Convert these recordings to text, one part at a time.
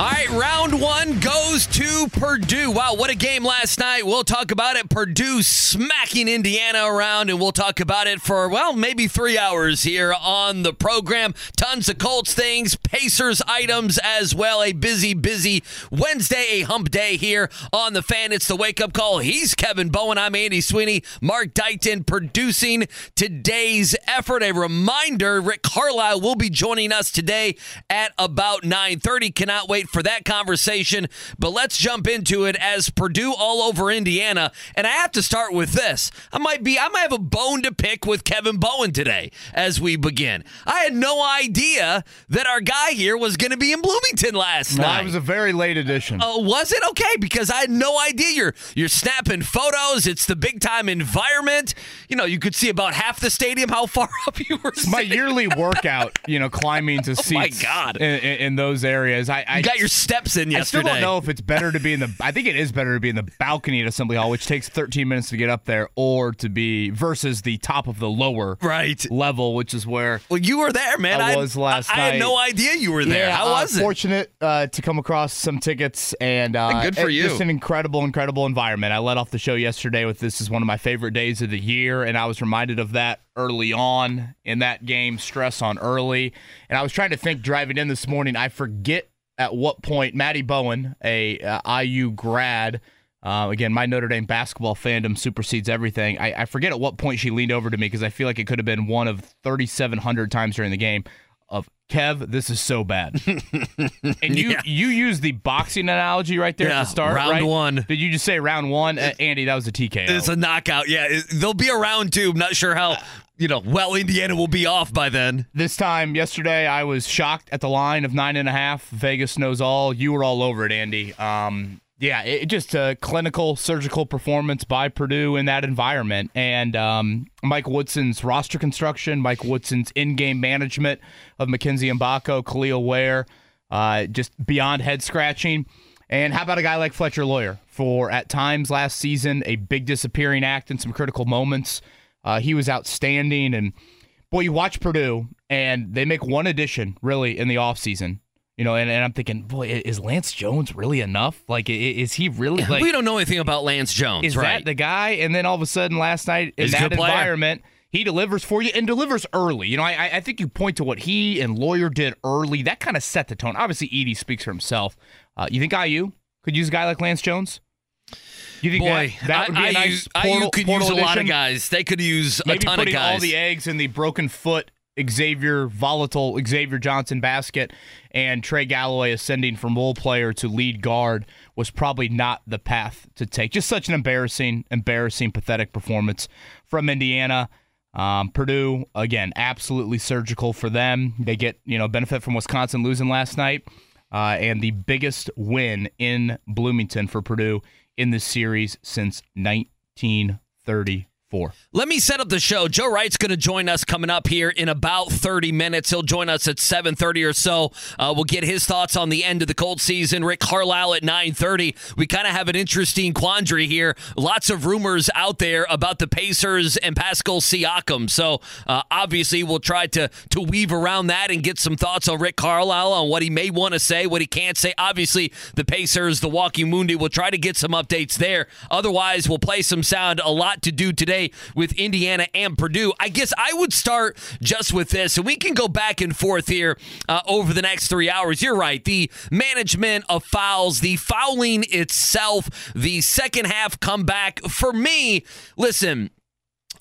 All right, round one goes to Purdue. Wow, what a game last night. We'll talk about it. Purdue smacking Indiana around, and we'll talk about it for, well, maybe three hours here on the program. Tons of Colts things, Pacers items as well. A busy, busy Wednesday, a hump day here on the fan. It's the wake up call. He's Kevin Bowen. I'm Andy Sweeney. Mark Dykton producing today's effort. A reminder Rick Carlisle will be joining us today at about 9.30. Cannot wait for that conversation. But let's jump into it as Purdue all over Indiana. And I have to start with this. I might be I might have a bone to pick with Kevin Bowen today as we begin. I had no idea that our guy here was going to be in Bloomington last No, night. it was a very late edition. Oh, uh, was it okay? Because I had no idea. You're you're snapping photos. It's the big time environment. You know, you could see about half the stadium. How far up you were? It's my sitting. yearly workout, you know, climbing to seats Oh my God. In, in, in those areas. I, I You got your steps in yesterday. I still don't know if it's better to be in the. I think it is better to be in the balcony at Assembly Hall, which takes 13 minutes to get up there, or to be versus the top of the lower Right. level, which is where Well, you were there, man. I was last I, I had no idea you were there. Yeah, How uh, was it? Fortunate uh, to come across some tickets and uh, Good for you. Just an incredible, incredible environment. I led off the show yesterday with this is one of my favorite days of the year, and I was reminded of that early on in that game. Stress on early, and I was trying to think driving in this morning. I forget at what point Maddie Bowen, a uh, IU grad. Uh, again, my Notre Dame basketball fandom supersedes everything. I, I forget at what point she leaned over to me because I feel like it could have been one of 3,700 times during the game of Kev, this is so bad. and you Yeah. you use the boxing analogy right there Yeah, at the start. round right? one. Did you just say round one, uh, Andy? That was a TKO. It's a knockout. Yeah, it, there'll be a round two. I'm not sure how, you know, well Indiana will be off by then. this time yesterday, I was shocked at the line of nine and a half. Vegas knows all. You were all over it, Andy. Um, yeah, it, just a clinical, surgical performance by Purdue in that environment, and um, Mike Woodson's roster construction, Mike Woodson's in-game management of Mackenzie Mgbako, Kel'el Ware, uh, just beyond head scratching. And how about a guy like Fletcher Loyer for at times last season a big disappearing act in some critical moments. Uh, he was outstanding and boy, you watch Purdue and they make one addition really in the offseason. You know, and, and I'm thinking, boy, is Lance Jones really enough? Like, is he really like? we don't know anything about Lance Jones, is right? that the guy? And then all of a sudden, last night in He's that environment, he delivers for you and delivers early. You know, I, I- I think you point to what he and Loyer did early. That kind of set the tone. Obviously, Edey speaks for himself. Uh, you think IU could use a guy like Lance Jones? You think Boy, that, that would be I, a nice use, portal, IU could portal use a lot of guys. They could use a Maybe ton of guys. all the eggs in the broken foot Xavier volatile Xavier Johnson basket and Trey Galloway ascending from role player to lead guard was probably not the path to take. Just such an embarrassing, embarrassing, pathetic performance from Indiana. Um, Purdue again, absolutely surgical for them. They get you know benefit from Wisconsin losing last night, uh, and the biggest win in Bloomington for Purdue in the series since 1934. Let me set up the show. Joe Reitz going to join us coming up here in about 30 minutes. He'll join us at 7:30 or so. Uh, we'll get his thoughts on the end of the cold season. Rick Carlisle at 9:30. We kind of have an interesting quandary here. Lots of rumors out there about the Pacers and Pascal Siakam. So uh, obviously, we'll try to to weave around that and get some thoughts on Rick Carlisle on what he may want to say, what he can't say. Obviously, the Pacers, the Walking Mundi. We'll try to get some updates there. Otherwise, we'll play some sound. A lot to do today with Indiana and Purdue. I guess I would start just with this, and we can go back and forth here uh, over the next three hours. You're right. The management of fouls, the fouling itself, the second half comeback. For me, listen,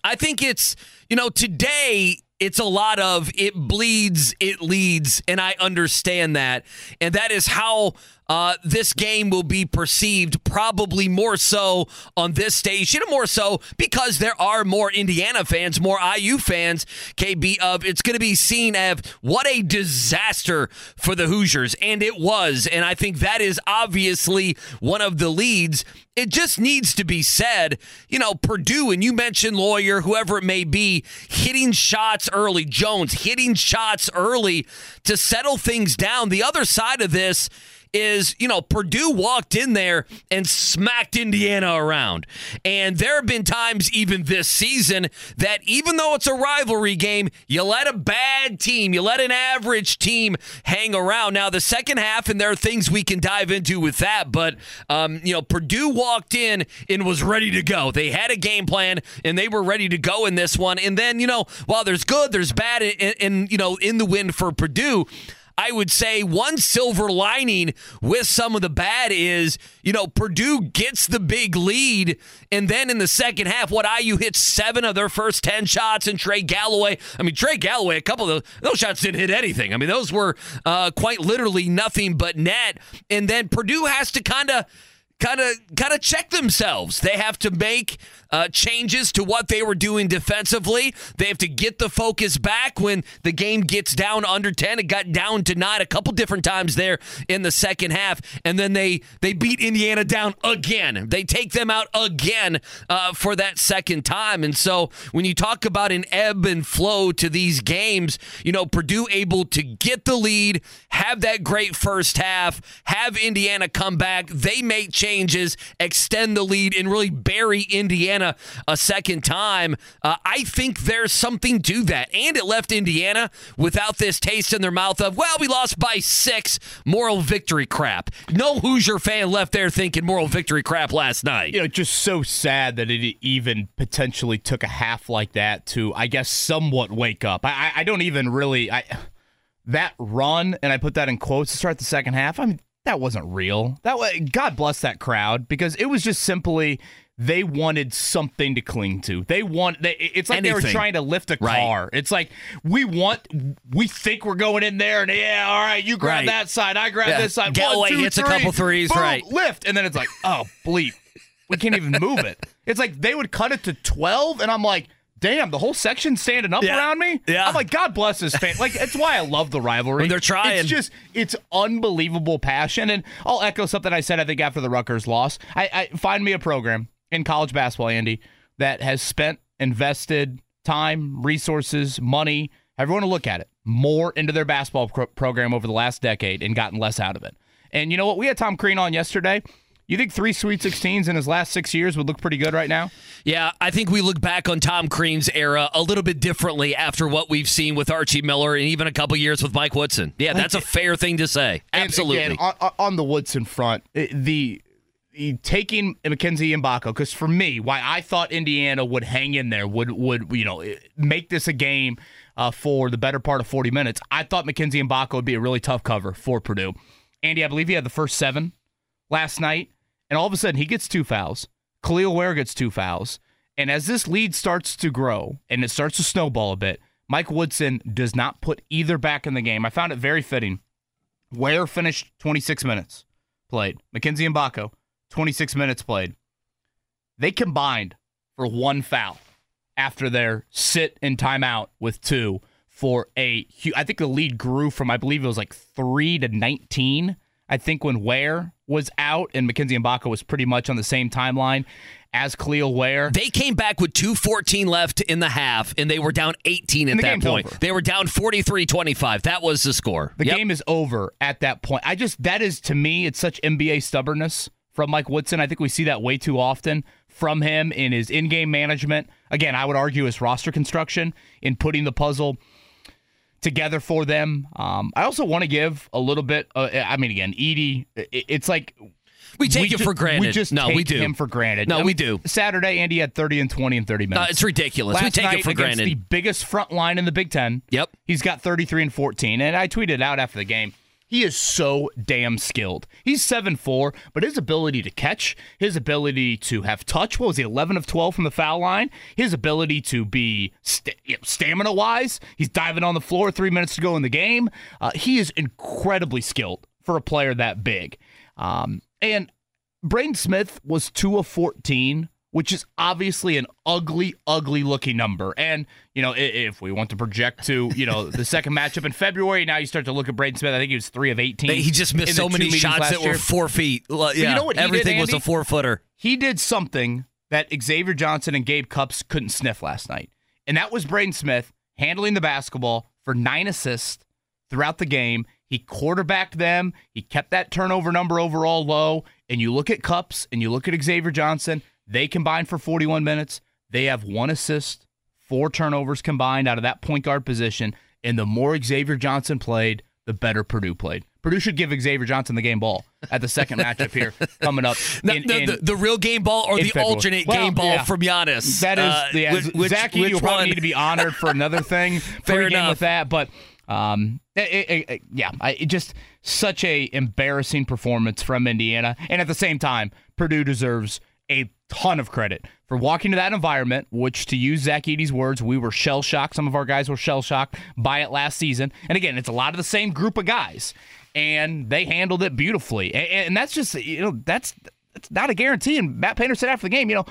I think it's, you know, today it's a lot of it bleeds, it leads, and I understand that. And that is how uh, this game will be perceived, probably more so on this station, more so because there are more Indiana fans, more IU fans. KB of it's going to be seen as what a disaster for the Hoosiers, and it was. And I think that is obviously one of the leads it just needs to be said, you know, Purdue, and you mentioned Loyer, whoever it may be, hitting shots early, Jones hitting shots early to settle things down. The other side of this is, you know, Purdue walked in there and smacked Indiana around. And there have been times, even this season, that even though it's a rivalry game, you let a bad team, you let an average team hang around. Now, the second half, and there are things we can dive into with that, but, um, you know, Purdue walked in and was ready to go. They had a game plan and they were ready to go in this one. And then, you know, while there's good, there's bad, and, and you know, in the win for Purdue. I would say one silver lining with some of the bad is, you know, Purdue gets the big lead, and then in the second half, what IU hits seven of their first 10 shots, and Trey Galloway, I mean, Trey Galloway, a couple of those, those shots didn't hit anything. I mean, those were uh, quite literally nothing but net. And then Purdue has to kind of kind of kind of check themselves. They have to make uh, changes to what they were doing defensively. They have to get the focus back when the game gets down under 10. It got down to 9 a couple different times there in the second half and then they they beat Indiana down again. They take them out again uh, for that second time. And so when you talk about an ebb and flow to these games, you know, Purdue able to get the lead, have that great first half, have Indiana come back, they make changes changes, extend the lead, and really bury Indiana a second time. Uh, I think there's something to that. And it left Indiana without this taste in their mouth of, well, we lost by six, moral victory crap. No Hoosier fan left there thinking moral victory crap last night. You know, just so sad that it even potentially took a half like that to, I guess, somewhat wake up. I, I don't even really. I that run, and I put that in quotes to start the second half. I mean, that wasn't real. That was, God bless that crowd because it was just simply they wanted something to cling to. They want they, it's like Anything. they were trying to lift a car. Right. It's like we want we think we're going in there and yeah, all right, you grab right. that side, I grab yeah. this side. Galloway One, two, hits three, a couple threes, boom, right? Lift and then it's like, oh bleep. We can't even move it. It's like they would cut it to 12 and I'm like damn, the whole section standing up yeah. around me. Yeah. I'm like, God bless this fan. Like, it's why I love the rivalry. When they're trying. It's just, it's unbelievable passion. And I'll echo something I said, I think, after the Rutgers loss. I, I find me a program in college basketball, Andy, that has spent, invested time, resources, money, everyone to look at it, more into their basketball pro- program over the last decade and gotten less out of it. And you know what? We had Tom Crean on yesterday. You think three Sweet 16s in his last six years would look pretty good right now? Yeah, I think we look back on Tom Crean's era a little bit differently after what we've seen with Archie Miller and even a couple years with Mike Woodson. Yeah, that's a fair thing to say. Absolutely. Again, on, on, the Woodson front, the, the taking and Mgbako, because for me, why I thought Indiana would hang in there, would would you know make this a game uh, for the better part of 40 minutes. I thought Mackenzie and Mgbako would be a really tough cover for Purdue. Andy, I believe he had the first seven last night and all of a sudden he gets two fouls. Kel'el Ware gets two fouls. And as this lead starts to grow and it starts to snowball a bit, Mike Woodson does not put either back in the game. I found it very fitting. Ware finished 26 minutes played. Mackenzie Mgbako, 26 minutes played. They combined for one foul after their sit and timeout with two for a. I think the lead grew from, I believe it was like three to 19 I think when Ware was out and Mackenzie Mgbako was pretty much on the same timeline as Kel'el Ware. They came back with 2.14 left in the half, and they were down 18 at that point. Over. They were down 43 25. That was the score. The yep. game is over at that point. I just, that is to me, it's such NBA stubbornness from Mike Woodson. I think we see that way too often from him in his in game management. Again, I would argue his roster construction in putting the puzzle together for them. Um, I also want to give a little bit. Uh, I mean, again, Edey, it's like we take we it for granted. We just no, take we do. him for granted. No, I mean, we do. Saturday, Andy had 30 and 20 in 30 minutes. Uh, it's ridiculous. Last we take night it for granted. The biggest front line in the Big Ten. Yep. He's got 33 and 14. And I tweeted out after the game He is so damn skilled. He's 7'4, but his ability to catch, his ability to have touch, what was he, 11 of 12 from the foul line? His ability to be st- stamina wise, he's diving on the floor three minutes to go in the game. Uh, he is incredibly skilled for a player that big. Um, and Braden Smith was 2 of 14 which is obviously an ugly, ugly looking number. And, you know, if we want to project to, you know, the second matchup in February, now you start to look at Braden Smith. I think he was three of 18. He just missed so many shots that year. were four feet. Yeah, you know what everything did, was a four footer. He did something that Xavier Johnson and Gabe Cupps couldn't sniff last night. And that was Braden Smith handling the basketball for nine assists throughout the game. He quarterbacked them. He kept that turnover number overall low. And you look at Cupps and you look at Xavier Johnson, they combined for 41 minutes. They have one assist, four turnovers combined out of that point guard position. And the more Xavier Johnson played, the better Purdue played. Purdue should give Xavier Johnson the game ball at the second matchup here coming up. In, the, the, the, real game ball or the February. alternate well, game ball yeah. from Giannis? That is, uh, yeah, which, which, Zach which will probably one? need to be honored for another thing. Fair enough. with that, but um, it, it, it, yeah, I, it just such a embarrassing performance from Indiana, and at the same time, Purdue deserves a ton of credit for walking to that environment, which, to use Zach Edey's words, we were shell shocked. Some of our guys were shell shocked by it last season. And again, it's a lot of the same group of guys, and they handled it beautifully. And, and that's just, you know, that's that's not a guarantee. And Matt Painter said after the game, you know,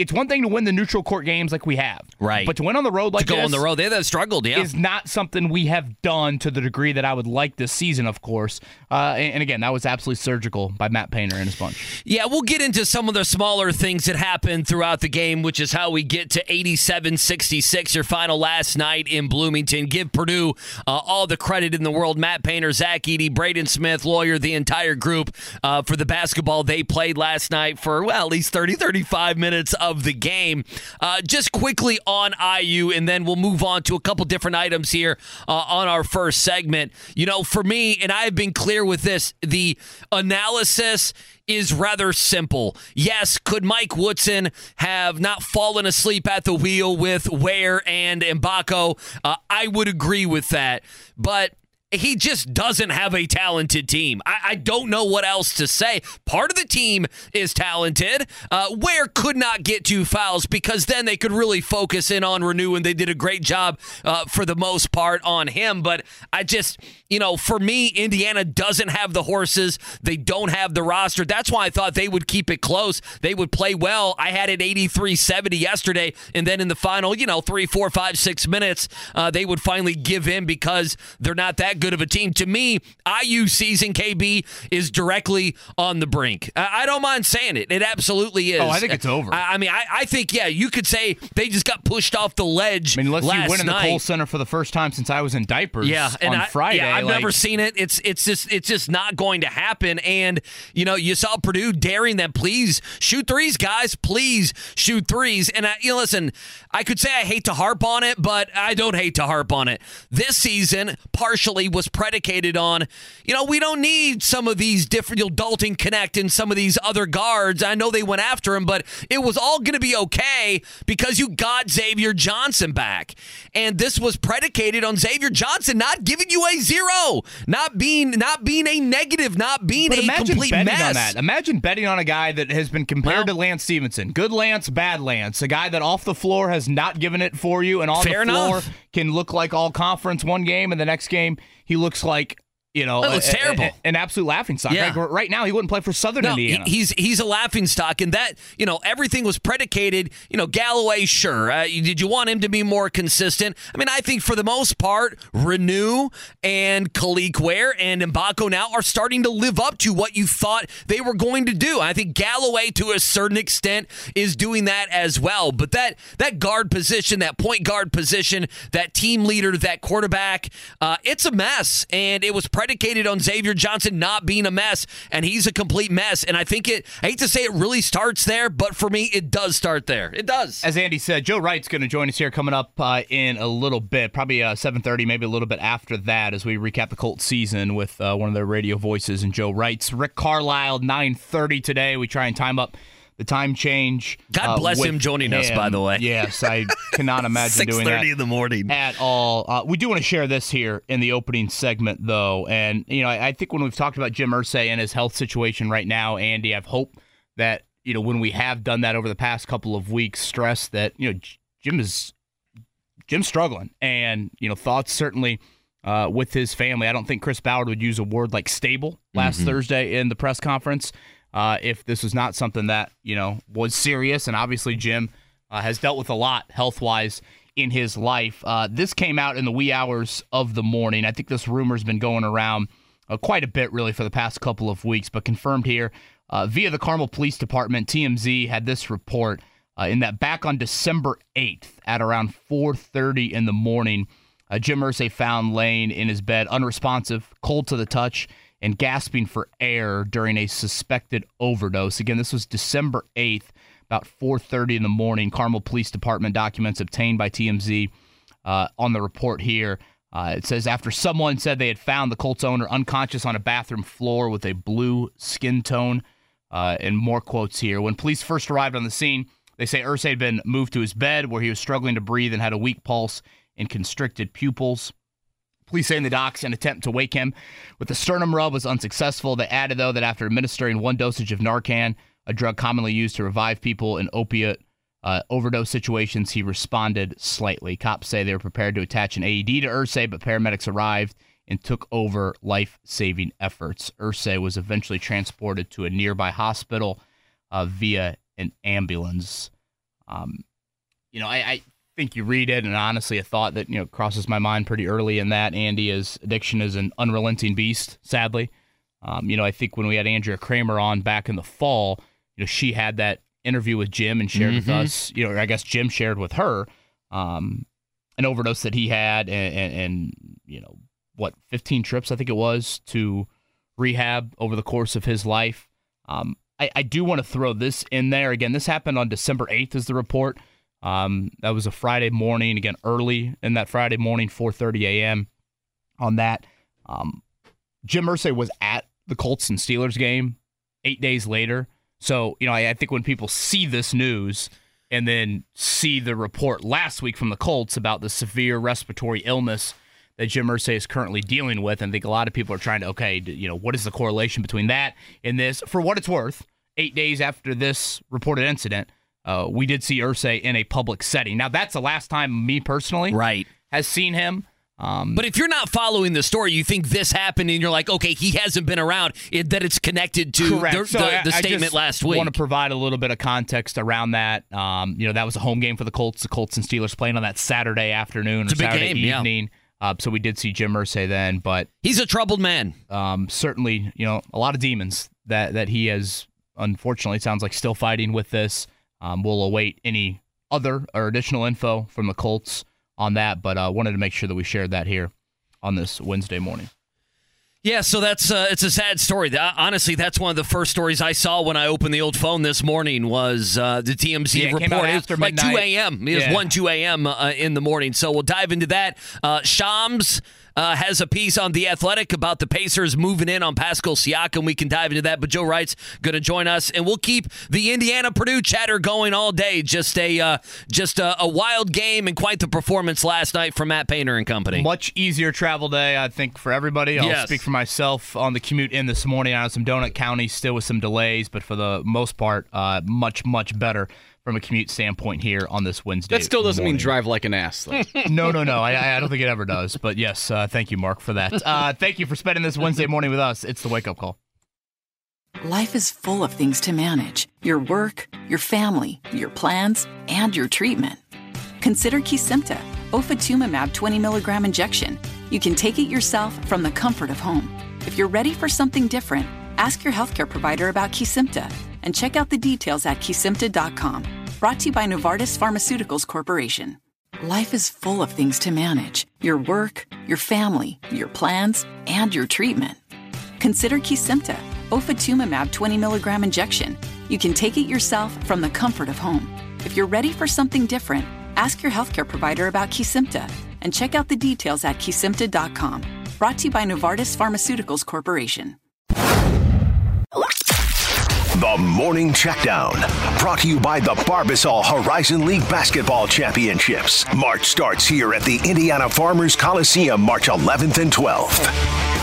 it's one thing to win the neutral court games like we have, Right. But to win on the road like to go this on the road. they have struggled, yeah. is not something we have done to the degree that I would like this season, of course. Uh, and, and again, that was absolutely surgical by Matt Painter and his bunch. Yeah, we'll get into some of the smaller things that happened throughout the game, which is how we get to 87 66, your final last night in Bloomington. Give Purdue uh, all the credit in the world. Matt Painter, Zach Edey, Braden Smith, Loyer, the entire group uh, for the basketball they played last night for, well, at least 30, 35 minutes of the game. Uh, just quickly on IU, and then we'll move on to a couple different items here uh, on our first segment. You know, for me, and I've been clear with this, the analysis is rather simple. Yes, could Mike Woodson have not fallen asleep at the wheel with Ware and Mgbako? Uh, I would agree with that. But he just doesn't have a talented team. I, I, don't know what else to say. Part of the team is talented. Uh, Ware could not get two fouls because then they could really focus in on Reneau, and they did a great job uh, for the most part on him. But I just, you know, for me, Indiana doesn't have the horses. They don't have the roster. That's why I thought they would keep it close. They would play well. I had it 83 70 yesterday, and then in the final, you know, three, four, five, six minutes, uh, they would finally give in because they're not that good of a team. To me, IU season KB is directly on the brink. I, I don't mind saying it. It absolutely is. Oh, I think it's uh, over. I, I mean, I, I, think yeah, you could say they just got pushed off the ledge. I mean, unless last you win in the. Kohl Center for the first time since I was in diapers. Yeah, and on Friday. Yeah, I've like, never seen it. It's it's just it's just not going to happen. And you know, you saw Purdue daring them, please shoot threes, guys, please shoot threes. And I, you know, listen, I could say I hate to harp on it, but I don't hate to harp on it. This season partially was predicated on, you know, we don't need some of these different, you know, Dalton Knecht and some of these other guards. I know they went after him, but it was all going to be okay because you got Xavier Johnson back. And this was predicated on Xavier Johnson not giving you a zero, not being not being a negative, not being But a imagine complete betting mess. on that. Imagine betting on a guy that has been compared Well- to Lance Stephenson. Good Lance, bad Lance. A guy that off the floor has not given it for you, and on the floor enough. Can look like all conference one game, and the next game he looks like you know, It looks a- a- terrible. a- an absolute laughing stock. Yeah. Like, right now, he wouldn't play for Southern No, Indiana. he's he's a laughing stock, and that you know everything was predicated. You know, Galloway, sure. Uh, you- did you want him to be more consistent? I mean, I think for the most part, Reneau and Kel'el Ware and Mgbako now are starting to live up to what you thought they were going to do. I think Galloway, to a certain extent, is doing that as well. But that that guard position, that point guard position, that team leader, that quarterback, uh, it's a mess, and it was predicated on Xavier Johnson not being a mess, and he's a complete mess. And I think it. I hate to say it really starts there, but for me, it does start there. It does. As Andy said, Joe Reitz going to join us here coming up uh, in a little bit, probably uh, 7.30, maybe a little bit after that as we recap the Colts season with uh, one of their radio voices and Joe Reitz. Rick Carlisle, 9.30 today. We try and time up the time change. God uh, bless him joining us, by the way. Yes, I cannot imagine doing that in the morning. at all. Uh, we do want to share this here in the opening segment, though, and you know, I, I think when we've talked about Jim Irsay and his health situation right now, Andy, I've hope that you know when we have done that over the past couple of weeks, stress that you know J- Jim is Jim's struggling, and you know, thoughts certainly. Uh, with his family, I don't think Chris Ballard would use a word like stable last Thursday in the press conference uh, if this was not something that you know was serious. And obviously, Jim uh, has dealt with a lot health wise in his life. Uh, this came out in the wee hours of the morning. I think this rumor's been going around uh, quite a bit, really, for the past couple of weeks, but confirmed here uh, via the Carmel Police Department. TMZ had this report uh, in that back on December 8th at around 4:30 in the morning. Jim Irsay found laying in his bed, unresponsive, cold to the touch, and gasping for air during a suspected overdose. Again, this was December 8th, about 4:30 in the morning. Carmel Police Department documents obtained by TMZ uh, on the report here. Uh, it says after someone said they had found the Colts owner unconscious on a bathroom floor with a blue skin tone, uh, and more quotes here. When police first arrived on the scene, they say Irsay had been moved to his bed where he was struggling to breathe and had a weak pulse and constricted pupils. Police say in the docs an attempt to wake him with the sternum rub was unsuccessful. They added, though, that after administering one dosage of Narcan, a drug commonly used to revive people in opiate uh, overdose situations, he responded slightly. Cops say they were prepared to attach an AED to Irsay, but paramedics arrived and took over life saving efforts. Irsay was eventually transported to a nearby hospital uh, via an ambulance. Um, you know, I, I think you read it, and honestly, a thought that you know crosses my mind pretty early in that Andy is addiction is an unrelenting beast. Sadly, um, you know, I think when we had Andrea Kremer on back in the fall, you know, she had that interview with Jim and shared with us. You know, or I guess Jim shared with her um, an overdose that he had, and, and, and you know what, 15 trips I think it was to rehab over the course of his life. Um, I, I do want to throw this in there again. This happened on December 8th, is the report. Um, that was a Friday morning, again early in that Friday morning, 4:30 a.m. On that, um, Jim Irsay was at the Colts and Steelers game eight days later. So you know, I, I think when people see this news and then see the report last week from the Colts about the severe respiratory illness that Jim Irsay is currently dealing with, and I think a lot of people are trying to, okay, you know, what is the correlation between that and this? For what it's worth, eight days after this reported incident, uh, we did see Irsay in a public setting. Now, that's the last time me personally Right. has seen him. Um, But if you're not following the story, you think this happened, and you're like, okay, he hasn't been around. It, that it's connected to Correct. the, So the, I- the I statement just last week. want to provide a little bit of context around that. Um, you know, that was a home game for the Colts. The Colts and Steelers playing on that Saturday afternoon It's or Saturday game, yeah. evening. Uh, so we did see Jim Irsay then, but He's a troubled man. um, certainly, you know, a lot of demons that that he has. Unfortunately, it sounds like still fighting with this. Um, we'll await any other or additional info from the Colts on that, but uh, wanted to make sure that we shared that here on this Wednesday morning. Yeah, so that's uh, it's a sad story. That- honestly, that's one of the first stories I saw when I opened the old phone this morning was uh, the TMZ Yeah, report. out It was after like two a.m. It was one two a.m. Uh, in the morning. So we'll dive into that. Uh, Shams. Uh, has a piece on the Athletic about the Pacers moving in on Pascal Siakam. We can dive into that, but Joe Reitz going to join us, and we'll keep the Indiana Purdue chatter going all day. Just a uh, just a, a wild game and quite the performance last night from Matt Painter and company. Much easier travel day, I think, for everybody. I'll Yes. speak for myself on the commute in this morning. I was some Donut County, still with some delays, but for the most part, uh, much, much better from a commute standpoint here on this Wednesday. That still doesn't mean drive like an ass, though. No, no, no. I, I don't think it ever does. But yes, uh, thank you, Mark, for that. Uh, thank you for spending this Wednesday morning with us. It's the wake up call. Life is full of things to manage your work, your family, your plans, and your treatment. Consider Kesimpta, ofatumumab 20 milligram injection. You can take it yourself from the comfort of home. If you're ready for something different, ask your healthcare provider about Kesimpta and check out the details at kesimpta.com. Brought to you by Novartis Pharmaceuticals Corporation. Life is full of things to manage your work, your family, your plans, and your treatment. Consider Kesimpta, ofatumumab 20 milligram injection. You can take it yourself from the comfort of home. If you're ready for something different, ask your healthcare provider about Kesimpta and check out the details at kesimpta.com. Brought to you by Novartis Pharmaceuticals Corporation. The Morning Checkdown, brought to you by the Barbasol Horizon League Basketball Championships. March starts here at the Indiana Farmers Coliseum March 11th and 12th.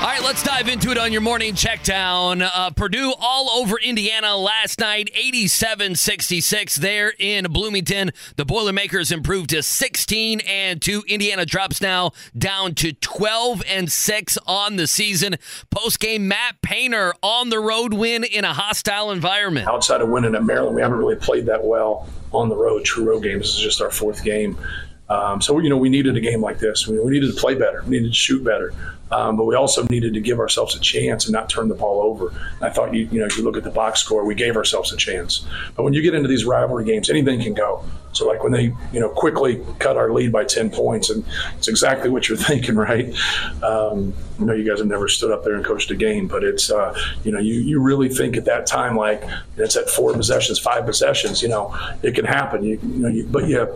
All right, let's dive into it on your morning checkdown. Uh, Purdue all over Indiana last night, 87 66 there in Bloomington. The Boilermakers improved to 16 and 2. Indiana drops now down to 12 and 6 on the season. Post game, Matt Painter on the road win in a hostile environment. Outside of winning at Maryland, we haven't really played that well on the road, true road games. This is just our fourth game. Um, so, you know, we needed a game like this. We, we needed to play better. We needed to shoot better. Um, but we also needed to give ourselves a chance and not turn the ball over. I thought, you, you know, if you look at the box score, we gave ourselves a chance. But when you get into these rivalry games, anything can go. So, like when they, you know, quickly cut our lead by 10 points, and it's exactly what you're thinking, right? Um, I know you guys have never stood up there and coached a game, but it's, uh, you know, you, you really think at that time, like it's at four possessions, five possessions, you know, it can happen. You, you know, you, but you,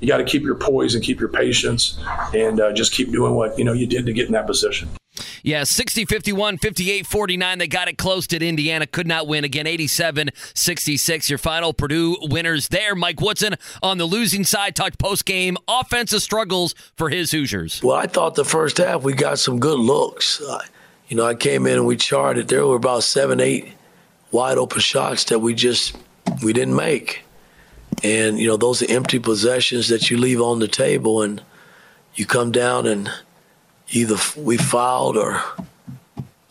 you got to keep your poise and keep your patience and uh, just keep doing what, you know, you did to get in that position. Yeah, 60 51, 58 49. They got it close to Indiana. Could not win. Again, 87 66. Your final Purdue winners there. Mike Woodson on the losing side talked post game offensive struggles for his Hoosiers. Well, I thought the first half we got some good looks. Uh, you know, I came in and we charted. There were about seven, eight wide open shots that we just we didn't make. And you know, those are empty possessions that you leave on the table, and you come down and either we fouled or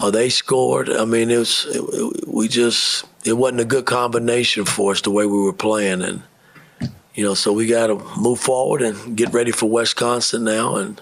or they scored. I mean, it was it, we just it wasn't a good combination for us the way we were playing, and you know, so we got to move forward and get ready for Wisconsin now and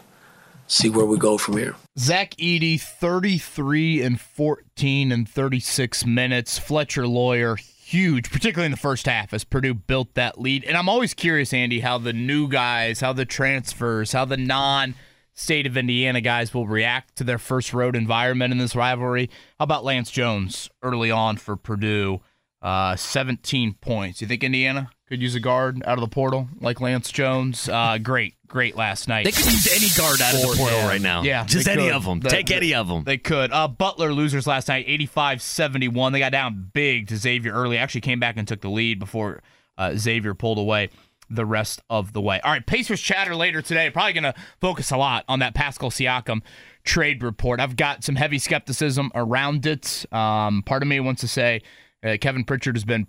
see where we go from here. Zach Edey, 33 and 14 and 36 minutes. Fletcher Loyer, huge, particularly in the first half as Purdue built that lead. And I'm always curious, Andy, how the new guys, how the transfers, how the non state of Indiana guys will react to their first road environment in this rivalry. How about Lance Jones early on for Purdue? Uh, 17 points. You think Indiana could use a guard out of the portal like Lance Jones? Uh, great, great last night. They could use any guard out of the portal right now. Yeah, just any could. of them. The- Take any of them. They could. Uh, Butler losers last night, 85-71. They got down big to Xavier early. Actually came back and took the lead before uh, Xavier pulled away the rest of the way. All right, Pacers chatter later today. Probably going to focus a lot on that Pascal Siakam trade report. I've got some heavy skepticism around it. Um, part of me wants to say uh, Kevin Pritchard has been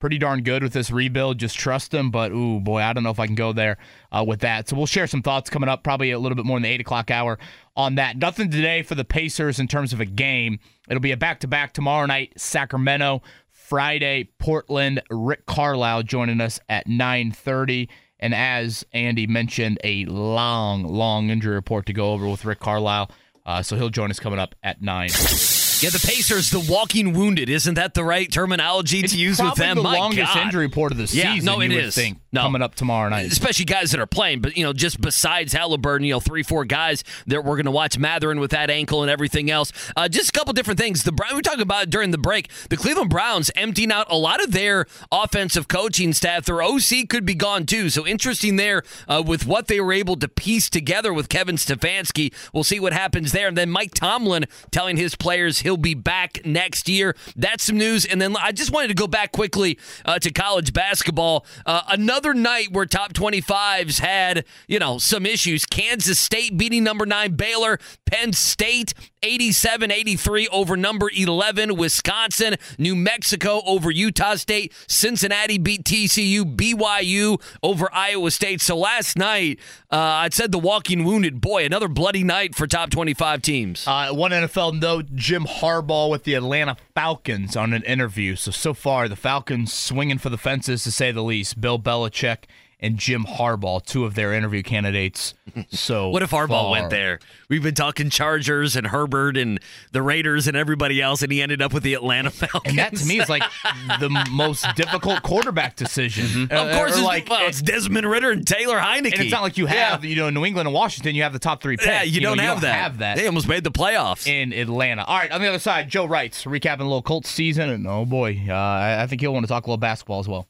pretty darn good with this rebuild. Just trust him. But, ooh, boy, I don't know if I can go there uh, with that. So we'll share some thoughts coming up, probably a little bit more in the 8 o'clock hour on that. Nothing today for the Pacers in terms of a game. It'll be a back to back tomorrow night, Sacramento. Friday, Portland. Rick Carlisle joining us at 9:30. And as Andy mentioned, a long, long injury report to go over with Rick Carlisle. Uh, so he'll join us coming up at nine. Yeah, the Pacers, the walking wounded. Isn't that the right terminology It's to use with them? the My longest God. injury report of the Yeah, season. no, it is. think No. coming up tomorrow night. especially guys that are playing. But you know, just besides Halliburton, you know, three, four guys that we're going to watch Mathurin with that ankle and everything else. Uh, just a couple different things. The Brown we were talking about it during the break. The Cleveland Browns emptying out a lot of their offensive coaching staff. Their OC could be gone too. So interesting there uh, with what they were able to piece together with Kevin Stefanski. We'll see what happens there. And then Mike Tomlin telling his players he'll be back next year. That's some news. And then I just wanted to go back quickly uh, to college basketball. Uh, another night where top 25s had, you know, some issues. Kansas State beating number nine Baylor, Penn State 87 83 over number 11 Wisconsin, New Mexico over Utah State, Cincinnati beat TCU, BYU over Iowa State. So last night, uh, I said the walking wounded. Boy, another bloody night for top 25 teams. Uh, one NFL note: Jim Harbaugh with the Atlanta Falcons on an interview. So so far, the Falcons swinging for the fences to say the least. Bill Belichick and Jim Harbaugh, two of their interview candidates. So What if Harbaugh far. went there? We've been talking Chargers and Herbert and the Raiders and everybody else, and he ended up with the Atlanta Falcons. And that to me is like the most difficult quarterback decision. Uh, of course, it's, like well, it's Desmond Ridder and Taylor Heinicke. and it's not like you have you know in New England and Washington you have the top three picks. Yeah, you, know, don't, have, that. Have that They almost made the playoffs. in Atlanta. All right, on the other side, Joe Reitz recapping a little Colts season, and oh boy, uh, I think he'll want to talk a little basketball as well.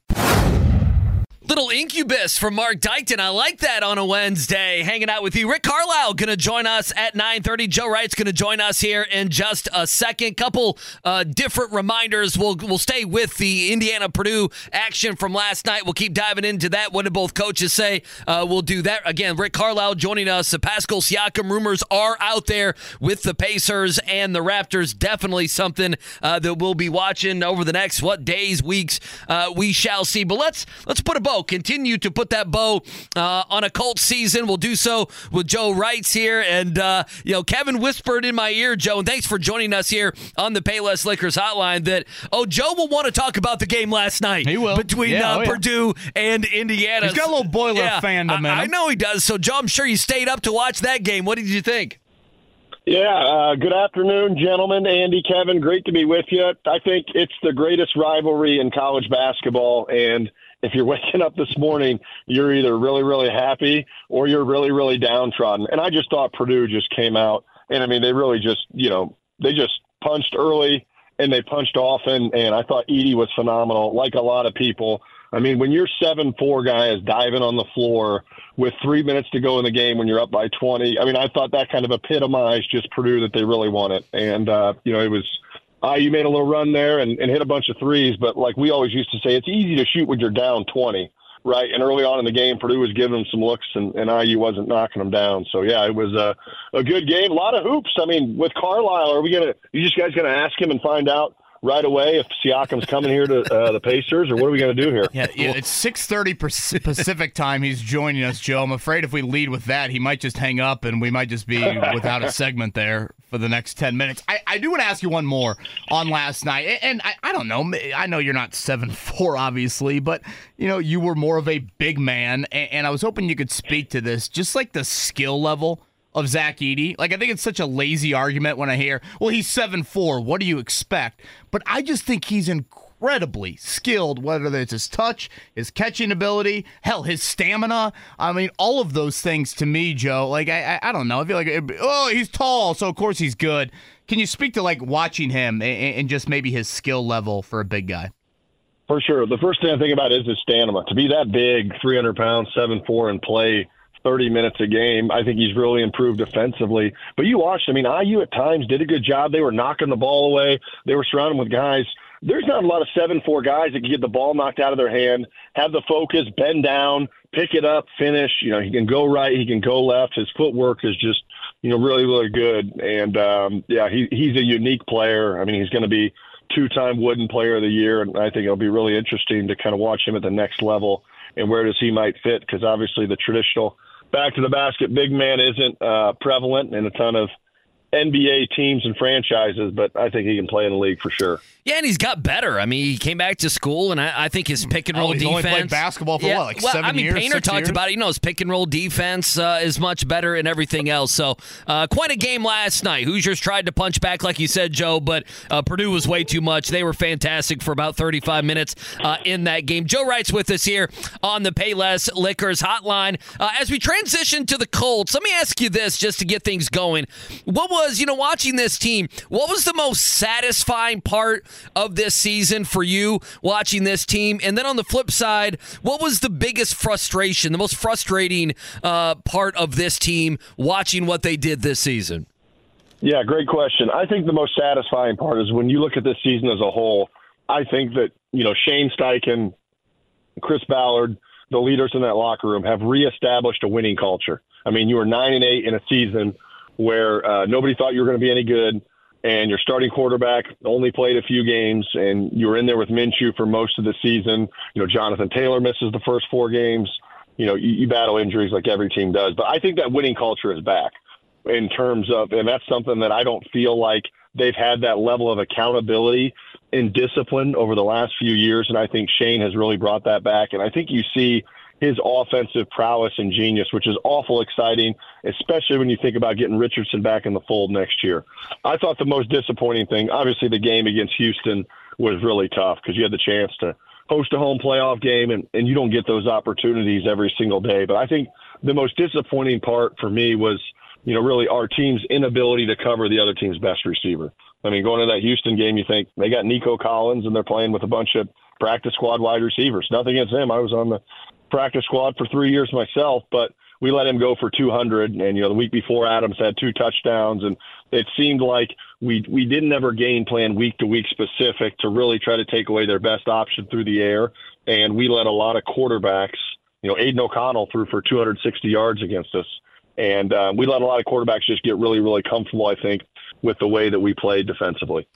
Little incubus from Mark Dykton. I like that on a Wednesday. Hanging out with you. Rick Carlisle going to join us at 9.30. Joe Reitz going to join us here in just a second. Couple uh, different reminders. We'll, we'll stay with the Indiana-Purdue action from last night. We'll keep diving into that. What did both coaches say? Uh, we'll do that. Again, Rick Carlisle joining us. The Pascal Siakam rumors are out there with the Pacers and the Raptors. Definitely something uh, that we'll be watching over the next, what, days, weeks. Uh, we shall see. But let's let's put a bow. Continue to put that bow uh, on a Colts season. We'll do so with Joe Reitz here, and uh, you know Kevin whispered in my ear, Joe, and thanks for joining us here on the Payless Liquors Hotline. That oh, Joe will want to talk about the game last night. He will between yeah, uh, oh, yeah. Purdue and Indiana. He's got a little boiler yeah, fandom in. I, I know he does. So Joe, I'm sure you stayed up to watch that game. What did you think? Yeah, uh, good afternoon, gentlemen. Andy, Kevin, great to be with you. I think it's the greatest rivalry in college basketball. And if you're waking up this morning, you're either really, really happy or you're really, really downtrodden. And I just thought Purdue just came out. And I mean, they really just, you know, they just punched early and they punched often. And I thought Edey was phenomenal, like a lot of people. I mean, when your seven four guy is diving on the floor with three minutes to go in the game when you're up by twenty, I mean, I thought that kind of epitomized just Purdue that they really won it. And uh, you know, it was uh, you made a little run there and, and hit a bunch of threes, but like we always used to say, it's easy to shoot when you're down twenty, right? And early on in the game, Purdue was giving them some looks, and, and IU wasn't knocking them down. So yeah, it was a a good game, a lot of hoops. I mean, with Carlisle, are we gonna? You just guys gonna ask him and find out? Right away if Siakam's coming here to uh, the Pacers, or what are we going to do here? Yeah, yeah it's six thirty Pacific time. He's joining us, Joe. I'm afraid if we lead with that, he might just hang up, and we might just be without a segment there for the next ten minutes. I, I do want to ask you one more on last night, and I, I don't know. I know you're not seven four, obviously, but you know you were more of a big man, and, and I was hoping you could speak to this, just like the skill level of Zach Edey. Like I think it's such a lazy argument when I hear, well, he's seven four. What do you expect? But I just think he's incredibly skilled, whether it's his touch, his catching ability, hell, his stamina. I mean, all of those things to me, Joe. Like I, I, I don't know. I feel like oh, he's tall, so of course he's good. Can you speak to like watching him and, and just maybe his skill level for a big guy? For sure. The first thing I think about is his stamina. To be that big, 300 pounds, seven four, and play 30 minutes a game. I think he's really improved defensively. But you watched, I mean, IU at times did a good job. They were knocking the ball away. They were surrounded with guys. There's not a lot of 7 4 guys that can get the ball knocked out of their hand, have the focus, bend down, pick it up, finish. You know, he can go right, he can go left. His footwork is just, you know, really, really good. And, um, yeah, he, he's a unique player. I mean, he's going to be two time Wooden Player of the Year. And I think it'll be really interesting to kind of watch him at the next level and where does he might fit because obviously the traditional back to the basket big man isn't uh, prevalent in a ton of NBA teams and franchises, but I think he can play in the league for sure. Yeah, and he's got better. I mean, he came back to school, and I, I think his pick and roll oh, he's defense. Only played basketball for yeah, what, like well, seven I mean, years, Painter talked years? about it. You know, his pick and roll defense uh, is much better and everything else. So, uh, quite a game last night. Hoosiers tried to punch back, like you said, Joe, but uh, Purdue was way too much. They were fantastic for about 35 minutes uh, in that game. Joe Reitz with us here on the Payless Liquors Hotline. Uh, as we transition to the Colts, let me ask you this, just to get things going. What was, you know, watching this team? What was the most satisfying part of this season? season for you watching this team? And then on the flip side, what was the biggest frustration, the most frustrating uh, part of this team watching what they did this season? Yeah, great question. I think the most satisfying part is when you look at this season as a whole. I think that you know Shane Steichen, Chris Ballard, the leaders in that locker room have reestablished a winning culture. I mean, you were nine and eight in a season where uh, nobody thought you were going to be any good and your starting quarterback only played a few games, and you were in there with Minshew for most of the season. You know, Jonathan Taylor misses the first four games. You know, you, you battle injuries like every team does, but I think that winning culture is back in terms of, and that's something that I don't feel like they've had that level of accountability and discipline over the last few years, and I think Shane has really brought that back. And I think you see his offensive prowess and genius, which is awful exciting, especially when you think about getting Richardson back in the fold next year. I thought the most disappointing thing, obviously, the game against Houston was really tough because you had the chance to host a home playoff game, and, and you don't get those opportunities every single day. But I think the most disappointing part for me was, you know, really our team's inability to cover the other team's best receiver. I mean, going to that Houston game, you think they got Nico Collins and they're playing with a bunch of practice squad wide receivers. Nothing against them. I was on the practice squad for three years myself, but we let him go for 200. And you know, the week before, Adams had two touchdowns, and it seemed like we we didn't ever game plan week to week specific to really try to take away their best option through the air. And we let a lot of quarterbacks. You know, Aidan O'Connell threw for 260 yards against us, and uh, we let a lot of quarterbacks just get really, really comfortable. I think with the way that we played defensively.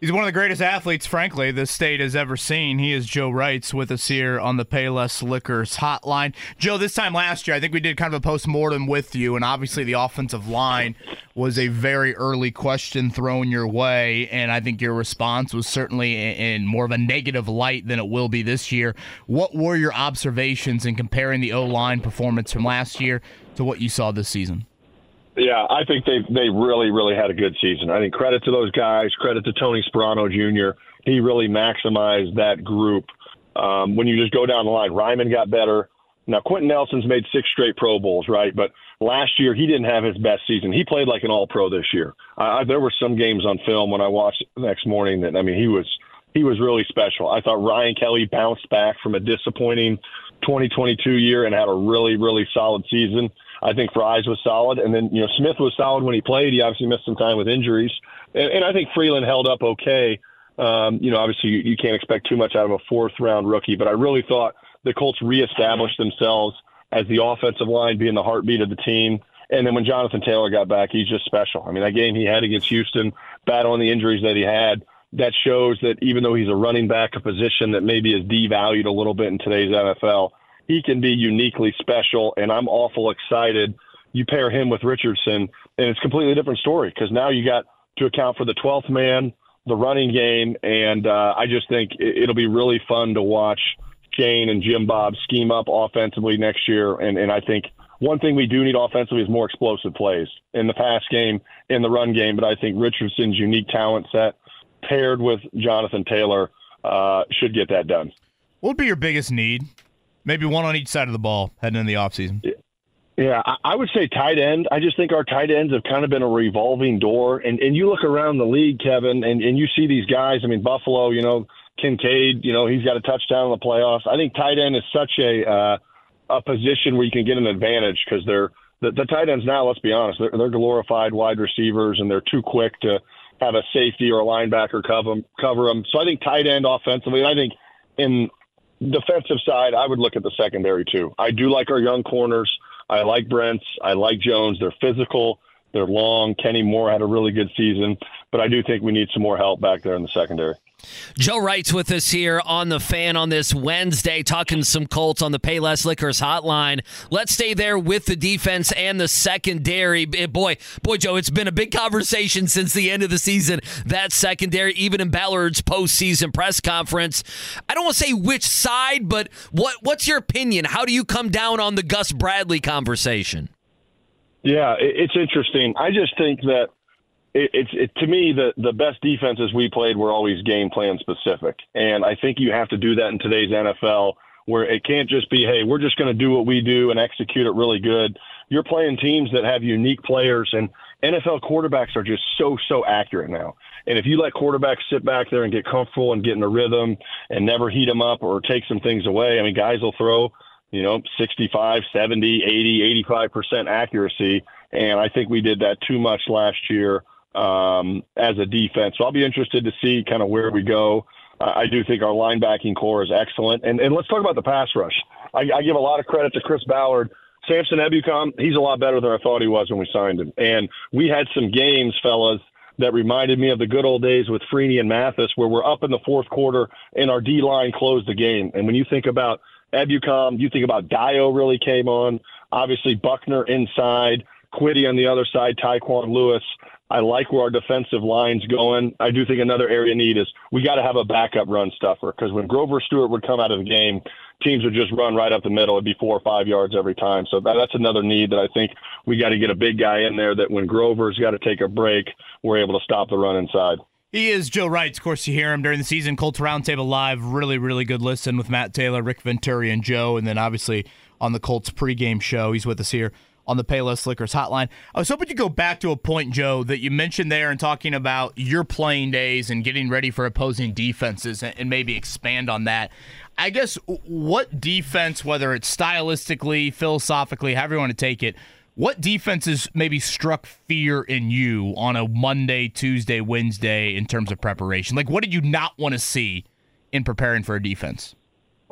He's one of the greatest athletes, frankly, the state has ever seen. He is Joe Reitz with us here on the Payless Liquors hotline. Joe, this time last year, I think we did kind of a post mortem with you, and obviously the offensive line was a very early question thrown your way, and I think your response was certainly in more of a negative light than it will be this year. What were your observations in comparing the O line performance from last year to what you saw this season? Yeah, I think they they really really had a good season. I think credit to those guys, credit to Tony Sparano Jr. He really maximized that group. Um, when you just go down the line, Raimann got better. Now Quenton Nelson's made six straight Pro Bowls, right? But last year he didn't have his best season. He played like an All Pro this year. I, there were some games on film when I watched the next morning that I mean he was he was really special. I thought Ryan Kelly bounced back from a disappointing 2022 year and had a really really solid season. I think Fries was solid, and then you know Smith was solid when he played. He obviously missed some time with injuries, and, and I think Freeland held up okay. Um, you know, obviously you, you can't expect too much out of a fourth round rookie, but I really thought the Colts reestablished themselves as the offensive line being the heartbeat of the team. And then when Jonathan Taylor got back, he's just special. I mean, that game he had against Houston, battling the injuries that he had, that shows that even though he's a running back, a position that maybe is devalued a little bit in today's NFL, he can be uniquely special, and I'm awful excited. You pair him with Richardson, and it's a completely different story because now you got to account for the 12th man, the running game, and uh, I just think it'll be really fun to watch Shane and Jim Bob scheme up offensively next year. And, and I think one thing we do need offensively is more explosive plays in the pass game, in the run game. But I think Richardson's unique talent set paired with Jonathan Taylor uh, should get that done. What would be your biggest need Maybe one on each side of the ball heading in the offseason. Yeah, I would say tight end. I just think our tight ends have kind of been a revolving door. And and you look around the league, Kevin, and, and you see these guys. I mean, Buffalo, you know, Kincaid, you know, he's got a touchdown in the playoffs. I think tight end is such a uh, a position where you can get an advantage because they're the, the tight ends now. Let's be honest, they're, they're glorified wide receivers, and they're too quick to have a safety or a linebacker cover them. Cover them. So I think tight end offensively. And I think in defensive side, I would look at the secondary too. I do like our young corners. I like Brents. I like Jones. They're physical. They're long. Kenny Moore had a really good season, but I do think we need some more help back there in the secondary. Joe Reitz with us here on the fan on this Wednesday, talking some Colts on the Payless Liquors hotline. Let's stay there with the defense and the secondary. Boy, boy, Joe, it's been a big conversation since the end of the season. That secondary, even in Ballard's postseason press conference. I don't want to say which side, but what what's your opinion? How do you come down on the Gus Bradley conversation? Yeah, it's interesting. I just think that it, it's it, to me the the best defenses we played were always game plan specific, and I think you have to do that in today's NFL where it can't just be hey we're just going to do what we do and execute it really good. You're playing teams that have unique players, and NFL quarterbacks are just so so accurate now. And if you let quarterbacks sit back there and get comfortable and get in a rhythm and never heat them up or take some things away, I mean guys will throw you know 65, 70, 80, 85% accuracy. And I think we did that too much last year um, as a defense. So I'll be interested to see kind of where we go. Uh, I do think our linebacking core is excellent. And, and let's talk about the pass rush. I, I give a lot of credit to Chris Ballard. Samson Ebukam, he's a lot better than I thought he was when we signed him. And we had some games, fellas, that reminded me of the good old days with Freeney and Mathis, where we're up in the fourth quarter and our D line closed the game. And when you think about Ebukam, you think about Dayo really came on. Obviously, Buckner inside, Kwity on the other side, Tyquan Lewis. I like where our defensive line's going. I do think another area need is we got to have a backup run stuffer because when Grover Stewart would come out of the game, teams would just run right up the middle. It'd be four or five yards every time. So that, that's another need that I think we got to get a big guy in there that when Grover's got to take a break, we're able to stop the run inside. He is Joe Reitz. Of course, you hear him during the season. Colts Roundtable Live, really, really good listen with Matt Taylor, Rick Venturi, and Joe. And then obviously on the Colts pregame show, he's with us here on the Payless Liquors hotline. I was hoping to go back to a point, Joe, that you mentioned there and talking about your playing days and getting ready for opposing defenses and, maybe expand on that. I guess what defense, whether it's stylistically, philosophically, however you want to take it, what defenses maybe struck fear in you on a Monday, Tuesday, Wednesday in terms of preparation? Like, what did you not want to see in preparing for a defense?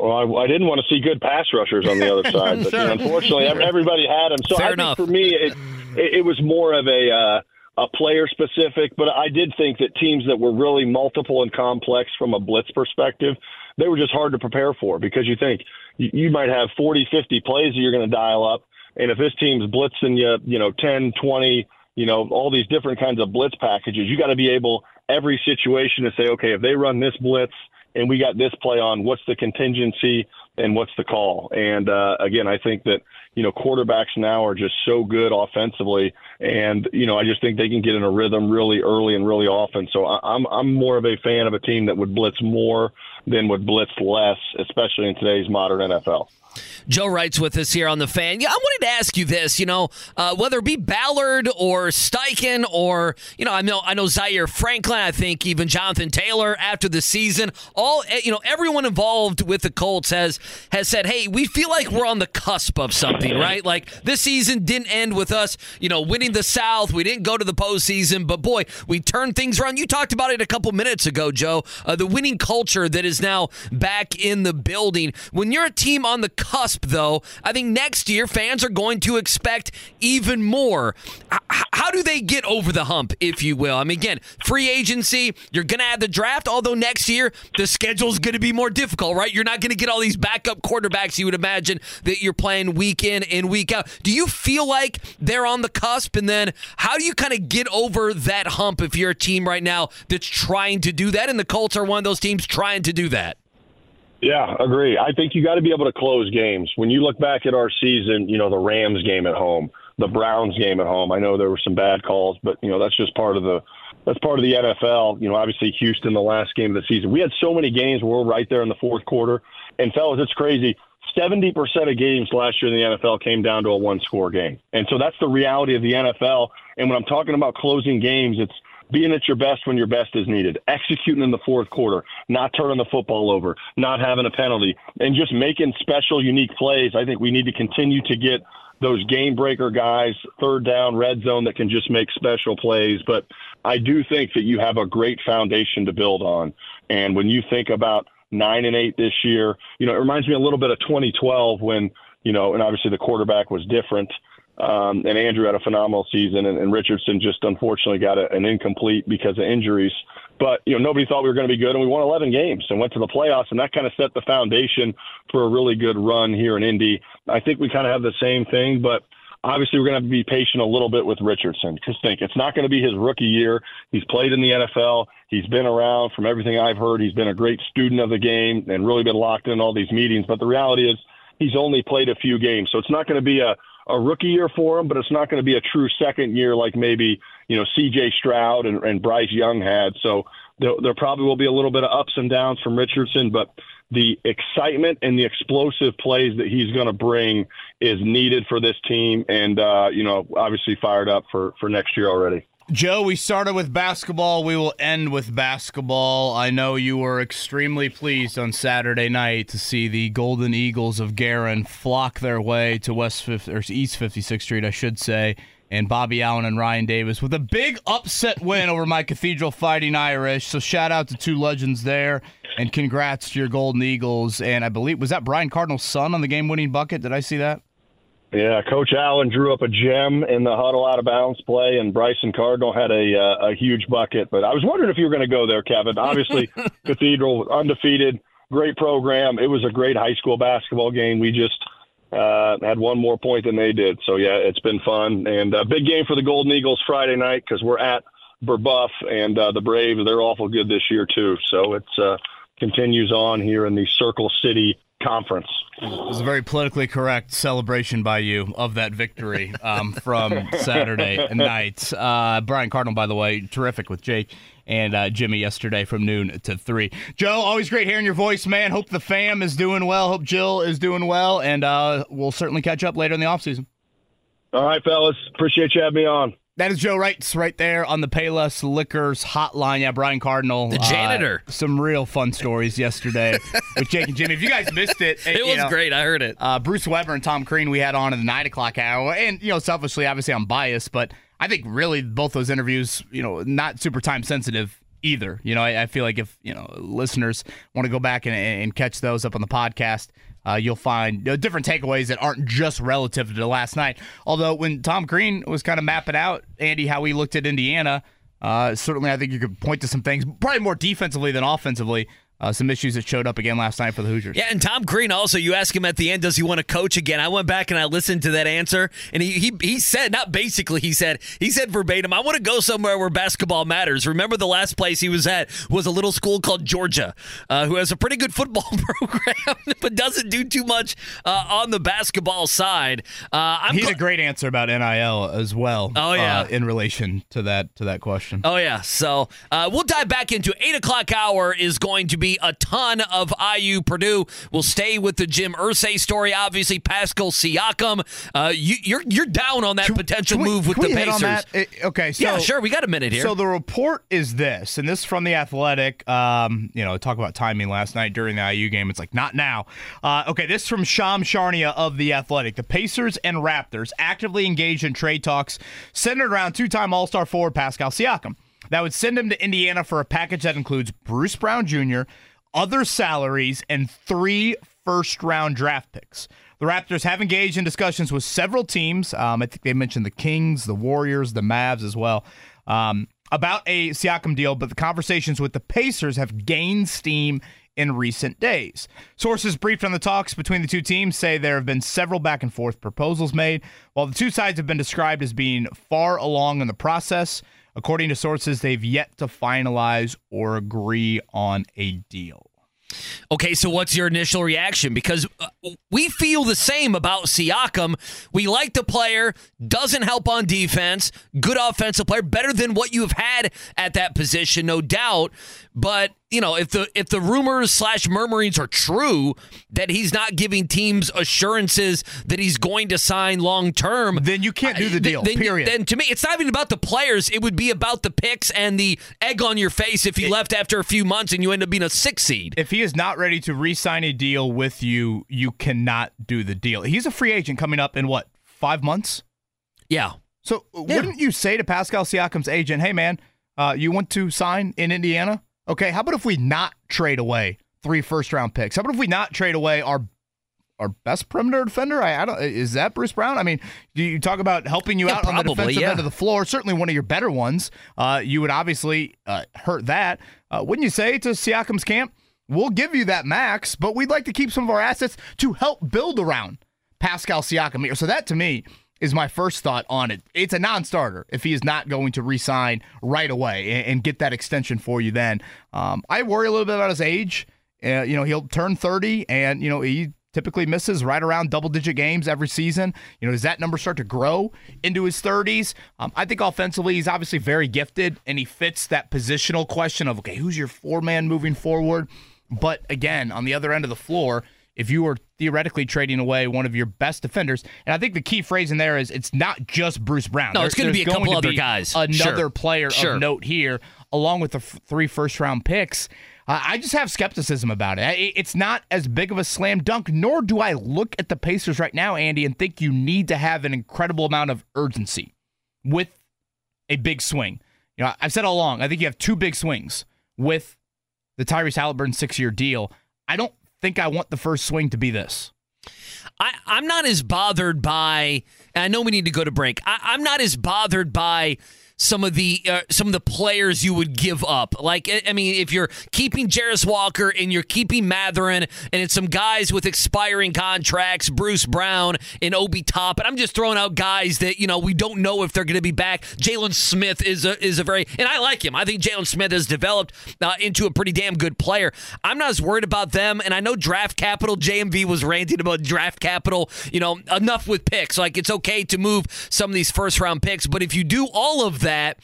Well, I, I didn't want to see good pass rushers on the other side, but Sure. you know, unfortunately, everybody had them. So Fair I think enough. for me, it, it, it was more of a uh, a player specific. But I did think that teams that were really multiple and complex from a blitz perspective, they were just hard to prepare for because you think you, you might have 40, 50 plays that you're going to dial up, and if this team's blitzing you, you know, 10, 20, you know, all these different kinds of blitz packages, you got to be able every situation to say, okay, if they run this blitz and we got this play on, what's the contingency and what's the call? And uh, again, I think that you know quarterbacks now are just so good offensively, and you know I just think they can get in a rhythm really early and really often. So I, I'm I'm more of a fan of a team that would blitz more than would blitz less, especially in today's modern NFL. Joe Reitz with us here on the fan. Yeah, I wanted to ask you this. You know, uh, whether it be Ballard or Steichen or you know, I know I know Zaire Franklin. I think even Jonathan Taylor after the season. All eh, you know, everyone involved with the Colts has has said, "Hey, we feel like we're on the cusp of something, right? Like this season didn't end with us, you know, winning the South. We didn't go to the postseason, but boy, we turned things around. You talked about it a couple minutes ago, Joe. Uh, the winning culture that is now back in the building. When you're a team on the cusp, though, I think next year fans are going to expect even more. H- how do they get over the hump, if you will? I mean, again, free agency, you're going to have the draft, although next year the schedule's going to be more difficult, right? You're not going to get all these backup quarterbacks you would imagine that you're playing week in and week out. Do you feel like they're on the cusp? And then how do you kind of get over that hump if you're a team right now that's trying to do that? And the Colts are one of those teams trying to do that. Yeah, agree. I think you got to be able to close games. When you look back at our season, you know, the Rams game at home, the Browns game at home. I know there were some bad calls, but you know, that's just part of the that's part of the NFL. You know, obviously Houston the last game of the season. We had so many games where we're right there in the fourth quarter. And fellas, it's crazy. 70% of games last year in the NFL came down to a one score game. And so that's the reality of the NFL. And when I'm talking about closing games, it's being at your best when your best is needed, executing in the fourth quarter, not turning the football over, not having a penalty, and just making special, unique plays. I think we need to continue to get those game breaker guys, third down, red zone that can just make special plays. But I do think that you have a great foundation to build on. And when you think about nine and eight this year, you know, it reminds me a little bit of 2012 when, you know, and obviously the quarterback was different. Um, and Andrew had a phenomenal season, and, and Richardson just unfortunately got a, an incomplete because of injuries. But you know, nobody thought we were going to be good, and we won 11 games and went to the playoffs, and that kind of set the foundation for a really good run here in Indy. I think we kind of have the same thing, but obviously we're going to have to be patient a little bit with Richardson because think it's not going to be his rookie year. He's played in the NFL. He's been around. From everything I've heard, he's been a great student of the game and really been locked in all these meetings. But the reality is, he's only played a few games, so it's not going to be a a rookie year for him, but it's not going to be a true second year like maybe you know C.J. Stroud and, and Bryce Young had. So there, there probably will be a little bit of ups and downs from Richardson, but the excitement and the explosive plays that he's going to bring is needed for this team, and uh, you know obviously fired up for for next year already. Joe, we started with basketball. We will end with basketball. I know you were extremely pleased on Saturday night to see the Golden Eagles of Guerin flock their way to West 50, or East 56th Street, I should say, and Bobby Allen and Ryan Davis with a big upset win over my Cathedral Fighting Irish. So shout out to two legends there, and congrats to your Golden Eagles. And I believe was that Brian Cardinal's son on the game-winning bucket? Did I see that? Yeah, Coach Allen drew up a gem in the huddle out of bounds play, and Bryson Cardinal had a uh, a huge bucket. But I was wondering if you were going to go there, Kevin. Obviously, Cathedral undefeated, great program. It was a great high school basketball game. We just uh, had one more point than they did. So yeah, it's been fun and a big game for the Golden Eagles Friday night because we're at Brebeuf and uh, the Braves. They're awful good this year too. So it's uh, continues on here in the Circle City Conference. It was a very politically correct celebration by you of that victory um, from Saturday night. Uh, Brian Cardinal, by the way, terrific with Jake and uh, Jimmy yesterday from noon to 3. Joe, always great hearing your voice, man. Hope the fam is doing well. Hope Jill is doing well. And uh, we'll certainly catch up later in the offseason. All right, fellas. Appreciate you having me on. That is Joe Reitz right there on the Payless Liquors hotline. Yeah, Brian Cardinal. The janitor. Uh, some real fun stories yesterday with Jake and Jimmy. If you guys missed it, It you was know, great. I heard it. Uh, Bruce Weber and Tom Crean we had on in the nine o'clock hour, and you know, selfishly, obviously, I'm biased, but I think really both those interviews, you know, not super time sensitive either. You know, I, I feel like if you know listeners want to go back and, and catch those up on the podcast. Uh, you'll find different takeaways that aren't just relative to last night. Although when Tom Crean was kind of mapping out Andy how he looked at Indiana, uh, certainly I think you could point to some things, probably more defensively than offensively. Uh, some issues that showed up again last night for the Hoosiers. Yeah, and Tom Crean also. You ask him at the end, does he want to coach again? I went back and I listened to that answer, and he he, he said not basically. He said he said verbatim, "I want to go somewhere where basketball matters." Remember, the last place he was at was a little school called Georgia, uh, who has a pretty good football program, but doesn't do too much uh, on the basketball side. Uh, I'm he had gl- a great answer about NIL as well. Oh, yeah. uh, in relation to that to that question. Oh yeah, so uh, we'll dive back into eight o'clock hour is going to be a ton of IU Purdue. We'll stay with the Jim Irsay story. Obviously, Pascal Siakam. Uh, you, you're you're down on that potential Can we- move with can the we Pacers. Eh, okay, so yeah, sure. We got a minute here. So the report is this, and this is from the Athletic. Um, you know, talk about timing last night during the IU game. It's like not now. Uh, okay, this is from Shams Charania of the Athletic. The Pacers and Raptors actively engaged in trade talks centered around two-time All-Star forward Pascal Siakam. That would send him to Indiana for a package that includes Bruce Brown Jr., other salaries, and three first-round draft picks. The Raptors have engaged in discussions with several teams. Um, I think they mentioned the Kings, the Warriors, the Mavs as well, um, about a Siakam deal, but the conversations with the Pacers have gained steam in recent days. Sources briefed on the talks between the two teams say there have been several back and forth proposals made, while the two sides have been described as being far along in the process. According to sources, they've yet to finalize or agree on a deal. Okay, so what's your initial reaction? Because uh, we feel the same about Siakam. We like the player, doesn't help on defense, good offensive player, better than what you've had at that position, no doubt. But you know, if the if the rumors slash murmurings are true that he's not giving teams assurances that he's going to sign long term, then you can't do the deal, Then, period. Then to me, it's not even about the players. It would be about the picks and the egg on your face if you left after a few months and you end up being a six seed. If he is not ready to re-sign a deal with you, you cannot do the deal. He's a free agent coming up in what five months? Yeah. So wouldn't you say to Pascal Siakam's agent, "Hey man, uh, you want to sign in Indiana? Okay, how about if we not trade away three first-round picks? How about if we not trade away our our best perimeter defender? I, I don't. Is that Bruce Brown? I mean, do you talk about helping you Yeah, out on the probably, defensive yeah. end of the floor? Certainly one of your better ones. Uh, you would obviously uh, hurt that. Uh, wouldn't you say to Siakam's camp? We'll give you that max, but we'd like to keep some of our assets to help build around Pascal Siakam here. So that to me is my first thought on it. It's a non-starter if he is not going to re-sign right away and, and get that extension for you. Then um, I worry a little bit about his age. Uh, you know, he'll turn 30, and you know he typically misses right around double-digit games every season. You know, does that number start to grow into his 30s? Um, I think offensively he's obviously very gifted, and he fits that positional question of okay, who's your four-man moving forward? But again, on the other end of the floor, if you were theoretically trading away one of your best defenders, and I think the key phrase in there is it's not just Bruce Brown. No, it's gonna be a couple to other guys. Another Sure. player Sure. of note here, along with the f- three first round picks. Uh, I just have skepticism about it. I- It's not as big of a slam dunk, nor do I look at the Pacers right now, Andy, and think you need to have an incredible amount of urgency with a big swing. You know, I've said all along, I think you have two big swings with the Tyrese Halliburton six year deal. I don't think I want the first swing to be this. I, I'm not as bothered by. I know we need to go to break. I, I'm not as bothered by some of the uh, some of the players you would give up. Like I mean, if you're keeping Jarace Walker and you're keeping Mathurin, and it's some guys with expiring contracts, Bruce Brown and Obi Top, and I'm just throwing out guys that you know we don't know if they're going to be back. Jalen Smith is a is a very and I like him. I think Jalen Smith has developed uh, into a pretty damn good player. I'm not as worried about them, and I know draft capital. JMV was ranting about draft capital. You know, enough with picks. Like it's okay to move some of these first round picks, but if you do all of that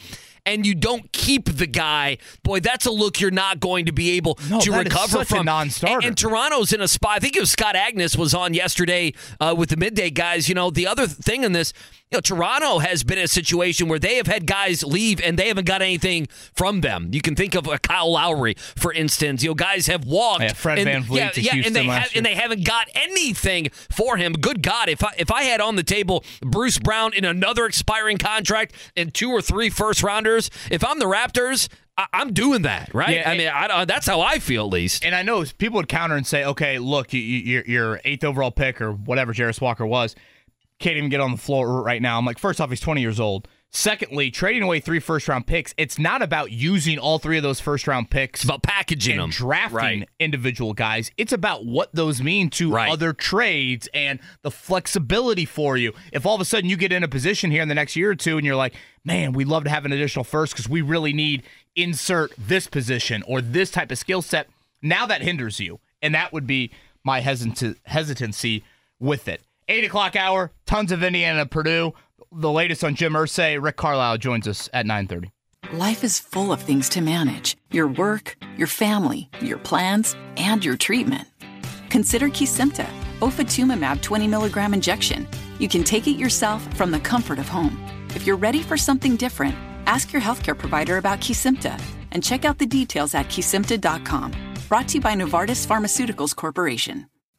and you don't keep the guy, boy, that's a look you're not going to be able No, to recover from. non-starter. And, and Toronto's in a spot. I think it was Scott Agness was on yesterday uh, with the midday guys. You know, the other thing in this, you know, Toronto has been in a situation where they have had guys leave and they haven't got anything from them. You can think of a Kyle Lowry, for instance. You know, guys have walked. Yeah, Fred and, VanVleet yeah, to yeah, Houston and they last have, and year. they haven't got anything for him. Good God, if I if I had on the table Bruce Brown in another expiring contract and two or three first rounders, if I'm the Raptors, I, I'm doing that, right? Yeah, I mean, I, don't- that's how I feel at least. And I know people would counter and say, okay, look, you, you, your, your eighth overall pick or whatever Jarace Walker was can't even get on the floor right now. I'm like, first off, he's 20 years old. Secondly, trading away three first round picks, it's not about using all three of those first round picks. It's about packaging and them. drafting Right. individual guys. It's about what those mean to other trades and the flexibility for you. If all of a sudden you get in a position here in the next year or two and you're like, man, we'd love to have an additional first because we really need insert this position or this type of skill set, now that hinders you. And that would be my hesit- hesitancy with it. Eight o'clock hour, tons of Indiana Purdue. The latest on Jim Irsay. Rick Carlisle joins us at 930. Life is full of things to manage your work, your family, your plans, and your treatment. Consider Kesimpta, ofatumumab 20 milligram injection. You can take it yourself from the comfort of home. If you're ready for something different, ask your healthcare provider about Kesimpta and check out the details at kesimpta.com. Brought to you by Novartis Pharmaceuticals Corporation.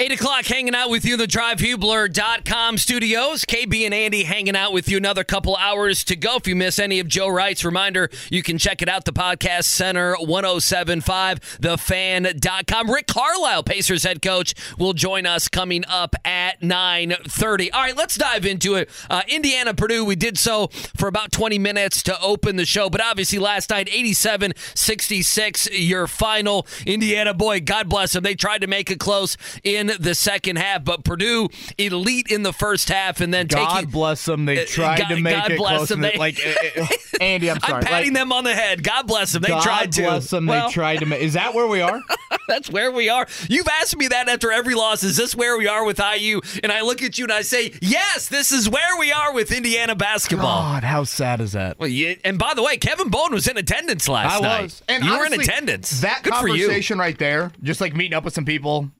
8 o'clock hanging out with you in the drivehubler.com studios. KB and Andy hanging out with you another couple hours to go. If you miss any of Joe Reitz reminder, you can check it out, the podcast center 1075, thefan.com. Rick Carlisle, Pacers head coach, will join us coming up at 930. All right, let's dive into it. Uh, Indiana, Purdue, we did so for about 20 minutes to open the show, but obviously last night, 87 66, your final. Indiana, boy, God bless them. They tried to make it close in the second half, but Purdue elite in the first half and then God taking. bless them. They Uh, tried God- to make God it bless close. them. they- like uh, uh, Andy, I'm sorry. I'm patting like, them on the head. God bless them. They God tried to. bless them. Well, they tried to make. Is that where we are? That's where we are. You've asked me that after every loss. Is this where we are with IU? And I look at you and I say, yes, this is where we are with Indiana basketball. God, how sad is that? Well, and by the way, Kevin Bowen was in attendance last I night. I was. And you were in attendance. That Good for you. conversation right there, just like meeting up with some people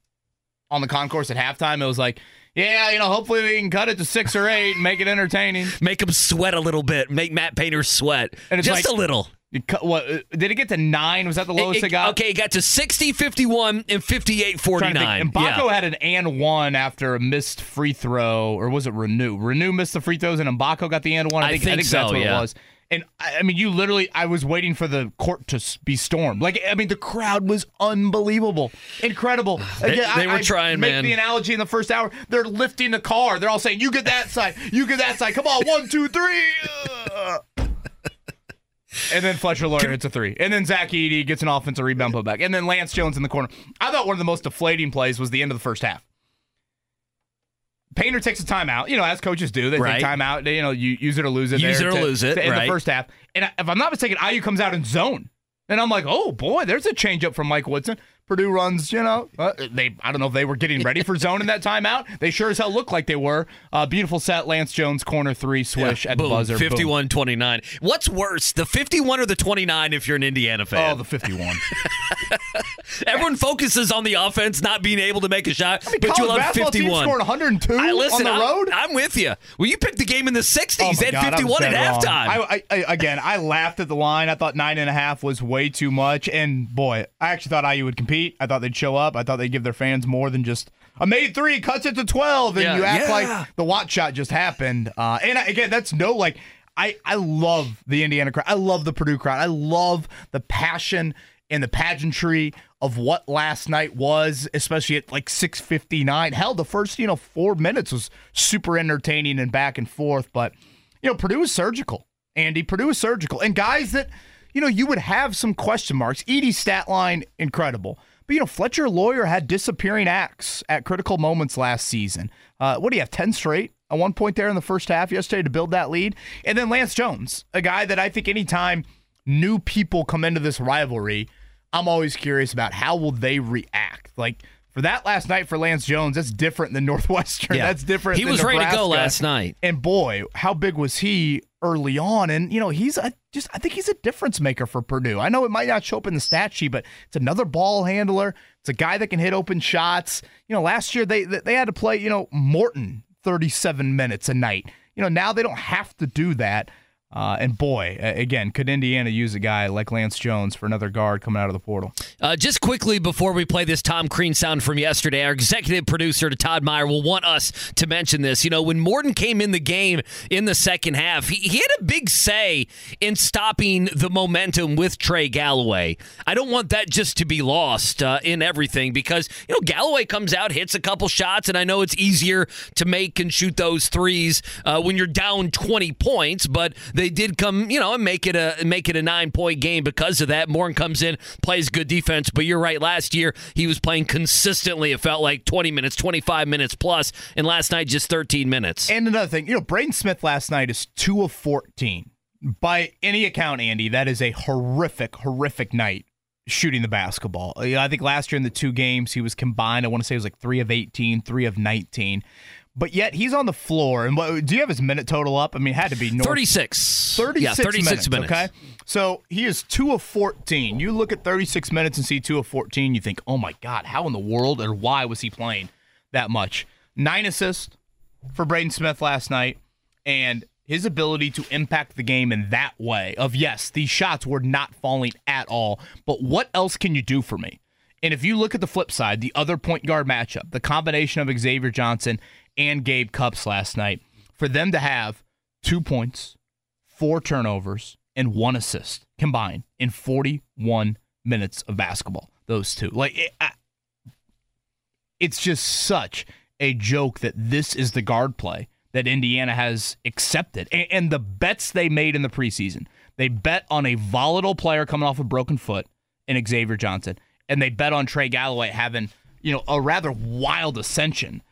on the concourse at halftime, it was like, yeah, you know, hopefully we can cut it to six or eight and make it entertaining. Make them sweat a little bit. Make Matt Painter sweat. And it's Just like- a little. Cut, what uh, did it get to nine? Was that the lowest it, It- got? Okay, it got to 60, 51, and 58, Trying 49. And Mgbako Yeah. had an and one after a missed free throw, or was it Reneau? Reneau missed the free throws, and Mgbako got the and one. I I think, think that's so, what yeah. it was. And I I mean, you literally, I was waiting for the court to be stormed. Like, I mean, the crowd was unbelievable, incredible. They- Again, they I- were I trying, make man. the analogy in the first hour. They're lifting the car. They're all saying, "You get that side. You get that side. Come on, one, two, three. Ugh. And then Fletcher Loyer hits a three. And then Zach Edey gets an offensive rebound put back. And then Lance Jones in the corner. I thought one of the most deflating plays was the end of the first half. Painter takes a timeout, you know, as coaches do. They Right. take timeout. You know, you use it or lose it. Use it or to- lose it, to end right. the first half. And if I'm not mistaken, IU comes out in zone. And I'm like, oh boy, there's a changeup from Mike Woodson. Purdue runs, you know, uh, they. I don't know if they were getting ready for zone in that timeout. They sure as hell looked like they were. Uh, beautiful set, Lance Jones corner three swish at the Boom, buzzer. boom. 51 29. What's worse, the 51 or the 29 if you're an Indiana fan? Oh, the 51. Everyone focuses on the offense not being able to make a shot, I mean, but you college love basketball team 51. scored 102 I listen, on the I'm- road. I'm, with you. Well, you picked the game in the 60s. Oh they had God, I was 51 at dead wrong. halftime. I, I, I- again, I laughed at the line. I thought nine and a half was way too much. And boy, I actually thought IU would compete. I thought they'd show up. I thought they'd give their fans more than just a made three cuts it to 12, and Yeah. you act Yeah. like the watch shot just happened. Uh, and I, again, that's no like. I, I love the Indiana crowd. I love the Purdue crowd. I love the passion and the pageantry of what last night was, especially at like 6:59. Hell, the first you know four minutes was super entertaining and back and forth. But you know, Purdue is surgical. Andy, Purdue is surgical, and guys that you know you would have some question marks. Edey's stat line incredible, but you know Fletcher Loyer had disappearing acts at critical moments last season. Uh, what do you have? Ten straight at one point there in the first half yesterday to build that lead, and then Lance Jones, a guy that I think anytime new people come into this rivalry. I'm always curious about how will they react. Like for that last night for Lance Jones, that's different than Northwestern. Yeah. That's different. He was ready to go last night. And boy, how big was he early on? And you know, he's I just I think he's a difference maker for Purdue. I know it might not show up in the stat sheet, but it's another ball handler. It's a guy that can hit open shots. You know, last year they they had to play you know Morton 37 minutes a night. You know, now they don't have to do that. Uh, and boy, again, could Indiana use a guy like Lance Jones for another guard coming out of the portal? Uh, just quickly before we play this Tom Crean sound from yesterday, our executive producer, Todd Meyer, will want us to mention this. You know, when Morton came in the game in the second half, he, he had a big say in stopping the momentum with Trey Galloway. I don't want that just to be lost uh, in everything because, you know, Galloway comes out, hits a couple shots, and I know it's easier to make and shoot those threes uh, when you're down 20 points, but they did come, you know, and make it a make it a nine point game because of that. Morton comes in, plays good defense, but you're right. Last year he was playing consistently. It felt like 20 minutes, 25 minutes plus, and last night just 13 minutes. And another thing, you know, Braden Smith last night is two of 14. By any account, Andy, that is a horrific, horrific night shooting the basketball. I think last year in the two games, he was combined, I want to say it was like three of 18, three of 19. But yet he's on the floor. And what, do you have his minute total up? I mean, it had to be north. 36. 36, Yeah, 36 minutes. Okay. So he is two of 14. You look at 36 minutes and see two of 14, you think, oh my God, how in the world or why was he playing that much? Nine assists for Braden Smith last night. And his ability to impact the game in that way of yes, these shots were not falling at all, but what else can you do for me? And if you look at the flip side, the other point guard matchup, the combination of Xavier Johnson and Gabe Cupps last night, for them to have two points, four turnovers, and one assist combined in 41 minutes of basketball, those two. Like, it, I, it's just such a joke that this is the guard play that Indiana has accepted. And, and the bets they made in the preseason, they bet on a volatile player coming off a broken foot in Xavier Johnson, and they bet on Trey Galloway having, you know, a rather wild ascension.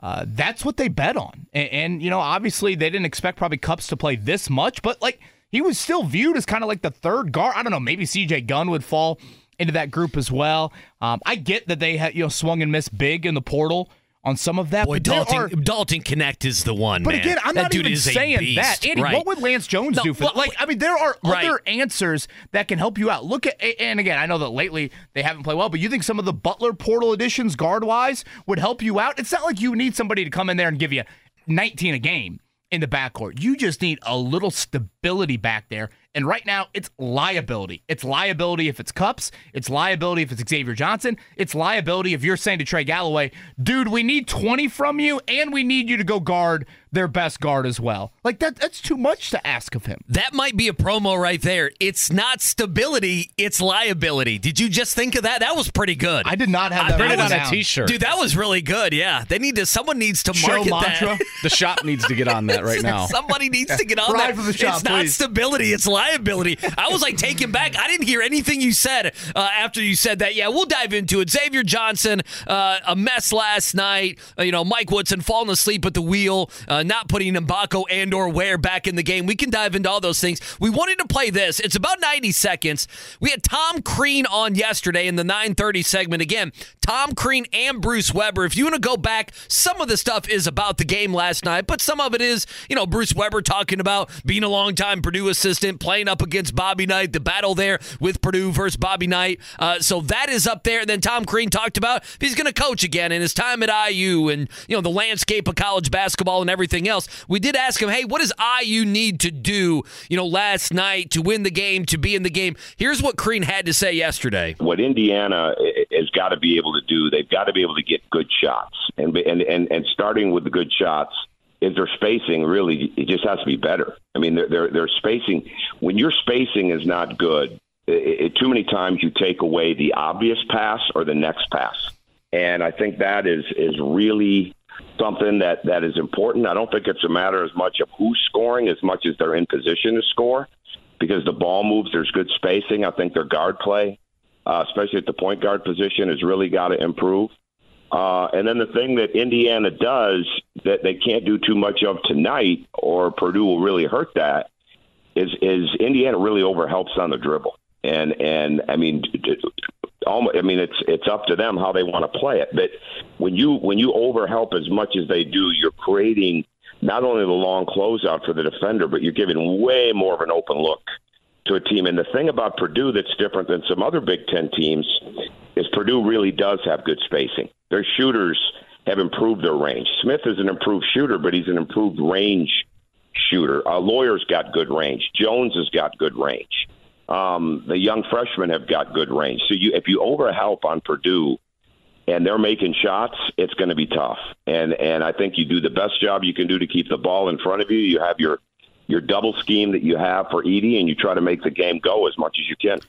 Uh, that's what they bet on. And, and, you know, obviously they didn't expect probably Cupps to play this much, but like he was still viewed as kind of like the third guard. I don't know, maybe CJ Gunn would fall into that group as well. Um, I get that they had, you know, swung and missed big in the portal on some of that. Boy, but Dalton, are- Dalton Knecht is the one. but man. again, I'm That not even saying that. Andy, Right. what would Lance Jones No, do for well, Like, I mean, there are Right. other answers that can help you out. Look at, and again, I know that lately they haven't played well, but you think some of the Butler portal additions, guard wise, would help you out? It's not like you need somebody to come in there and give you 19 a game in the backcourt. You just need a little stability back there. And right now, it's liability. It's liability if it's Cupps. It's liability if it's Xavier Johnson. It's liability if you're saying to Trey Galloway, dude, we need 20 from you, and we need you to go guard their best guard as well. Like that that's too much to ask of him. That might be a promo right there. It's not stability, it's liability. Did you just think of that? That was pretty good. I did not have that. that written was- down. T-shirt. Dude, that was really good. Yeah. They need to someone needs to Show market mantra. that. The shop needs to get on that right now. Somebody needs to get on Ride that. for the shop, it's not please. stability, it's liability. I was like taken back. I didn't hear anything you said uh, after you said that. Yeah, we'll dive into it. Xavier Johnson, uh, a mess last night. Uh, you know, Mike Woodson falling asleep at the wheel, uh, not putting Mgbako and or Ware back in the game. We can dive into all those things. We wanted to play this. It's about 90 seconds. We had Tom Crean on yesterday in the 930 segment. Again, Tom Crean and Bruce Weber. If you want to go back, some of the stuff is about the game last night, but some of it is, you know, Bruce Weber talking about being a longtime Purdue assistant, playing up against Bobby Knight, the battle there with Purdue versus Bobby Knight. Uh, so that is up there. And then Tom Crean talked about he's going to coach again in his time at IU and, you know, the landscape of college basketball and everything else. We did ask him, hey, what does IU need to do, you know, last night to win the game, to be in the game? Here's what Crean had to say yesterday. what Indiana has got to be able to do, they've got to be able to get good shots, and and and, and starting with the good shots is their spacing. Really, it just has to be better. I mean, their their, spacing. When your spacing is not good, it, it, too many times you take away the obvious pass or the next pass, and I think that is is really something that that is important. I don't think it's a matter as much of who's scoring as much as they're in position to score because the ball moves. There's good spacing. I think their guard play uh, especially at the point guard position, has really got to improve. Uh, and then the thing that Indiana does that they can't do too much of tonight, or Purdue will really hurt that, is is Indiana really overhelps on the dribble. and and I mean, almost, I mean, it's it's up to them how they want to play it. But when you when you overhelp as much as they do, you're creating not only the long closeout for the defender, but you're giving way more of an open look to a team. And the thing about Purdue that's different than some other Big Ten teams is Purdue really does have good spacing. Their shooters have improved their range. Smith is an improved shooter, but he's an improved range shooter. Uh, Loyer's got good range. Jones has got good range. Um, the young freshmen have got good range. So you, if you overhelp on Purdue and they're making shots, it's going to be tough. And and I think you do the best job you can do to keep the ball in front of you. You have your your double scheme that you have for Edey, and you try to make the game go as much as you can.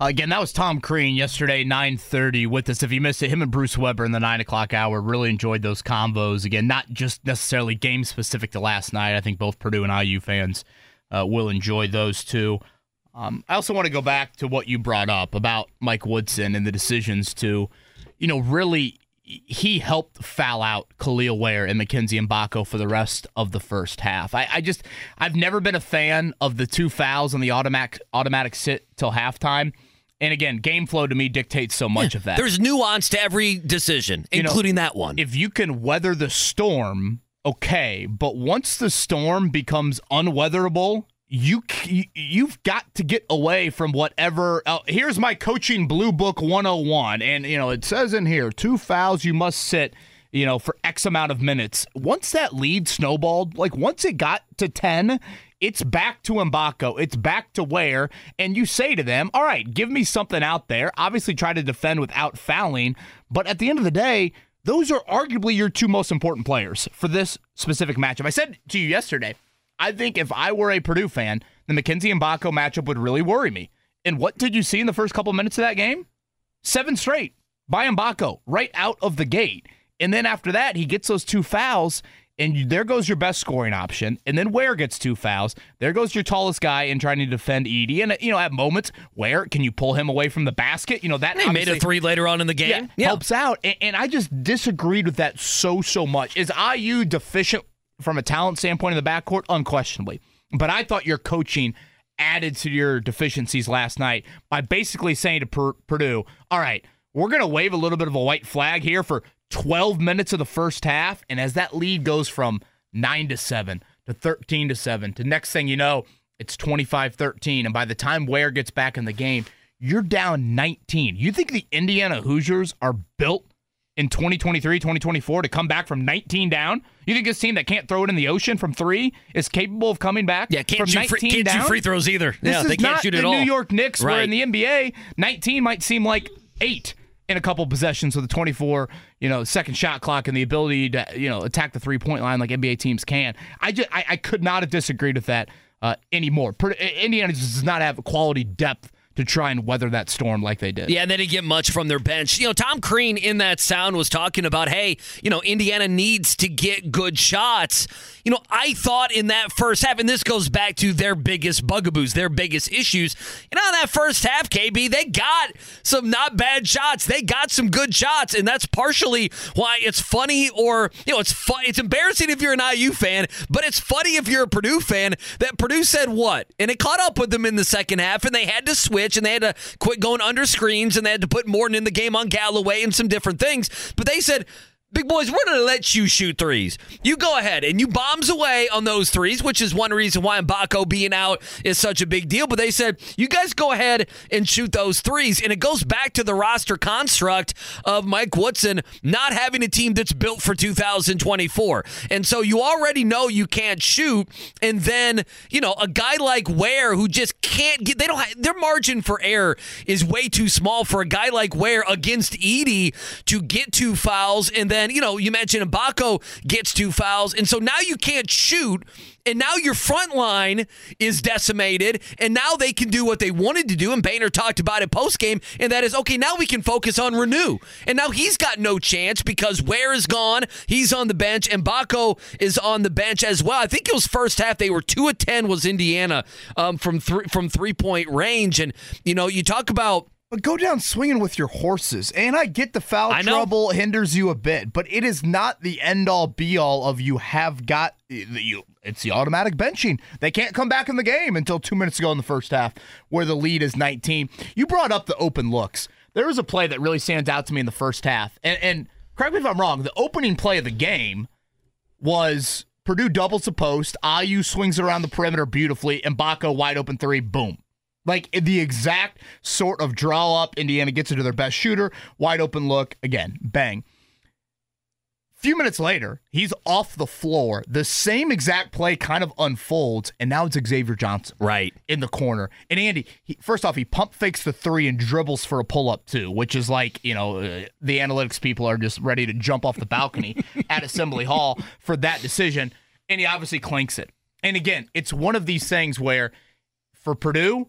Again, that was Tom Crean yesterday, 9.30 with us. If you missed it, him and Bruce Weber in the 9 o'clock hour really enjoyed those combos. Again, not just necessarily game specific to last night. I think both Purdue and IU fans uh, will enjoy those too. Um, I also want to go back to what you brought up about Mike Woodson and the decisions to, you know, really he helped foul out Kel'el Ware and Mackenzie Mgbako for the rest of the first half. I, I, just I've never been a fan of the two fouls and the automatic automatic sit till halftime. And again, game flow to me dictates so much yeah, of that. There's nuance to every decision, you including know, that one. If you can weather the storm, okay, but once the storm becomes unweatherable, you you've got to get away from whatever uh, here's my coaching blue book 101 and you know it says in here two fouls you must sit you know for x amount of minutes once that lead snowballed like once it got to 10 it's back to Mgbako. It's back to Ware. And you say to them, all right, give me something out there. Obviously, try to defend without fouling. But at the end of the day, those are arguably your two most important players for this specific matchup. I said to you yesterday, I think if I were a Purdue fan, the Mackenzie Mgbako matchup would really worry me. And what did you see in the first couple minutes of that game? Seven straight by Mgbako right out of the gate. And then after that, he gets those two fouls, and you, there goes your best scoring option. And then Ware gets two fouls. There goes your tallest guy in trying to defend Edey. And you know, at moments, Ware can you pull him away from the basket? You know that he made a three later on in the game. Yeah, yeah. helps out. And, and I just disagreed with that so so much. Is IU deficient from a talent standpoint in the backcourt? Unquestionably. But I thought your coaching added to your deficiencies last night by basically saying to per- Purdue, all right, we're going to wave a little bit of a white flag here for 12 minutes of the first half. And as that lead goes from 9 to 7 to 13 to 7 to next thing you know, it's 25 13. And by the time Ware gets back in the game, you're down 19. You think the Indiana Hoosiers are built in 2023, 2024 to come back from 19 down? You think this team that can't throw it in the ocean from three is capable of coming back? Yeah, can't, shoot, free, can't shoot free throws either. This yeah, is they can't not shoot the at all. New York Knicks, right. where in the NBA, 19 might seem like eight in a couple possessions with a 24, you know, second shot clock and the ability to, you know, attack the three point line like NBA teams can. I just, I, I could not have disagreed with that uh, anymore. Indiana does not have a quality depth to try and weather that storm like they did. Yeah, and they didn't get much from their bench. You know, Tom Crean in that sound was talking about, hey, you know, Indiana needs to get good shots. You know, I thought in that first half, and this goes back to their biggest bugaboos, their biggest issues. Know, in that first half, KB, they got some not bad shots. They got some good shots, and that's partially why it's funny or, you know, it's fun. It's embarrassing if you're an IU fan, but it's funny if you're a Purdue fan that Purdue said what? And it caught up with them in the second half, and they had to switch and they had to quit going under screens and they had to put Morton in the game on Galloway and some different things. But they said, Big boys, we're going to let you shoot threes. You go ahead and you bombs away on those threes, which is one reason why Mgbako being out is such a big deal. But they said, you guys go ahead and shoot those threes. And it goes back to the roster construct of Mike Woodson not having a team that's built for 2024. And so you already know you can't shoot. And then, you know, a guy like Ware who just can't get, they don't have, their margin for error is way too small for a guy like Ware against Edey to get two fouls and then then, you know, you mentioned Mgbako gets two fouls. And so now you can't shoot. And now your front line is decimated. And now they can do what they wanted to do. And Boehner talked about it post game. And that is, okay, now we can focus on Reneau. And now he's got no chance because Ware is gone. He's on the bench. And Mgbako is on the bench as well. I think it was first half. They were 2 of 10 was Indiana um, from, three, from three point range. And, you know, you talk about but go down swinging with your horses. And I get the foul trouble hinders you a bit, but it is not the end all be all of you have got you it's the automatic benching. They can't come back in the game until two minutes ago in the first half, where the lead is 19. You brought up the open looks. There was a play that really stands out to me in the first half, and, and correct me if I'm wrong. The opening play of the game was Purdue doubles the post, IU swings around the perimeter beautifully, and Mgbako wide open three, boom. Like the exact sort of draw up. Indiana gets into their best shooter, wide open look, again, bang few minutes later, he's off the floor. The same exact play kind of unfolds, and now it's Xavier Johnson. Right. In the corner. And Andy, he, first off, he pump fakes the three and dribbles for a pull up, too, which is like, you know, uh, the analytics people are just ready to jump off the balcony at Assembly Hall for that decision. And he obviously clinks it. And again, it's one of these things where for Purdue,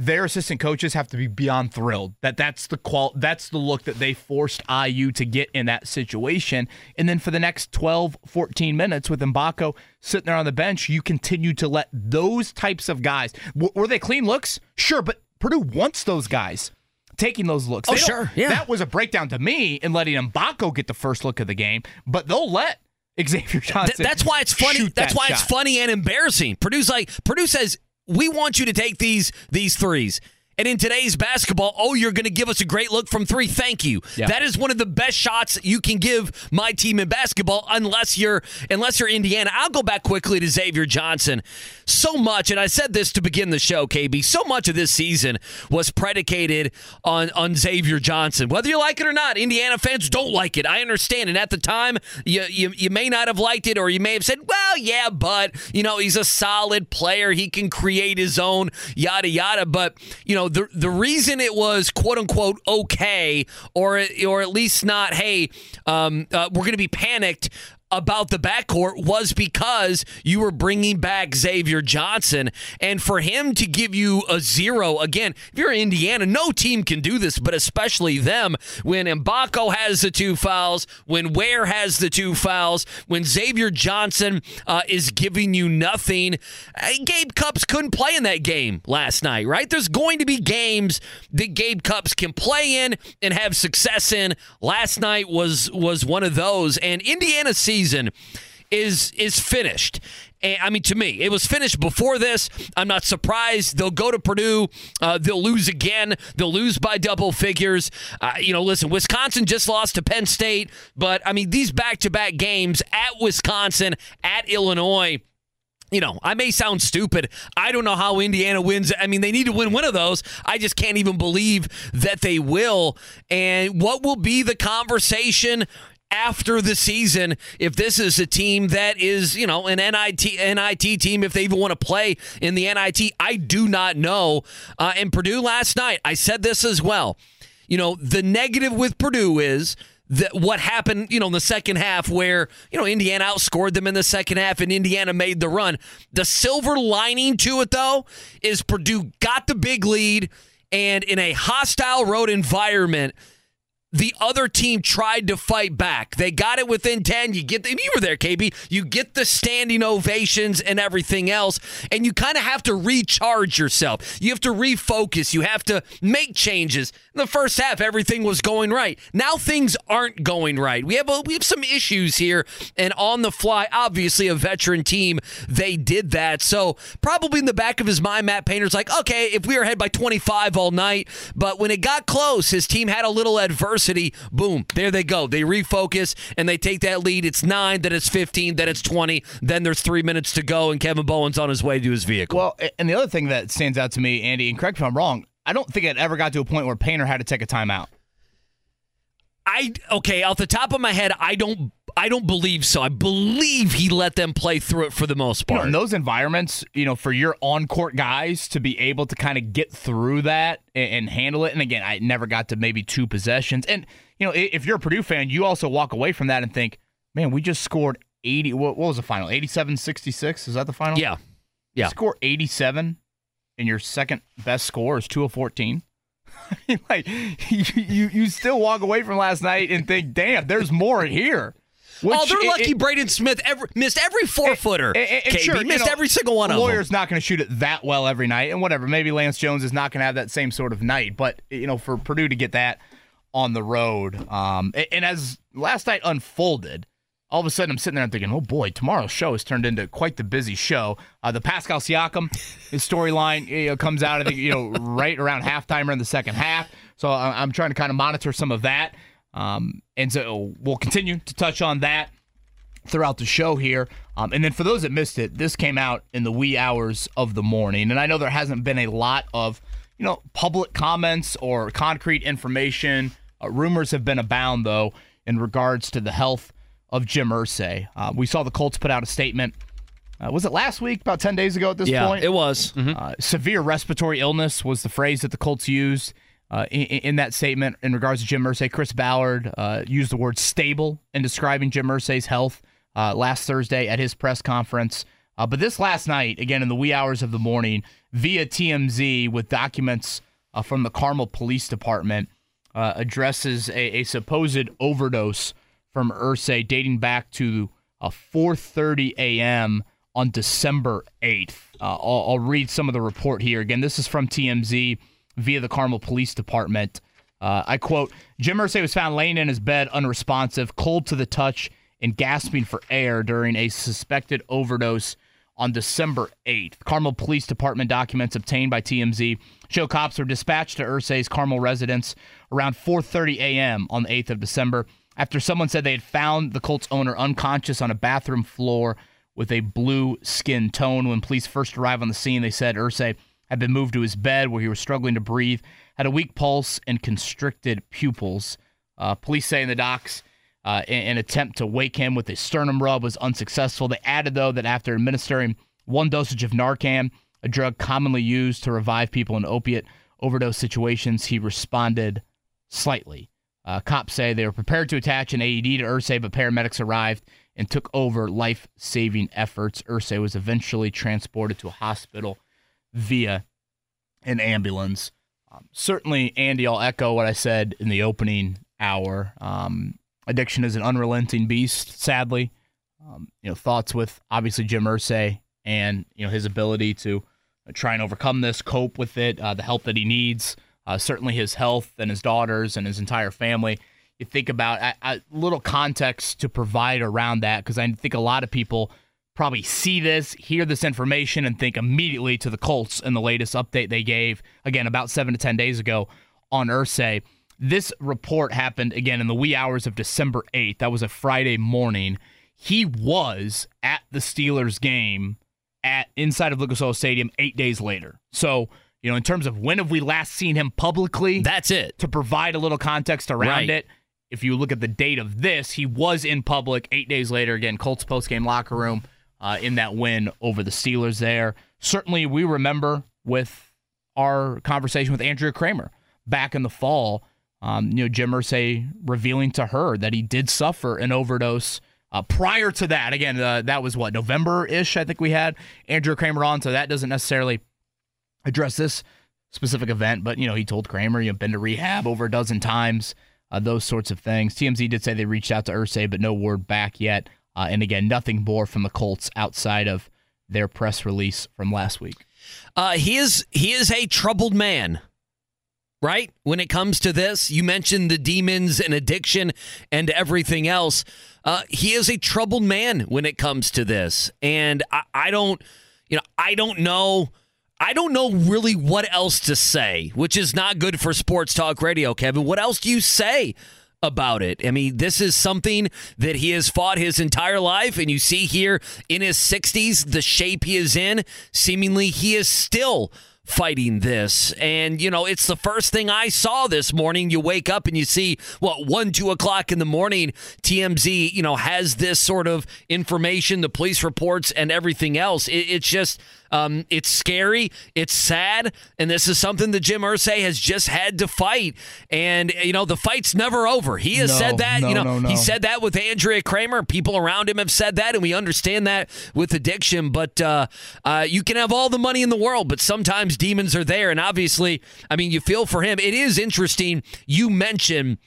their assistant coaches have to be beyond thrilled that that's the qual that's the look that they forced IU to get in that situation. And then for the next 12, 14 minutes with Mgbako sitting there on the bench, you continue to let those types of guys. W- were they clean looks? Sure, but Purdue wants those guys taking those looks. Oh, sure. Yeah. That was a breakdown to me in letting Mgbako get the first look of the game, but they'll let Xavier Johnson. Th- that's why it's funny. That's that why shot. it's funny and embarrassing. Purdue's like Purdue says we want you to take these these threes. And in today's basketball, oh, you're going to give us a great look from three. Thank you. Yeah. That is one of the best shots you can give my team in basketball, unless you're unless you're Indiana. I'll go back quickly to Xavier Johnson. So much, and I said this to begin the show, KB. So much of this season was predicated on on Xavier Johnson. Whether you like it or not, Indiana fans don't like it. I understand. And at the time, you you, you may not have liked it, or you may have said, "Well, yeah, but you know, he's a solid player. He can create his own yada yada." But you know, the the reason it was quote unquote okay, or or at least not, hey, um, uh, we're going to be panicked about the backcourt was because you were bringing back Xavier Johnson. And for him to give you a zero, again, if you're Indiana, no team can do this, but especially them. When Mgbako has the two fouls, when Ware has the two fouls, when Xavier Johnson uh, is giving you nothing, uh, Gabe Cupps couldn't play in that game last night, right? There's going to be games that Gabe Cupps can play in and have success in. Last night was was one of those, and Indiana season is is finished. I mean, to me, it was finished before this. I'm not surprised. They'll go to Purdue. Uh, they'll lose again. They'll lose by double figures. Uh, you know, listen, Wisconsin just lost to Penn State, but I mean, these back to back games at Wisconsin, at Illinois you know, I may sound stupid. I don't know how Indiana wins. I mean, they need to win one of those. I just can't even believe that they will. And what will be the conversation after the season if this is a team that is, you know, an NIT NIT team if they even want to play in the NIT? I do not know. Uh, and Purdue last night, I said this as well. You know, the negative with Purdue is that what happened, you know, in the second half where, you know, Indiana outscored them in the second half and Indiana made the run. The silver lining to it though is Purdue got the big lead and in a hostile road environment the other team tried to fight back. They got it within 10. You get the, you were there, KB. You get the standing ovations and everything else, and you kind of have to recharge yourself. You have to refocus. You have to make changes. In the first half, everything was going right. Now things aren't going right. We have a, we have some issues here, and on the fly, obviously a veteran team, they did that. So probably in the back of his mind, Matt Painter's like, okay, if we were ahead by 25 all night, but when it got close, his team had a little adversity. Boom, there they go. They refocus and they take that lead. It's nine, then it's 15, then it's 20, then there's three minutes to go, and Kevin Bowen's on his way to his vehicle. Well, and the other thing that stands out to me, Andy, and correct me if I'm wrong, I don't think it ever got to a point where Painter had to take a timeout. I okay, off the top of my head, I don't I don't believe so. I believe he let them play through it for the most You know, part. in those environments, you know, for your on court guys to be able to kind of get through that and, and handle it. And again, I never got to maybe two possessions. And, you know, if you're a Purdue fan, you also walk away from that and think, man, we just scored 80. What, what was the final? 87 66? Is that the final? Yeah. Yeah. Score 87 and your second best score is 2 of 14. I mean, like, you, you, you still walk away from last night and think, damn, there's more here. oh, they're it- lucky it- Braden Smith ever, missed every four footer. KB sure, you missed know, every single one of them. Loyer's not going to shoot it that well every night, and whatever. Maybe Lance Jones is not going to have that same sort of night, but you know, for Purdue to get that on the road, um, and, and as last night unfolded, all of a sudden I'm sitting there and thinking, oh boy, tomorrow's show has turned into quite the busy show. Uh, the Pascal Siakam storyline you know, comes out, I think, you know, right around halftime or in the second half. So I- I'm trying to kind of monitor some of that. Um, and so we'll continue to touch on that throughout the show here. Um, and then for those that missed it, this came out in the wee hours of the morning. And I know there hasn't been a lot of, you know, public comments or concrete information. Uh, rumors have been abound, though, in regards to the health of Jim Irsay. Uh, we saw the Colts put out a statement. Uh, was it last week? About 10 days ago at this Yeah, point? it was. Uh, severe respiratory illness was the phrase that the Colts used uh, in, in that statement in regards to Jim Irsay. Chris Ballard uh, used the word stable in describing Jim Irsay's health uh, last Thursday at his press conference. Uh, but this last night, again in the wee hours of the morning, via TMZ with documents uh, from the Carmel Police Department, uh, addresses a, a supposed overdose from Irsay dating back to uh, 4:30 a.m. on December 8th. Uh, I'll, I'll read some of the report here. Again, this is from TMZ via the Carmel Police Department. Uh, I quote: Jim Irsay was found laying in his bed, unresponsive, cold to the touch, and gasping for air during a suspected overdose on December 8th. Carmel Police Department documents obtained by TMZ show cops were dispatched to Irsay's Carmel residence around 4:30 a.m. on the 8th of December after someone said they had found the Colts owner unconscious on a bathroom floor with a blue skin tone. When police first arrived on the scene, they said Irsay had been moved to his bed where he was struggling to breathe, had a weak pulse, and constricted pupils. Uh, police say in the docs, uh, an, an attempt to wake him with a sternum rub was unsuccessful. They added, though, that after administering one dosage of Narcan, a drug commonly used to revive people in opiate overdose situations, he responded slightly. Uh, cops say they were prepared to attach an AED to Irsay, but paramedics arrived and took over life saving efforts. Irsay was eventually transported to a hospital via an ambulance. Um, certainly, Andy, I'll echo what I said in the opening hour. Um, addiction is an unrelenting beast, sadly. Um, you know, thoughts with obviously Jim Irsay and you know his ability to try and overcome this, cope with it, uh, the help that he needs. Uh, certainly, his health and his daughters and his entire family. You think about a, a little context to provide around that because I think a lot of people probably see this, hear this information, and think immediately to the Colts and the latest update they gave again about seven to ten days ago on Irsay. This report happened again in the wee hours of December 8th. That was a Friday morning. He was at the Steelers game at inside of Lucas Oil Stadium eight days later. So, you know, in terms of when have we last seen him publicly? That's it. To provide a little context around Right. it. If you look at the date of this, he was in public eight days later. Again, Colts post game locker room uh, in that win over the Steelers there. Certainly, we remember with our conversation with Andrea Kremer back in the fall, um, you know, Jim Irsay revealing to her that he did suffer an overdose. Uh, prior to that, again, uh, that was what November ish. I think we had Andrea Kremer on, so that doesn't necessarily address this specific event. But you know, he told Kremer, you know, been to rehab over a dozen times, uh, those sorts of things. TMZ did say they reached out to Irsay, but no word back yet. Uh, and again, nothing more from the Colts outside of their press release from last week. Uh, he is he is a troubled man, right? When it comes to this, you mentioned the demons and addiction and everything else. Uh, he is a troubled man when it comes to this, and I, I don't, you know, I don't know. I don't know really what else to say, which is not good for sports talk radio, Kevin. What else do you say about it? I mean, this is something that he has fought his entire life, and you see here in his 60s, the shape he is in, seemingly he is still fighting this. And, you know, it's the first thing I saw this morning. You wake up and you see, what, one, two o'clock in the morning, TMZ, you know, has this sort of information, the police reports, and everything else. It, it's just. Um, it's scary. It's sad, and this is something that Jim Irsay has just had to fight. And you know, the fight's never over. He has No, said that. no, you know, no, no. he said that with Andrea Kremer. People around him have said that, and we understand that with addiction. But uh, uh, you can have all the money in the world, but sometimes demons are there. And obviously, I mean, you feel for him. It is interesting. You mentioned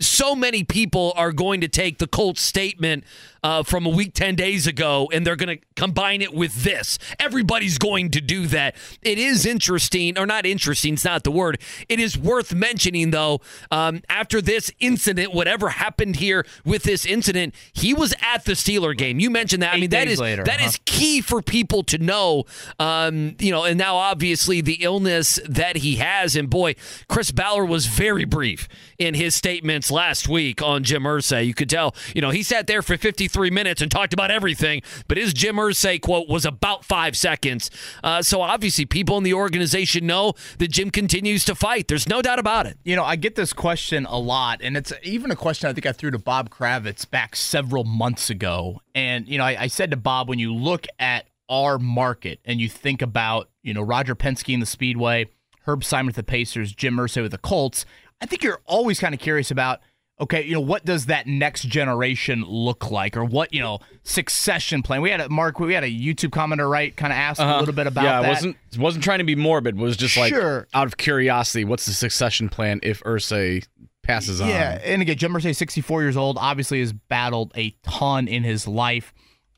so many people are going to take the Colts statement uh, from a week 10 days ago and they're going to combine it with this. Everybody's going to do that. It is interesting, or not interesting, it's not the word. It is worth mentioning, though, um, after this incident, whatever happened here with this incident, he was at the Steeler game. You mentioned that. I mean, that days later, that huh? is key for people to know. Um, you know, and now obviously the illness that he has, and boy, Chris Ballard was very brief in his statements last week on Jim Irsay. You could tell, you know, he sat there for 53 minutes and talked about everything, but his Jim Irsay quote was about five seconds. Uh, so obviously, people in the organization know that Jim continues to fight. There's no doubt about it. You know, I get this question a lot, and it's even a question I think I threw to Bob Kravitz back several months ago. And, you know, I, I said to Bob, when you look at our market and you think about, you know, Roger Penske in the Speedway, Herb Simon with the Pacers, Jim Irsay with the Colts, I think you're always kind of curious about, okay, you know, what does that next generation look like, or what you know, succession plan? We had a Mark, we had a YouTube commenter, right? Kind of asked a Uh-huh. little bit about yeah, that. wasn't wasn't trying to be morbid. Was just like Sure. out of curiosity. What's the succession plan if Irsay passes on? Yeah, and again, Jim Irsay, 64 years old, obviously has battled a ton in his life.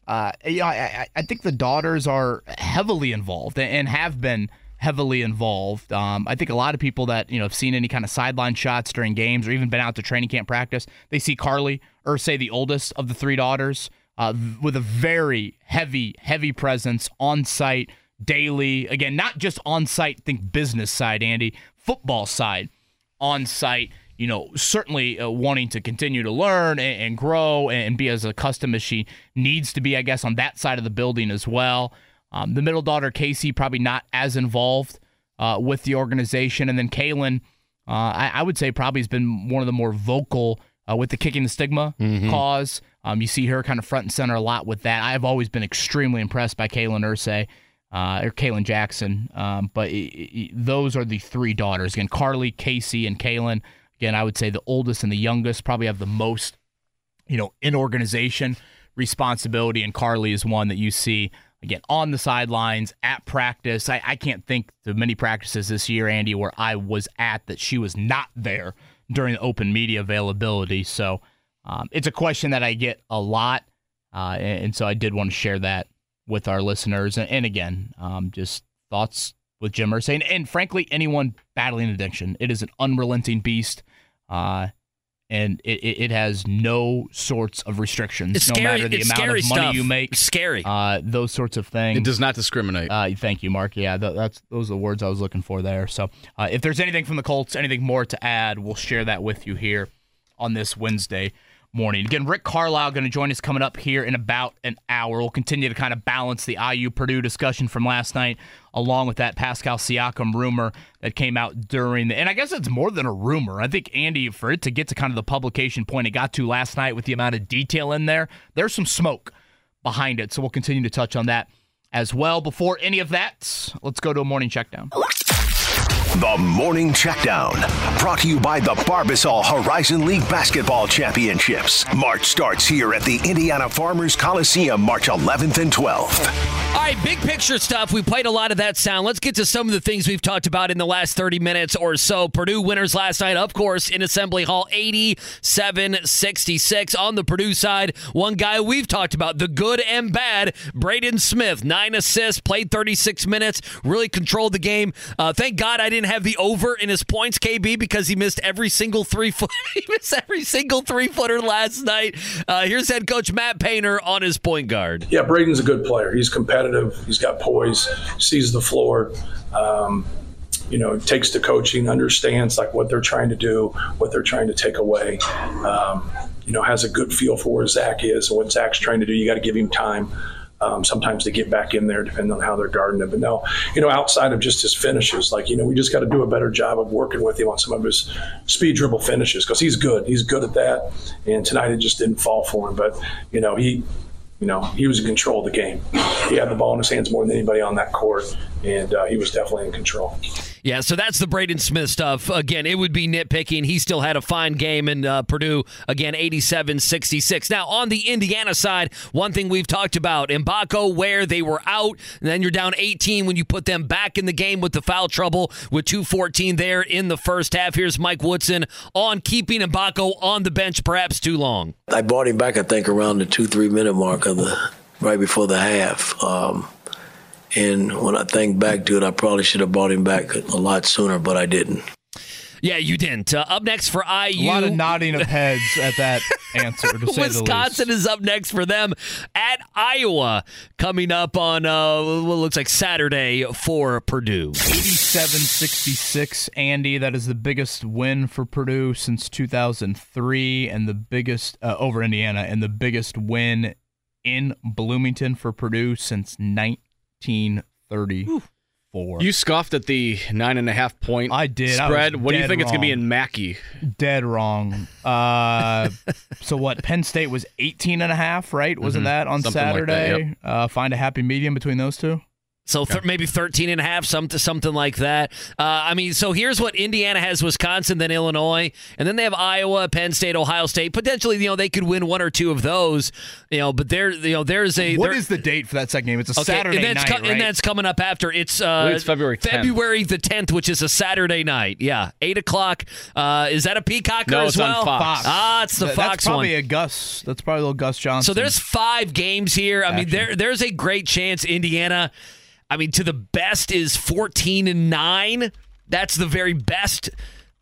Uh, you know, I, I, I think the daughters are heavily involved and have been heavily involved. Um, I think a lot of people that you know have seen any kind of sideline shots during games or even been out to training camp practice, they see Carly or say the oldest of the three daughters, uh, with a very heavy, heavy presence on site daily. Again, not just on site. Think business side, Andy, football side on site, you know, certainly uh, wanting to continue to learn and, and grow and be as accustomed as she needs to be, I guess, on that side of the building as well. Um, the middle daughter, Casey, probably not as involved uh, with the organization. And then Kaylin, uh, I, I would say probably has been one of the more vocal uh, with the kicking the stigma cause. Um, you see her kind of front and center a lot with that. I've always been extremely impressed by Kalen Irsay uh, or Kaylin Jackson. Um, but i i those are the three daughters. Again, Carly, Casey, and Kaylin. Again, I would say the oldest and the youngest probably have the most, you know, in organization responsibility. And Carly is one that you see, again, on the sidelines, at practice. I, I can't think of many practices this year, Andy, where I was at that she was not there during the open media availability. So um, it's a question that I get a lot. Uh, and, and so I did want to share that with our listeners. And, and again, um, just thoughts with Jim Irsay. And, and frankly, anyone battling addiction, it is an unrelenting beast. Uh, and it, it, it has no sorts of restrictions, It's no scary- matter the it's amount scary of money stuff. you make. Scary. Uh, those sorts of things. It does not discriminate. Uh, thank you, Mark. Yeah, th- that's those are the words I was looking for there. So, uh, if there's anything from the Colts, anything more to add, we'll share that with you here on this Wednesday morning. Again, Rick Carlisle going to join us coming up here in about an hour. We'll continue to kind of balance the IU Purdue discussion from last night, along with that Pascal Siakam rumor that came out during the. And I guess it's more than a rumor. I think Andy, for it to get to kind of the publication point it got to last night with the amount of detail in there, there's some smoke behind it. So we'll continue to touch on that as well. Before any of that, let's go to a morning check down. The Morning Checkdown, brought to you by the Barbasol Horizon League Basketball Championships. March starts here at the Indiana Farmers Coliseum March 11th and 12th. All right, big picture stuff. We played a lot of that sound. Let's get to some of the things we've talked about in the last 30 minutes or so. Purdue winners last night, of course, in Assembly Hall, 87 66. On the Purdue side, one guy we've talked about, the good and bad, Braden Smith, nine assists, played 36 minutes, really controlled the game. Uh, thank God I didn't have the over in his points, KB, because he missed every single three foot. he missed every single three footer last night. Uh, here's head coach Matt Painter on his point guard. Yeah, Braden's a good player. He's competitive. He's got poise. Sees the floor. Um, you know, takes the coaching, understands like what they're trying to do, what they're trying to take away. Um, you know, has a good feel for where Zach is and what Zach's trying to do. You got to give him time. Um, sometimes to get back in there, depending on how they're guarding him. But no, you know, outside of just his finishes, like you know, we just got to do a better job of working with him on some of his speed dribble finishes because he's good. He's good at that. And tonight it just didn't fall for him. But you know, he you know, he was in control of the game. He had the ball in his hands more than anybody on that court, and uh, he was definitely in control. Yeah, so that's the Braden Smith stuff. Again, it would be nitpicking. He still had a fine game in uh, Purdue, again, 87 66. Now, on the Indiana side, one thing we've talked about Mgbako, Ware they were out, and then you're down 18 when you put them back in the game with the foul trouble with 214 there in the first half. Here's Mike Woodson on keeping Mgbako on the bench perhaps too long. I brought him back, I think, around the two, three minute mark of the right before the half. Um, and when I think back to it, I probably should have brought him back a lot sooner, but I didn't. Yeah, you didn't. Uh, up next for IU. A lot of nodding of heads at that answer, to say Wisconsin the least. is up next for them at Iowa, coming up on uh, what looks like Saturday for Purdue. 87-66, Andy. That is the biggest win for Purdue since 2003, and the biggest uh, over Indiana, and the biggest win in Bloomington for Purdue since 1934. You scoffed at the nine and a half point I did. Spread. was what do you think it's going to be in Mackey? Dead wrong. Uh, so what? Penn State was 18 and a half, right? Wasn't Mhm. that on Something like that, Saturday? uh, find a happy medium between those two. So th- maybe 13 and a half, something, something like that. Uh, I mean, so here's what Indiana has Wisconsin, then Illinois, and then they have Iowa, Penn State, Ohio State. Potentially, you know, they could win one or two of those, you know, but there, you know, there's a. What is the date for that second game? It's a Okay, Saturday and that's night, co- right? and that's coming up after. It's uh, it's February 10th. February the 10th, which is a Saturday night. Yeah, eight o'clock. Uh, is that a Peacocker No, as it's on well? Fox. Ah, it's the Th- Fox That's probably one. a Gus. That's probably a little Gus Johnson. So there's five games here. I mean, there there's a great chance Indiana. I mean, to the best is 14 and nine. That's the very best.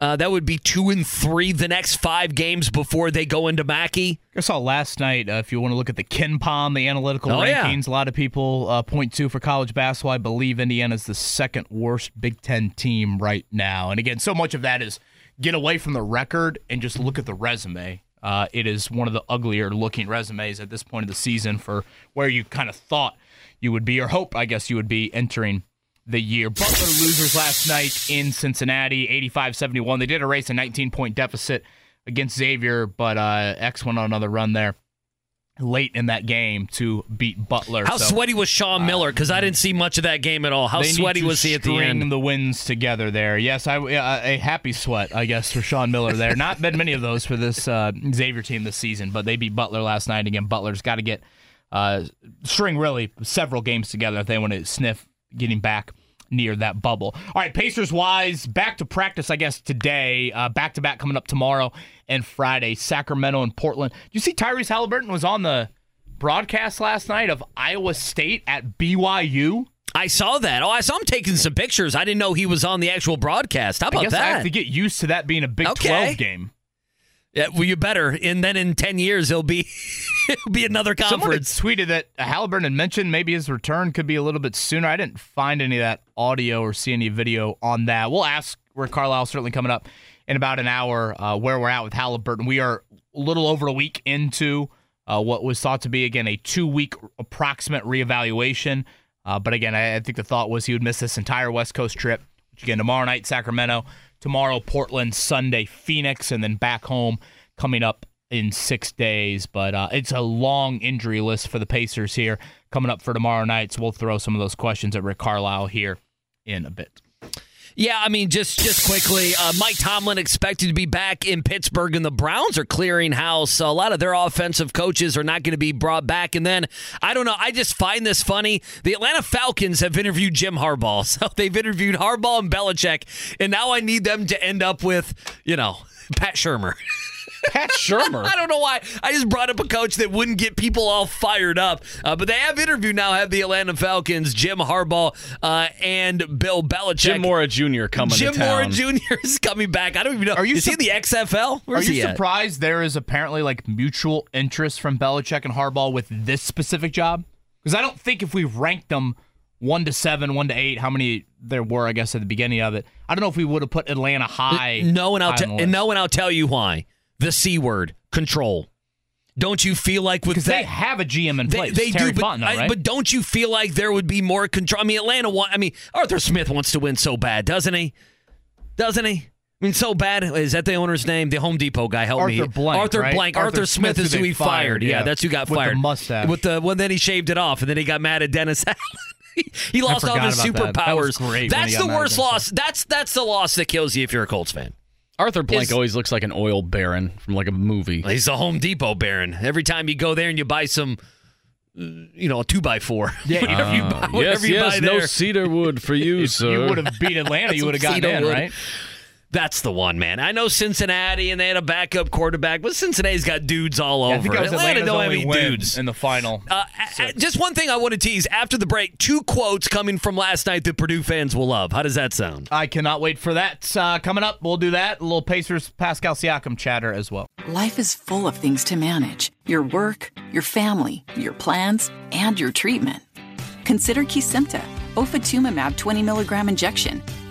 Uh, that would be two and three the next five games before they go into Mackey. I saw last night. Uh, if you want to look at the KenPom, the analytical Oh, yeah. rankings, a lot of people uh, point to for college basketball. I believe Indiana's the second worst Big Ten team right now. And again, so much of that is get away from the record and just look at the resume. Uh, it is one of the uglier looking resumes at this point of the season for where you kind of thought you would be, or hope, I guess, you would be entering the year. Butler losers last night in Cincinnati, 85 71. They did erase a 19 point deficit against Xavier, but uh, X went on another run there late in that game to beat Butler. How So, sweaty was Sean Miller? Because I didn't see much of that game at all. How sweaty was he at the end? the wins together there. Yes, I uh, a happy sweat, I guess, for Sean Miller there. Not been many of those for this uh, Xavier team this season, but they beat Butler last night. Again, Butler's got to get uh, string really several games together if they want to sniff getting back near that bubble. All right, Pacers wise, back to practice, I guess, today. Back to back coming up tomorrow and Friday. Sacramento and Portland. You see, Tyrese Halliburton was on the broadcast last night of Iowa State at BYU. I saw that. Oh, I saw him taking some pictures. I didn't know he was on the actual broadcast. How I about I that? have to get used to that being a Big Okay. 12 game. Yeah, well, you better. And then in ten years, he'll be it'll be another conference. Someone tweeted that Halliburton had mentioned maybe his return could be a little bit sooner. I didn't find any of that audio or see any video on that. We'll ask Rick Carlisle certainly coming up in about an hour uh, where we're at with Halliburton. We are a little over a week into uh, what was thought to be again a two week approximate reevaluation. Uh, but again, I, I think the thought was he would miss this entire West Coast trip. Which again, tomorrow night Sacramento, tomorrow Portland, Sunday Phoenix, and then back home coming up in six days. But uh, it's a long injury list for the Pacers here coming up for tomorrow night. So we'll throw some of those questions at Rick Carlisle here in a bit. Yeah, I mean, just just quickly, uh, Mike Tomlin expected to be back in Pittsburgh, and the Browns are clearing house. A lot of their offensive coaches are not going to be brought back. And then I don't know. I just find this funny. The Atlanta Falcons have interviewed Jim Harbaugh, so they've interviewed Harbaugh and Belichick, and now I need them to end up with you know Pat Shurmur. Pat Shurmur. I don't know why. I just brought up a coach that wouldn't get people all fired up. Uh, but they have interviewed now, have the Atlanta Falcons, Jim Harbaugh, uh, and Bill Belichick. Jim Mora Jr. coming Jim to town. Mora Jr. is coming back. I don't even know. Are you is he in the XFL? Are you he at? surprised there is apparently like mutual interest from Belichick and Harbaugh with this specific job? Because I don't think if we ranked them one to seven, one to eight, how many there were, I guess, at the beginning of it, I don't know if we would have put Atlanta high. No, and I'll high te- on the and no, and I'll tell you why. The C word, control. Don't you feel like with because that they have a GM in They, place. they Terry do, but, Fontenot, I- but don't you feel like there would be more control? I mean, Atlanta. Want, I mean, Arthur Smith wants to win so bad, doesn't he? Doesn't he? I mean, so bad. Is that the owner's name? The Home Depot guy. Help me. Arthur Blank, Arthur right? Blank. Arthur Arthur, Smith, Smith is who he fired. fired, Yeah, yeah. that's who got With the fired. mustache. With the well, then he shaved it off, and then he got mad at Dennis Allen. he lost all his about that. That superpowers. That's the worst loss. That's that's the loss that kills you if you're a Colts fan. Arthur Blank Is- always looks like an oil baron from like a movie. He's a Home Depot baron. Every time you go there and you buy some, uh, you know, a two by four. Yeah. whatever you buy, whatever yes, you yes, buy no cedar wood for you, sir. you would have beat Atlanta, you would have gotten Cedar in, wood. right? That's the one, man. I know Cincinnati and they had a backup quarterback, but Cincinnati's got dudes all Yeah, over. I think that was Atlanta Atlanta's don't have any dudes. in the final. Uh, a- a- just one thing I want to tease after the break: two quotes coming from last night that Purdue fans will love. How does that sound? I cannot wait for that. Uh, coming up, we'll do that. A little Pacers Pascal Siakam chatter as well. Life is full of things to manage your work, your family, your plans, and your treatment. Consider Kesimpta, ofatumumab 20 milligram injection.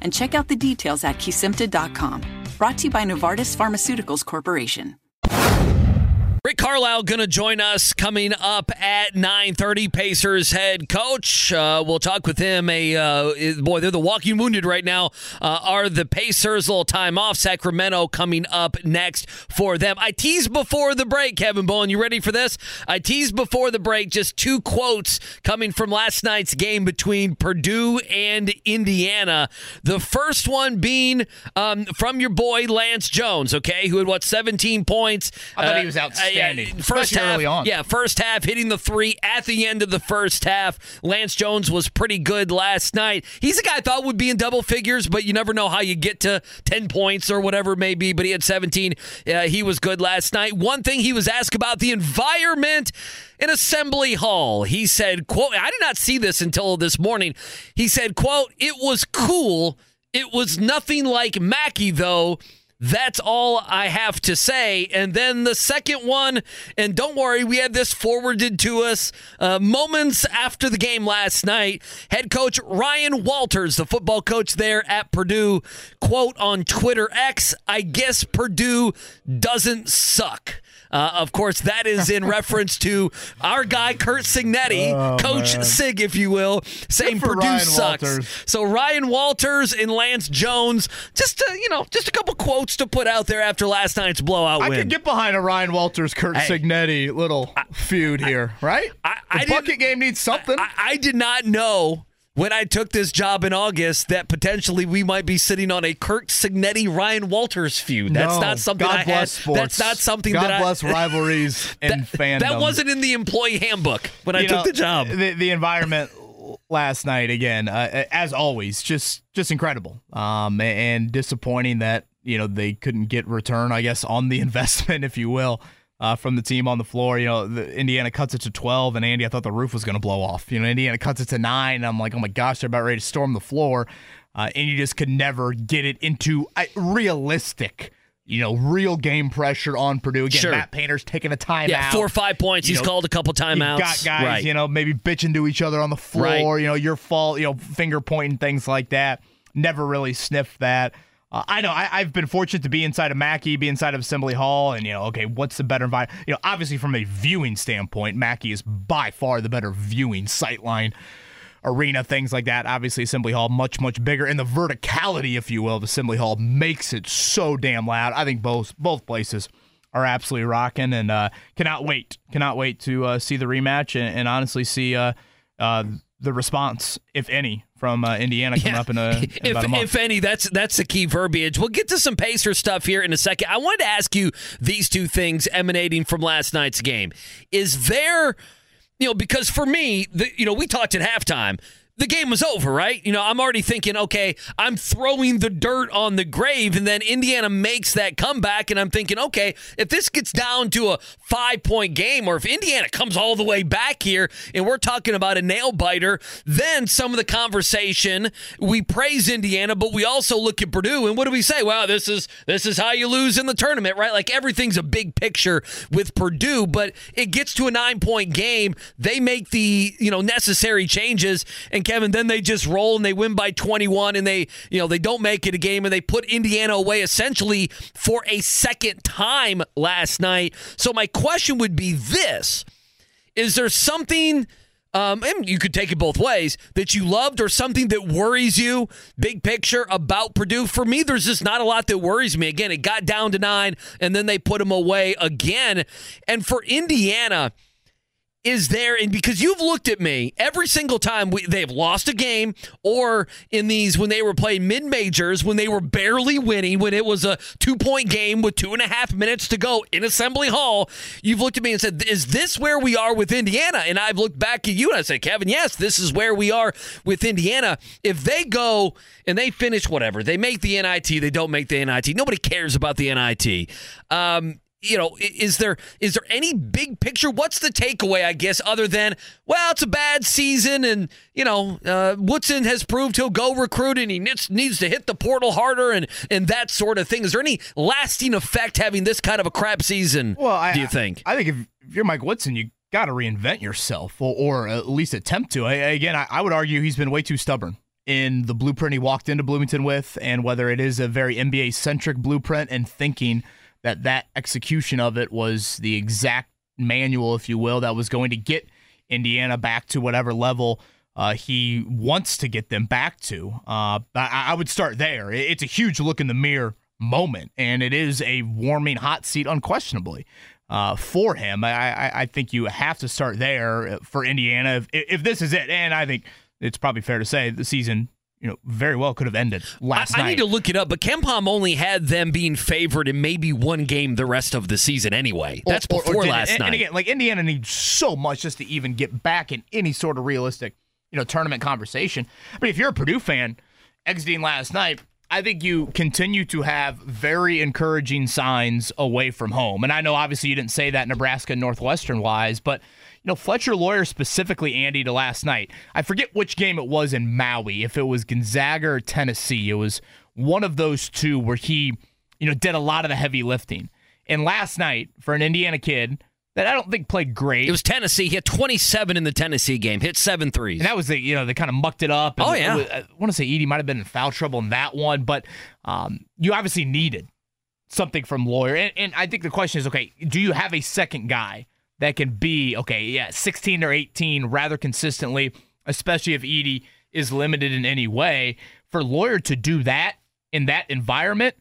and check out the details at kesimpta.com. Brought to you by Novartis Pharmaceuticals Corporation. Rick Carlisle going to join us coming up at 9:30. Pacers head coach. Uh, we'll talk with him. A uh, boy, they're the walking wounded right now. Uh, are the Pacers? A little time off. Sacramento coming up next for them. I teased before the break, Kevin Bowen. You ready for this? I teased before the break just two quotes coming from last night's game between Purdue and Indiana. The first one being um, from your boy Lance Jones. Okay, who had what 17 points. I thought he Uh, was uh, outstanding, yeah, first half, early on. yeah, first half hitting the three at the end of the first half. Lance Jones was pretty good last night. He's a guy I thought would be in double figures, but you never know how you get to 10 points or whatever it may be. But he had 17. Uh, he was good last night. One thing he was asked about the environment in Assembly Hall. He said, quote, I did not see this until this morning. He said, quote, it was cool. It was nothing like Mackey, though. That's all I have to say. And then the second one, and don't worry, we had this forwarded to us uh, moments after the game last night. Head coach Ryan Walters, the football coach there at Purdue, quote on Twitter X, I guess Purdue doesn't suck. Uh, of course, that is in reference to our guy Curt Cignetti, Oh, Coach man. Sig, if you will, saying Purdue Ryan sucks. Walters. So Ryan Walters and Lance Jones, just uh, you know, just a couple quotes to put out there after last night's blowout I win. could get behind a Ryan Walters, Kurt Hey. Signetti little feud here, right? I, the bucket game needs something. I, I did not know when I took this job in August that potentially we might be sitting on a Curt Cignetti Ryan Walters feud. That's No. not something God I had. sports. That's not something God that I bless rivalries and fandom. That wasn't in the employee handbook when I You took the job. The, the environment last night again, uh, as always, just just incredible. Um, and disappointing that you know they couldn't get return, I guess, on the investment, if you will. Uh, from the team on the floor, you know, the, Indiana cuts it to 12, and Andy, I thought the roof was going to blow off. You know, Indiana cuts it to nine, and I'm like, oh my gosh, they're about ready to storm the floor, uh, and you just could never get it into uh, realistic, you know, real game pressure on Purdue. Again, Sure. Matt Painter's taking a timeout. Yeah, four or five points. You He's know, called a couple timeouts. Got guys, right. you know, maybe bitching to each other on the floor, Right. you know, your fault, you know, finger pointing, things like that. Never really sniffed that. Uh, I know I, I've been fortunate to be inside of Mackey, be inside of Assembly Hall, and you know, okay, what's the better environment? You know, obviously from a viewing standpoint, Mackey is by far the better viewing sightline arena, things like that. Obviously, Assembly Hall much much bigger, and the verticality, if you will, of Assembly Hall makes it so damn loud. I think both both places are absolutely rocking, and uh, cannot wait, cannot wait to uh, see the rematch, and, and honestly see uh, uh, the response, if any, from uh, Indiana coming up in, a, in if, about a month. if any, that's that's the key verbiage. We'll get to some Pacer stuff here in a second. I wanted to ask you these two things emanating from last night's game. Is there, you know, because for me, the, you know, we talked at halftime. The game was over, right? You know, I'm already thinking, okay, I'm throwing the dirt on the grave, and then Indiana makes that comeback, and I'm thinking, okay, if this gets down to a five point game, or if Indiana comes all the way back here, and we're talking about a nail biter, then some of the conversation we praise Indiana, but we also look at Purdue, and what do we say? Wow, this is this is how you lose in the tournament, right? Like everything's a big picture with Purdue, but it gets to a nine point game, they make the you know necessary changes, and Kevin, then they just roll and they win by 21 and they, you know, they don't make it a game and they put Indiana away essentially for a second time last night. So my question would be this: Is there something um, and you could take it both ways that you loved or something that worries you, big picture about Purdue. For me, there's just not a lot that worries me. Again, it got down to nine and then they put them away again. And for Indiana, is there and because you've looked at me every single time we, they've lost a game or in these when they were playing mid majors when they were barely winning when it was a two point game with two and a half minutes to go in assembly hall you've looked at me and said is this where we are with indiana? And i've looked back at you and i said kevin yes this is where we are with indiana. If they go and they finish whatever they make the nit they don't make the nit nobody cares about the nit um, you know, is there is there any big picture? What's the takeaway? I guess other than well, it's a bad season, and you know, uh, Woodson has proved he'll go recruit, and he needs, needs to hit the portal harder, and and that sort of thing. Is there any lasting effect having this kind of a crap season? Well, I, do you think? I think if, if you're Mike Woodson, you got to reinvent yourself, or, or, at least attempt to. I, again, I, I would argue he's been way too stubborn in the blueprint he walked into Bloomington with, and whether it is a very NBA centric blueprint and thinking that that execution of it was the exact manual, if you will, that was going to get Indiana back to whatever level uh, he wants to get them back to. Uh, I, I, would start there. It's a huge look in the mirror moment, and it is a warming hot seat, unquestionably. Uh, for him, I, I, think you have to start there for Indiana if, if this is it. And I think it's probably fair to say the season you know, very well could have ended last I, night. I need to look it up, but KenPom only had them being favored in maybe one game the rest of the season anyway. That's or, before or, or last and, night. And again, like Indiana needs so much just to even get back in any sort of realistic, you know, tournament conversation. I mean, if you're a Purdue fan exiting last night, I think you continue to have very encouraging signs away from home. And I know obviously you didn't say that Nebraska Northwestern wise, but you know, Fletcher Loyer specifically, Andy, to last night. I forget which game it was in Maui, if it was Gonzaga or Tennessee. It was one of those two where he, you know, did a lot of the heavy lifting. And last night, for an Indiana kid that I don't think played great. It was Tennessee. He had 27 in the Tennessee game, hit seven threes. And that was the, you know, they kind of mucked it up. oh, yeah. Was, I want to say Edey might have been in foul trouble in that one, but um, you obviously needed something from Lawyer. And, and I think the question is okay, do you have a second guy that can be okay, yeah, 16 or 18 rather consistently, especially if Edey is limited in any way. For Loyer to do that in that environment,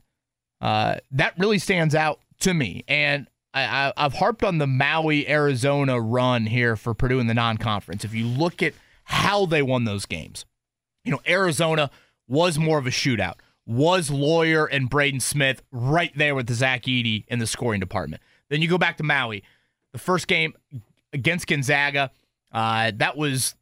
uh, that really stands out to me. And I, have harped on the Maui, Arizona run here for Purdue in the non-conference. If you look at how they won those games, you know Arizona was more of a shootout. Was Loyer and Braden Smith right there with the Zach Edey in the scoring department? Then you go back to Maui the first game against Gonzaga, uh, that was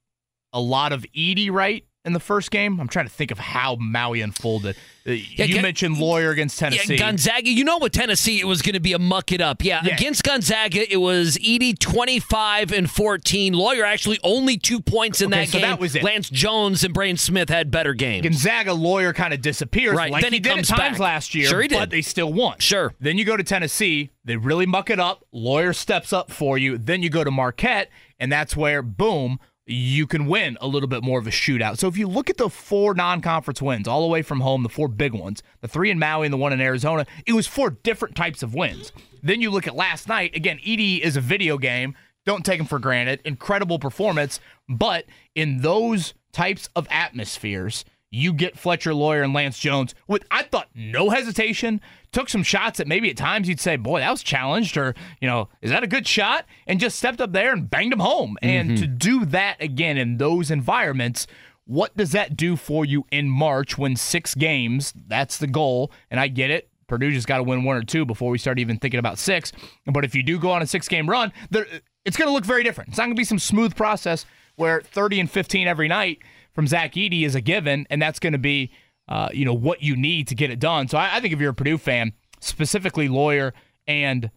a lot of Edey, right? In the first game, I'm trying to think of how Maui unfolded. Uh, yeah, you mentioned Loyer against Tennessee. Yeah, Gonzaga. You know, what Tennessee, it was going to be a muck it up. Yeah, yeah, against Gonzaga, it was Edey 25 and 14. Loyer actually only two points in okay, that so game. That was it. Lance Jones and Braden Smith had better games. Gonzaga Loyer kind of disappears. Right. Like then he, he did comes at times back. last year. Sure, he did. But they still won. Sure. Then you go to Tennessee. They really muck it up. Loyer steps up for you. Then you go to Marquette, and that's where boom you can win a little bit more of a shootout. So if you look at the four non-conference wins all the way from home, the four big ones, the three in Maui and the one in Arizona, it was four different types of wins. Then you look at last night, again, Edey is a video game. Don't take him for granted. Incredible performance, but in those types of atmospheres, you get Fletcher Loyer and Lance Jones with I thought no hesitation, took some shots that maybe at times you'd say, boy, that was challenged, or you know, is that a good shot? And just stepped up there and banged them home. Mm-hmm. And to do that again in those environments, what does that do for you in March when six games, that's the goal, and I get it. Purdue just got to win one or two before we start even thinking about six. But if you do go on a six game run, it's going to look very different. It's not going to be some smooth process where 30 and 15 every night from Zach Edey is a given, and that's going to be, uh, you know, what you need to get it done. So I, I think if you're a Purdue fan, specifically Loyer and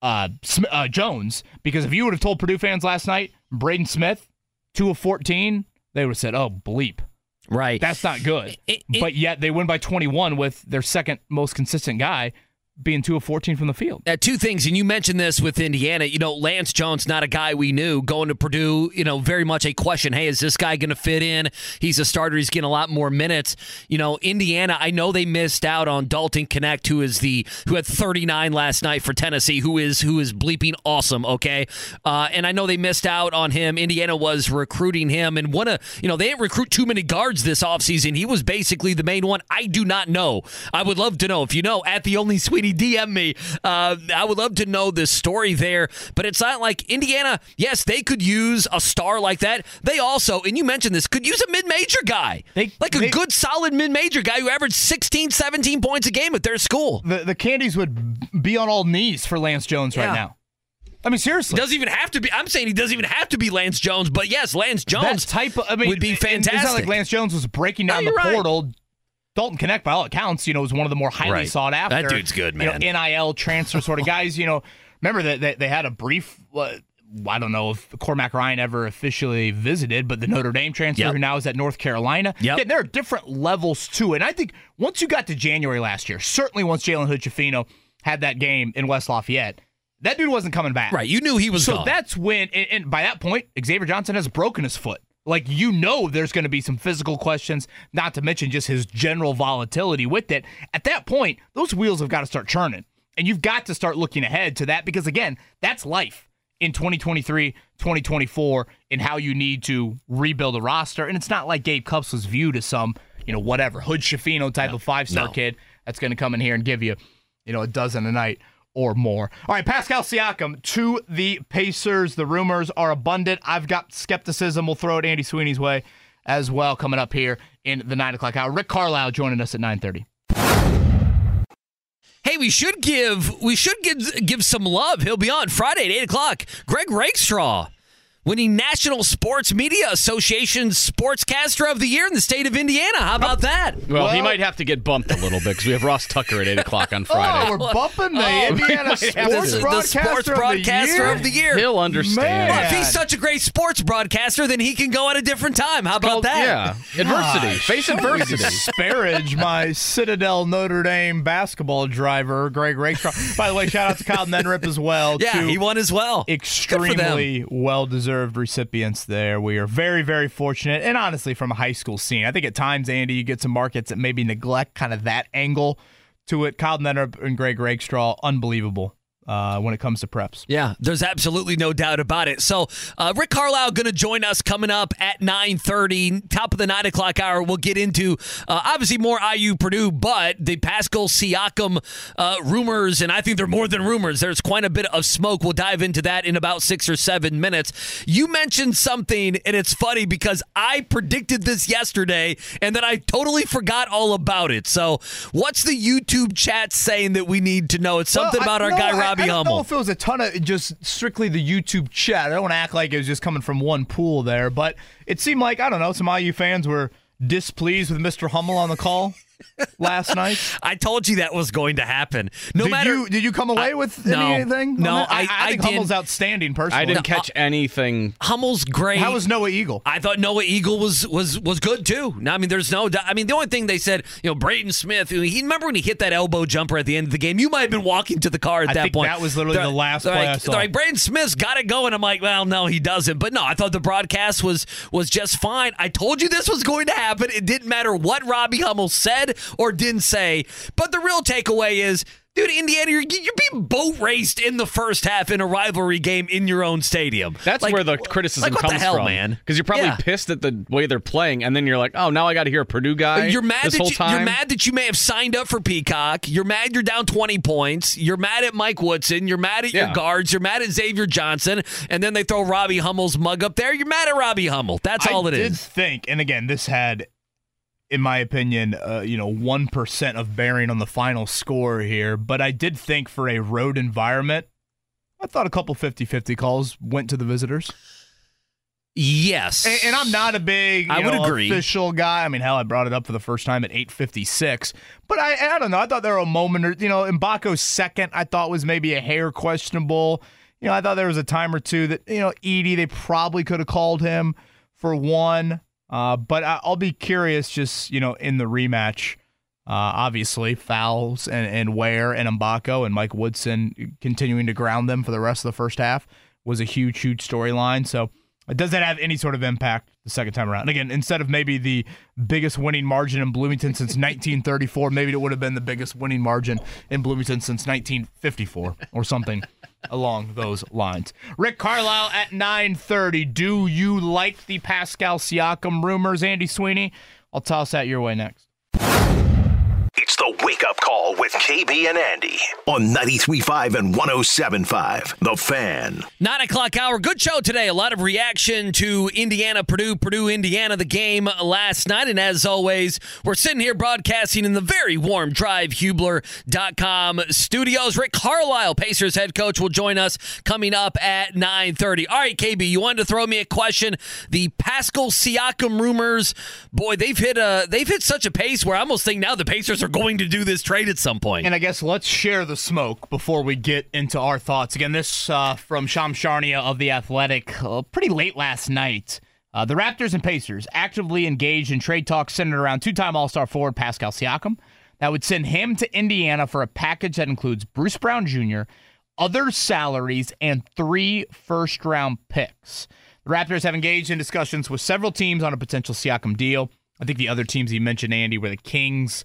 uh, uh, Jones, because if you would have told Purdue fans last night, Braden Smith, two of 14, they would have said, oh, bleep. Right. That's not good. It, it, but yet they win by 21 with their second most consistent guy. Being two of 14 from the field. Two things, and you mentioned this with Indiana. You know, Lance Jones, not a guy we knew going to Purdue. You know, very much a question. Hey, is this guy going to fit in? He's a starter. He's getting a lot more minutes. You know, Indiana. I know they missed out on Dalton Knecht, who is the who had 39 last night for Tennessee, who is who is bleeping awesome. Okay, uh, and I know they missed out on him. Indiana was recruiting him, and one of you know they didn't recruit too many guards this offseason. He was basically the main one. I do not know. I would love to know if you know at the only Sweeney DM me. Uh, I would love to know this story there, but it's not like Indiana. Yes, they could use a star like that. They also, and you mentioned this, could use a mid-major guy, like a good, solid mid-major guy who averaged 16, 17 points a game at their school. The the Candies would be on all knees for Lance Jones right now. I mean, seriously. He doesn't even have to be. I'm saying he doesn't even have to be Lance Jones, but yes, Lance Jones that type of, I mean, would be fantastic. It's not like Lance Jones was breaking down No, the right. portal. Dalton Knecht, by all accounts, you know, is one of the more highly Right. sought after. That dude's good, you know, man. NIL transfer sort of guys. You know, remember that they, they had a brief. Uh, I don't know if Cormac Ryan ever officially visited, but the Notre Dame transfer Yep. who now is at North Carolina. Yep. Yeah, there are different levels to it. And I think once you got to January last year, certainly once Jalen Hood Schifino had that game in West Lafayette, that dude wasn't coming back. Right, you knew he was So gone. that's when, and, and by that point, Xavier Johnson has broken his foot. Like you know, there's going to be some physical questions, not to mention just his general volatility with it. At that point, those wheels have got to start churning, and you've got to start looking ahead to that because again, that's life in 2023, 2024, and how you need to rebuild a roster. And it's not like Gabe Cupps was viewed as some, you know, whatever Hood Schifino type of five star No. kid that's going to come in here and give you, you know, a dozen a night or more. All right, Pascal Siakam to the Pacers. The rumors are abundant. I've got skepticism. We'll throw it Andy Sweeney's way as well coming up here in the nine o'clock hour. Rick Carlisle joining us at nine thirty. Hey, we should give we should give give some love. He'll be on Friday at eight o'clock. Greg Rakestraw, winning National Sports Media Association Sportscaster of the Year in the state of Indiana. How about that? Well, he might have to get bumped a little bit because we have Ross Tucker at 8 o'clock on Friday. Oh, we're bumping the Oh, Indiana might Sports to. The Broadcaster, sports broadcaster of the year. He'll understand. Well, if he's such a great sports broadcaster, then he can go at a different time. How about Called- that? Yeah, adversity. Face adversity. disparage my Citadel Notre Dame basketball driver, Greg Rakestraw. By the way, shout out to Kyle Neddenriep as well. Yeah, two he won as well. Good for them. Extremely well deserved recipients there. We are very, very fortunate. And honestly, from a high school scene, I think at times, Andy, you get some markets that maybe neglect kind of that angle to it. Kyle Neddenriep and Greg Rakestraw, unbelievable uh, when it comes to preps. Yeah, there's absolutely no doubt about it. So, uh, Rick Carlisle going to join us coming up at 9.30, top of the 9 o'clock hour. We'll get into, uh, obviously, more IU Purdue, but the Pascal Siakam uh, rumors, and I think they're more than rumors. There's quite a bit of smoke. We'll dive into that in about six or seven minutes. You mentioned something, and it's funny because I predicted this yesterday, and then I totally forgot all about it. So, what's the YouTube chat saying that we need to know? It's something Well, I- about our no, guy, I- don't Hummel. know if it was a ton of just strictly the YouTube chat. I don't want to act like it was just coming from one pool there, but it seemed like I don't know some IU fans were displeased with Mr. Hummel on the call last night. I told you that was going to happen. No did matter you did you come away with no, anything? no. I, I- I think didn't- Hummel's outstanding. Personally, I didn't catch anything. Hummel's great. How was Noah Eagle? I thought Noah Eagle was was was good too. No, I mean, there's no. I mean, the only thing they said, you know, Braden Smith. He remember when he hit that elbow jumper at the end of the game. You might have been walking to the car at I that think point. that was literally They're- the last they're play like, I saw. they're like Braden Smith's got it going. I'm like, well, no, he doesn't. But no, I thought the broadcast was was just fine. I told you this was going to happen. It didn't matter what Robbie Hummel said or didn't say. But the real takeaway is. Dude, Indiana, you're, you're being boat raced in the first half in a rivalry game in your own stadium. That's Like, where the criticism like, what comes the hell, from, man? Because you're probably Yeah. pissed at the way they're playing, and then you're like, "Oh, now I got to hear a Purdue guy." You're mad this that whole you, time. you're mad that you may have signed up for Peacock. You're mad you're down 20 points. You're mad at Mike Woodson. You're mad at your guards. You're mad at Xavier Johnson. And then they throw Robbie Hummel's mug up there. You're mad at Robbie Hummel. That's all it is. I it did is. think, and again, this had, in my opinion, uh, you know, one percent of bearing on the final score here. But I did think for a road environment, I thought a couple 50-50 calls went to the visitors. Yes. And, and I'm not a big, I would know, agree. official guy. I mean, hell, I brought it up for the first time at 8:56. But I, I don't know. I thought there were a moment, or you know, Mgbako's second, I thought was maybe a hair questionable. You know, I thought there was a time or two that you know, Edey, they probably could have called him for one. Uh, but I, I'll be curious, just you know, in the rematch Uh, obviously, fouls and, and Ware and Mgbako and Mike Woodson continuing to ground them for the rest of the first half was a huge, huge storyline. So, does that have any sort of impact the second time around? Again, instead of maybe the biggest winning margin in Bloomington since 1934, maybe it would have been the biggest winning margin in Bloomington since 1954 or something along those lines. Rick Carlisle at 9:30. Do you like the Pascal Siakam rumors, Andy Sweeney? I'll toss that your way next. It's the wake up call with KB and Andy on 93.5 and 107.5. The Fan. Nine o'clock hour. Good show today. A lot of reaction to Indiana, Purdue, Purdue, Indiana, the game last night. And as always, we're sitting here broadcasting in the very warm drivehubler.com studios. Rick Carlisle, Pacers head coach, will join us coming up at 9.30. All right, KB, you wanted to throw me a question. The Pascal Siakam rumors, boy, they've hit a they've hit such a pace where I almost think now the Pacers are going to do this trade at some point. And I guess let's share the smoke before we get into our thoughts. Again, this uh, from Shams Charania of The Athletic, uh, pretty late last night. Uh, the Raptors and Pacers actively engaged in trade talks centered around two time All Star forward Pascal Siakam. That would send him to Indiana for a package that includes Bruce Brown Jr., other salaries, and three first round picks. The Raptors have engaged in discussions with several teams on a potential Siakam deal. I think the other teams you mentioned, Andy, were the Kings,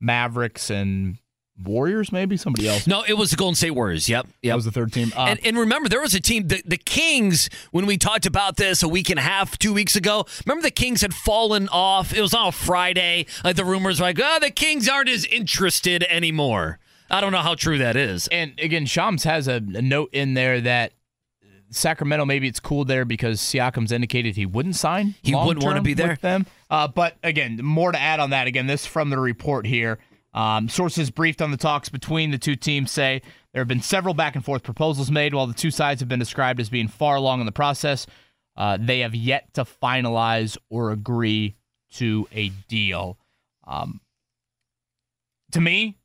Mavericks, and Warriors, maybe somebody else. No, it was the Golden State Warriors. Yep, yep. That was the third team. Uh, and, and remember, there was a team, the, the Kings, when we talked about this a week and a half, two weeks ago. Remember, the Kings had fallen off. It was on a Friday. Like the rumors were like, oh, the Kings aren't as interested anymore. I don't know how true that is. And again, Shams has a, a note in there that Sacramento maybe it's cool there because Siakam's indicated he wouldn't sign. He wouldn't want to be there. with them. Uh, but again, more to add on that. Again, this from the report here. Um, sources briefed on the talks between the two teams say there have been several back and forth proposals made. While the two sides have been described as being far along in the process, uh, they have yet to finalize or agree to a deal. Um, to me,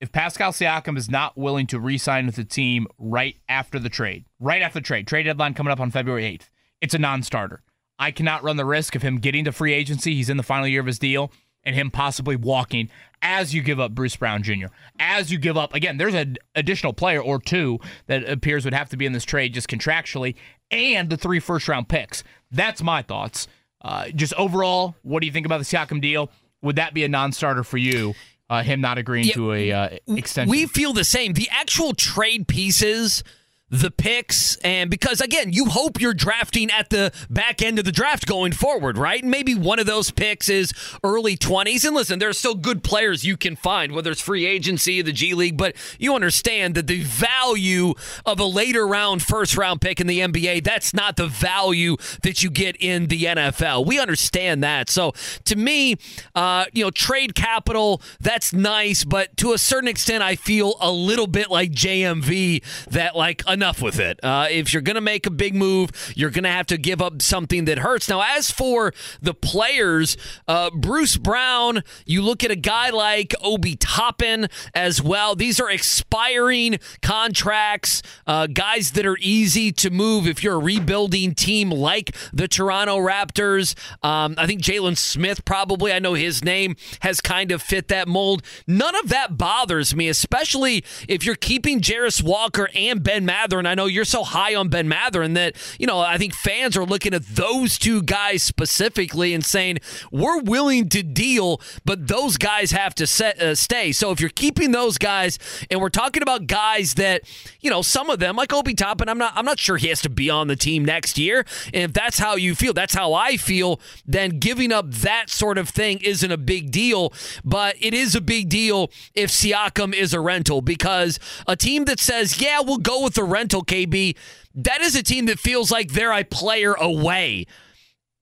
if Pascal Siakam is not willing to re-sign with the team right after the trade, right after the trade, trade deadline coming up on February 8th, it's a non-starter. I cannot run the risk of him getting to free agency. He's in the final year of his deal and him possibly walking as you give up Bruce Brown Jr. As you give up, again, there's an additional player or two that appears would have to be in this trade just contractually, and the three first round picks. That's my thoughts. Uh, just overall, what do you think about the Siakam deal? Would that be a non starter for you? Uh, him not agreeing Yeah, to a uh, extension. We feel the same. The actual trade pieces, the picks, and because again, you hope you're drafting at the back end of the draft going forward, right? And maybe one of those picks is early 20s. And listen, there are still good players you can find, whether it's free agency, the G League, but you understand that the value of a later round first round pick in the NBA, that's not the value that you get in the NFL. We understand that. So to me, uh, you know, trade capital, that's nice, but to a certain extent, I feel a little bit like JMV that, like, enough with it. Uh, if you're going to make a big move, you're going to have to give up something that hurts. Now, as for the players, uh, Bruce Brown, you look at a guy like Obi Toppin as well. These are expiring contracts, uh, guys that are easy to move if you're a rebuilding team like the Toronto Raptors. Um, I think Jalen Smith probably, I know his name has kind of fit that mold. None of that bothers me, especially if you're keeping Jarace Walker and Ben Mathurin. And I know you're so high on Ben Mathurin, and that, you know, I think fans are looking at those two guys specifically and saying, we're willing to deal, but those guys have to set, uh, stay. So if you're keeping those guys, and we're talking about guys that, you know, some of them, like Obi Toppin, I'm not, I'm not sure he has to be on the team next year. And if that's how you feel, that's how I feel, then giving up that sort of thing isn't a big deal. But it is a big deal if Siakam is a rental because a team that says, yeah, we'll go with the rental, KB, that is a team that feels like they're a player away.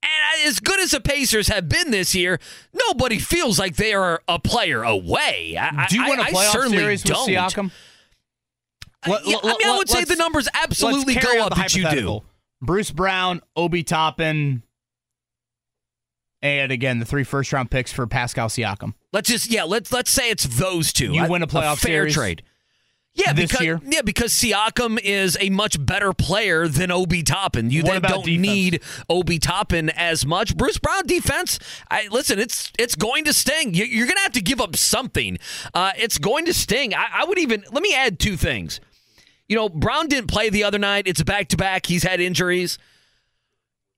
And as good as the Pacers have been this year, nobody feels like they are a player away. I, Do you I- want a I playoff certainly series with don't. Siakam? Let- Yeah, let- I mean, I would say the numbers absolutely go up the that you do. Bruce Brown, Obi Toppin, and again the three first round picks for Pascal Siakam. Let's just yeah, let's let's say it's those two. You I- win a playoff fair series? trade. Yeah, this because, year? Yeah, because Siakam is a much better player than Obi Toppin. You What then don't defense? need Obi Toppin as much. Bruce Brown defense, I, listen, it's it's going to sting. You, you're going to have to give up something. Uh, it's going to sting. I, I would even let me add two things. You know, Brown didn't play the other night. It's a back to back. He's had injuries.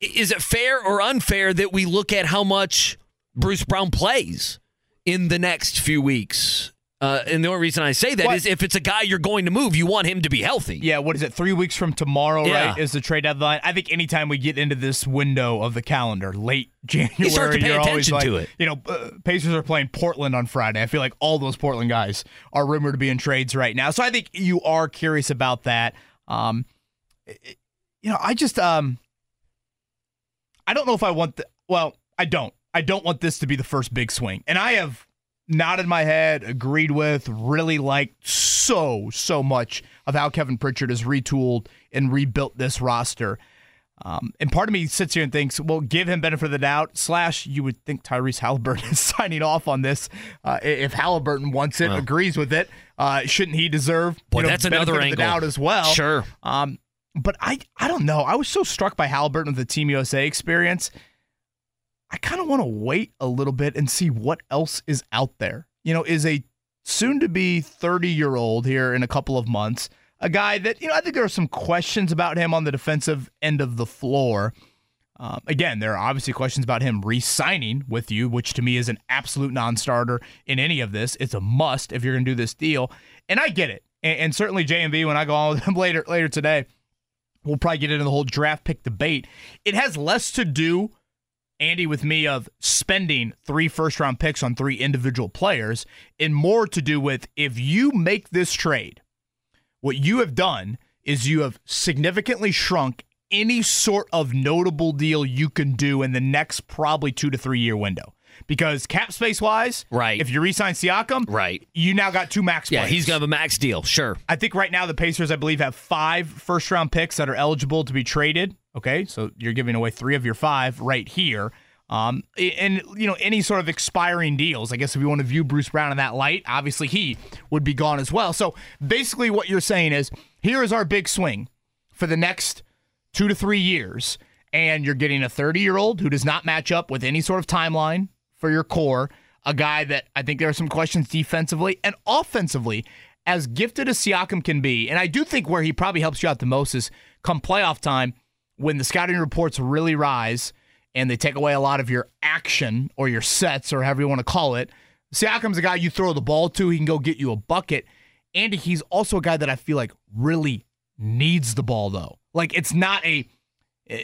Is it fair or unfair that we look at how much Bruce Brown plays in the next few weeks? Uh, and the only reason I say that is What? if it's a guy you're going to move, you want him to be healthy. Yeah, what is it? Three weeks from tomorrow, Yeah. right? Is the trade deadline? I think anytime we get into this window of the calendar, late January, start to pay you're always attention like, to it. You know, uh, Pacers are playing Portland on Friday. I feel like all those Portland guys are rumored to be in trades right now. So I think you are curious about that. Um, it- you know, I just um, I don't know if I want the. Well, I don't. I don't want this to be the first big swing, and I have nodded my head, agreed with, really liked so, so much of how Kevin Pritchard has retooled and rebuilt this roster. Um, and part of me sits here and thinks, well, give him benefit of the doubt. Slash, you would think Tyrese Halliburton is signing off on this. Uh, if Halliburton wants it, Well. agrees with it, uh, shouldn't he deserve Boy, you know, that's benefit another of angle. the doubt as well? Sure. Um, but I, I don't know. I was so struck by Halliburton with the Team USA experience. I kind of want to wait a little bit and see what else is out there. You know, is a soon to be 30 year old here in a couple of months, a guy that, you know, I think there are some questions about him on the defensive end of the floor. Um, again, there are obviously questions about him re signing with you, which to me is an absolute non starter in any of this. It's a must if you're going to do this deal. And I get it. And, and certainly when I go on with him later, later today, we'll probably get into the whole draft pick debate. It has less to do Andy with me of spending three first round picks on three individual players and more to do with if you make this trade, what you have done is you have significantly shrunk any sort of notable deal you can do in the next probably two to three year window. Because cap space wise, Right. If you resign Siakam, Right. you now got two max. Yeah, players. he's going to have a max deal. Sure. I think right now the Pacers, I believe, have five first round picks that are eligible to be traded. Okay, so you're giving away three of your five right here. Um, and you know any sort of expiring deals. I guess if you want to view Bruce Brown in that light, obviously he would be gone as well. So basically, what you're saying is here is our big swing for the next two to three years, and you're getting a 30 year old who does not match up with any sort of timeline for your core. A guy that I think there are some questions defensively and offensively, as gifted as Siakam can be. And I do think where he probably helps you out the most is come playoff time when the scouting reports really rise and they take away a lot of your action or your sets or however you want to call it. Siakam's a guy you throw the ball to, he can go get you a bucket. And he's also a guy that I feel like really needs the ball though. Like it's not a Eh,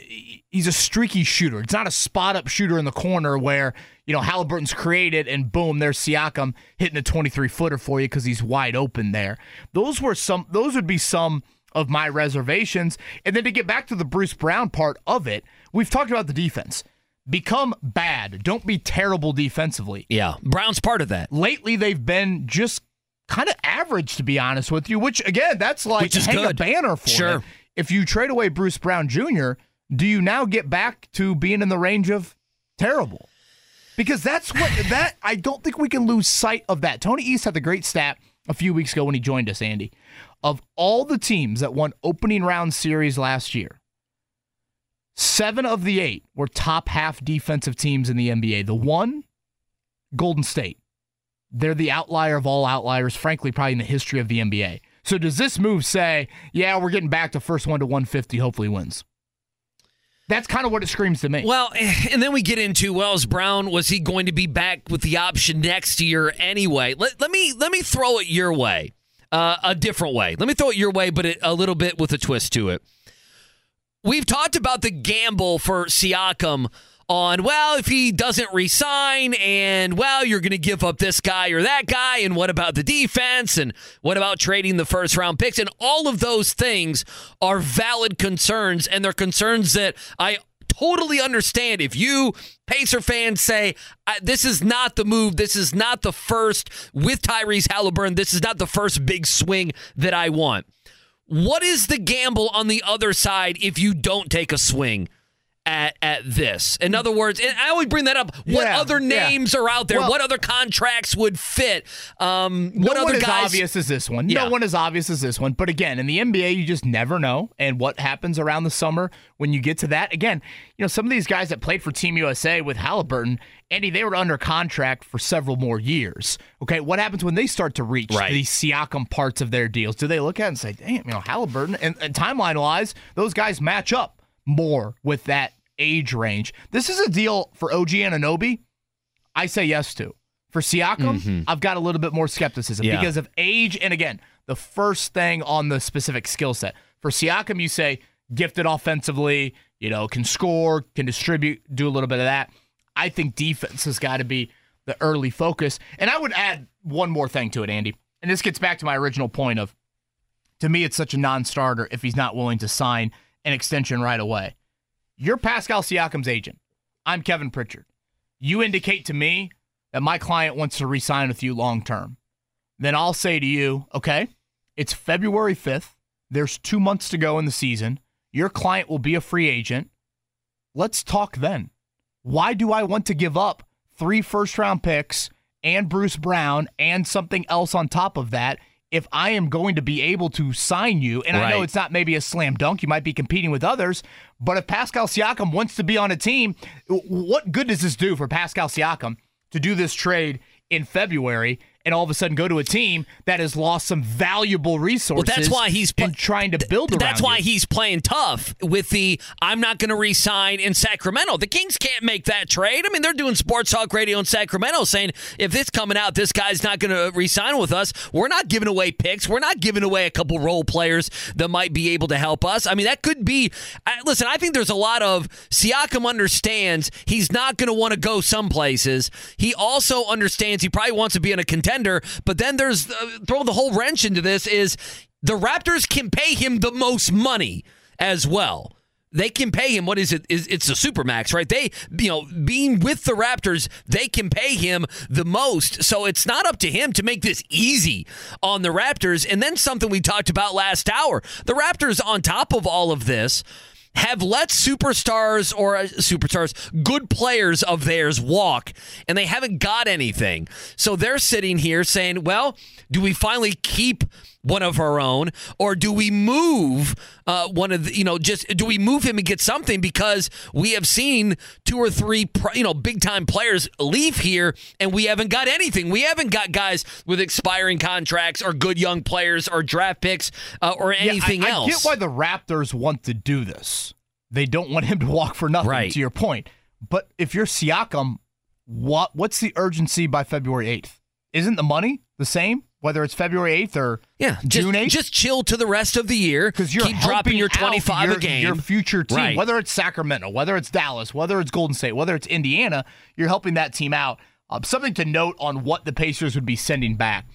he's a streaky shooter. It's not a spot up shooter in the corner where, you know, Halliburton's created and boom, there's Siakam hitting a 23 footer for you because he's wide open there. Those were some, those would be some of my reservations. And then to get back to the Bruce Brown part of it, we've talked about the defense. Become bad. Don't be terrible defensively. Yeah. Brown's part of that. Lately, they've been just kind of average, to be honest with you, which again, that's like Which hang a banner for Sure. it. If you trade away Bruce Brown Jr., do you now get back to being in the range of terrible? Because that's what that I don't think we can lose sight of that. Tony East had the great stat a few weeks ago when he joined us, Andy. Of all the teams that won opening round series last year, seven of the eight were top half defensive teams in the NBA. The one, Golden State. They're the outlier of all outliers, frankly, probably in the history of the NBA. So does this move say, yeah, we're getting back to first one to 150, hopefully wins? That's kind of what it screams to me. Well, and then we get into Wells Brown. Was he going to be back with the option next year anyway? Let, let me let me throw it your way, uh, a different way. Let me throw it your way, but a little bit with a twist to it. We've talked about the gamble for Siakam on, well, if he doesn't resign, and, well, you're going to give up this guy or that guy, and what about the defense, and what about trading the first round picks? And all of those things are valid concerns, and they're concerns that I totally understand. If you, Pacer fans, say, this is not the move, this is not the first with Tyrese Halliburton, this is not the first big swing that I want. What is the gamble on the other side if you don't take a swing? At at this. In other words, and I always bring that up. What Yeah, other yeah. names are out there? Well- what other contracts would fit? Um, No what one other as guys? obvious as this one. Yeah. No one as obvious as this one. But again, in the NBA, you just never know. And what happens around the summer when you get to that? Again, you know, some of these guys that played for Team USA with Halliburton, Andy, they were under contract for several more years. Okay, what happens when they start to reach Right. these Siakam parts of their deals? Do they look at it and say, "Damn, you know, Halliburton"? And, and timeline wise, those guys match up more with that age range. This is a deal for OG Anunoby. I say yes to. For Siakam, mm-hmm. I've got a little bit more skepticism Yeah. because of age. And again, the first thing on the specific skill set. For Siakam, you say gifted offensively, you know, can score, can distribute, do a little bit of that. I think defense has got to be the early focus. And I would add one more thing to it, Andy. And this gets back to my original point of to me, it's such a non starter if he's not willing to sign an extension right away. You're Pascal Siakam's agent. I'm Kevin Pritchard. You indicate to me that my client wants to re-sign with you long term. Then I'll say to you, okay, it's February 5th. There's two months to go in the season. Your client will be a free agent. Let's talk then. Why do I want to give up three first round picks and Bruce Brown and something else on top of that if I am going to be able to sign you? And I know it's not maybe a slam dunk. You might be competing with others, but if Pascal Siakam wants to be on a team, what good does this do for Pascal Siakam to do this trade in February and all of a sudden go to a team that has lost some valuable resources? Well, that's why he's in trying to build around That's why you? he's playing tough with the I'm not going to re-sign in Sacramento. The Kings can't make that trade. I mean, they're doing sports talk radio in Sacramento saying if this coming out, this guy's not going to re-sign with us. We're not giving away picks. We're not giving away a couple role players that might be able to help us. I mean, that could be. I, listen, I think there's a lot of Siakam understands he's not going to want to go some places. He also understands he probably wants to be in a contender. But then there's uh, throw the whole wrench into this is the Raptors can pay him the most money as well. They can pay him what is it? Is it's a supermax, right? They, you know, being with the Raptors, they can pay him the most. So it's not up to him to make this easy on the Raptors. And then something we talked about last hour: the Raptors, on top of all of this, have let superstars or uh, superstars, good players of theirs walk, and they haven't got anything. So they're sitting here saying, well, do we finally keep one of our own, or do we move uh, one of the, you know, just do we move him and get something because we have seen two or three, you know, big time players leave here and we haven't got anything. We haven't got guys with expiring contracts or good young players or draft picks uh, or anything yeah, I, else. I get why the Raptors want to do this. They don't want him to walk for nothing. Right. To your point, but if you're Siakam, what what's the urgency by February eighth? Isn't the money the same whether it's February eighth or Yeah, June eighth? just chill to the rest of the year because you're keep dropping your 25 your, a game. your future team, Right. whether it's Sacramento, whether it's Dallas, whether it's Golden State, whether it's Indiana, you're helping that team out. Um, something to note on what the Pacers would be sending back,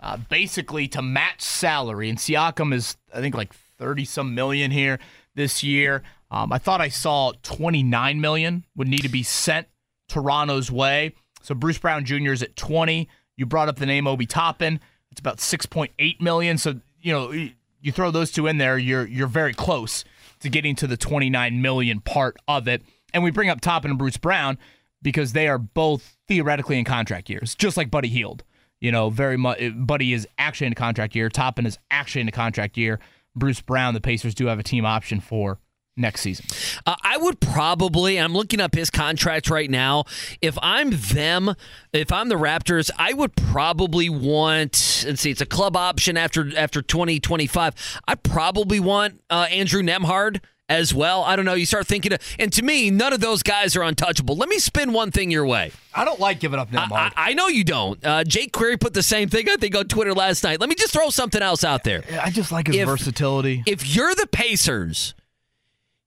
uh, basically to match salary, and Siakam is I think like thirty some million here this year. Um, I thought I saw 29 million would need to be sent Toronto's way. So Bruce Brown Jr. is at 20. You brought up the name Obi Toppin. It's about 6.8 million. So you know you- throw those two in there, you're you're very close to getting to the 29 million part of it. And we bring up Toppin and Bruce Brown because they are both theoretically in contract years, just like Buddy Hield. You know, very much. Eh, Buddy is actually in a contract year. Toppin is actually in a contract year. Bruce Brown, the Pacers do have a team option for next season. Uh, I would probably, I'm looking up his contract right now. If I'm them, if I'm the Raptors, I would probably want, let's see, it's a club option after after 2025. I probably want uh, Andrew Nembhard as well. I don't know. You start thinking, of, and to me, none of those guys are untouchable. Let me spin one thing your way. I don't like giving up Nemhard. I, I know you don't. Uh, Jake Query put the same thing, I think, on Twitter last night. Let me just throw something else out there. I just like his If- versatility. If you're the Pacers,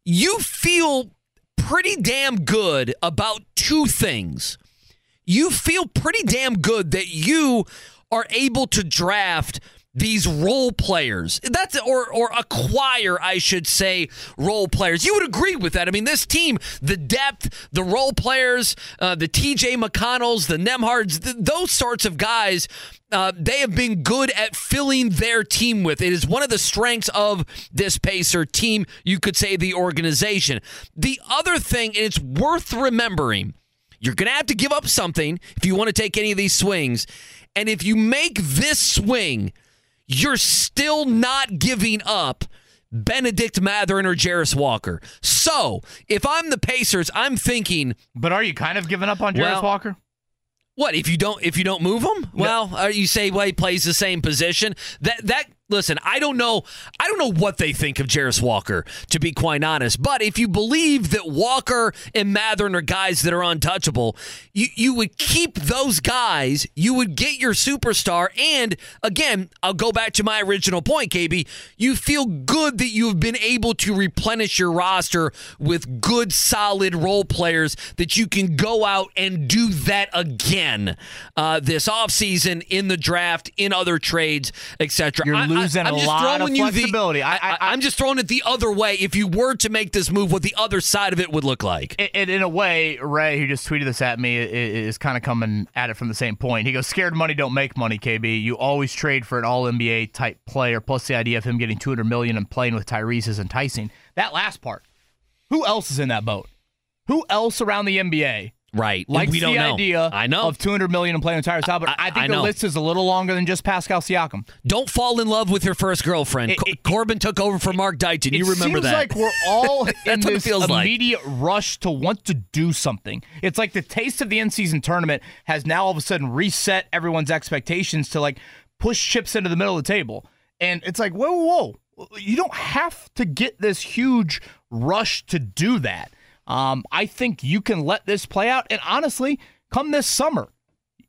you feel pretty damn good about two things. You feel pretty damn good that you are able to draft these role players. That's or or acquire, I should say, role players. You would agree with that. I mean, this team, the depth, the role players, uh, the TJ McConnells, the Nembhards, th- those sorts of guys. Uh, they have been good at filling their team with. It is one of the strengths of this Pacer team, you could say the organization. The other thing, and it's worth remembering, you're going to have to give up something if you want to take any of these swings. And if you make this swing, you're still not giving up Bennedict Mathurin or Jarace Walker. So if I'm the Pacers, I'm thinking. But are you kind of giving up on Jarace Well, Walker? What if you don't if you don't move him? Well, uh, you say well he plays the same position. That that listen, I don't know. I don't know what they think of Jarace Walker, to be quite honest. But if you believe that Walker and Mathurin are guys that are untouchable, you you would keep those guys. You would get your superstar, and again, I'll go back to my original point, KB. You feel good that you have been able to replenish your roster with good, solid role players that you can go out and do that again uh, this offseason in the draft, in other trades, etc. You're I- losing I'm just lot throwing of you the- flexibility. I- I, I'm just throwing it the other way. If you were to make this move, what the other side of it would look like. And in, in a way, Ray, who just tweeted this at me, i- is kind of coming at it from the same point. He goes, "Scared money don't make money, KB. You always trade for an All NBA type player. Plus, the idea of him getting 200 million and playing with Tyrese is enticing. That last part. Who else is in that boat? Who else around the NBA?" Right. Like we don't the know. idea I know. of 200 million and playing with Tyrese Halliburton. I, I think the know. list is a little longer than just Pascal Siakam. Don't fall in love with your first girlfriend. Co- Corbin took over for Mark Dighton. You remember that? it seems that? like we're all in this feels like. immediate rush to want to do something. It's like the taste of the end season tournament has now all of a sudden reset everyone's expectations to like push chips into the middle of the table. And it's like, whoa, whoa, whoa. You don't have to get this huge rush to do that. Um, I think you can let this play out. And honestly, come this summer,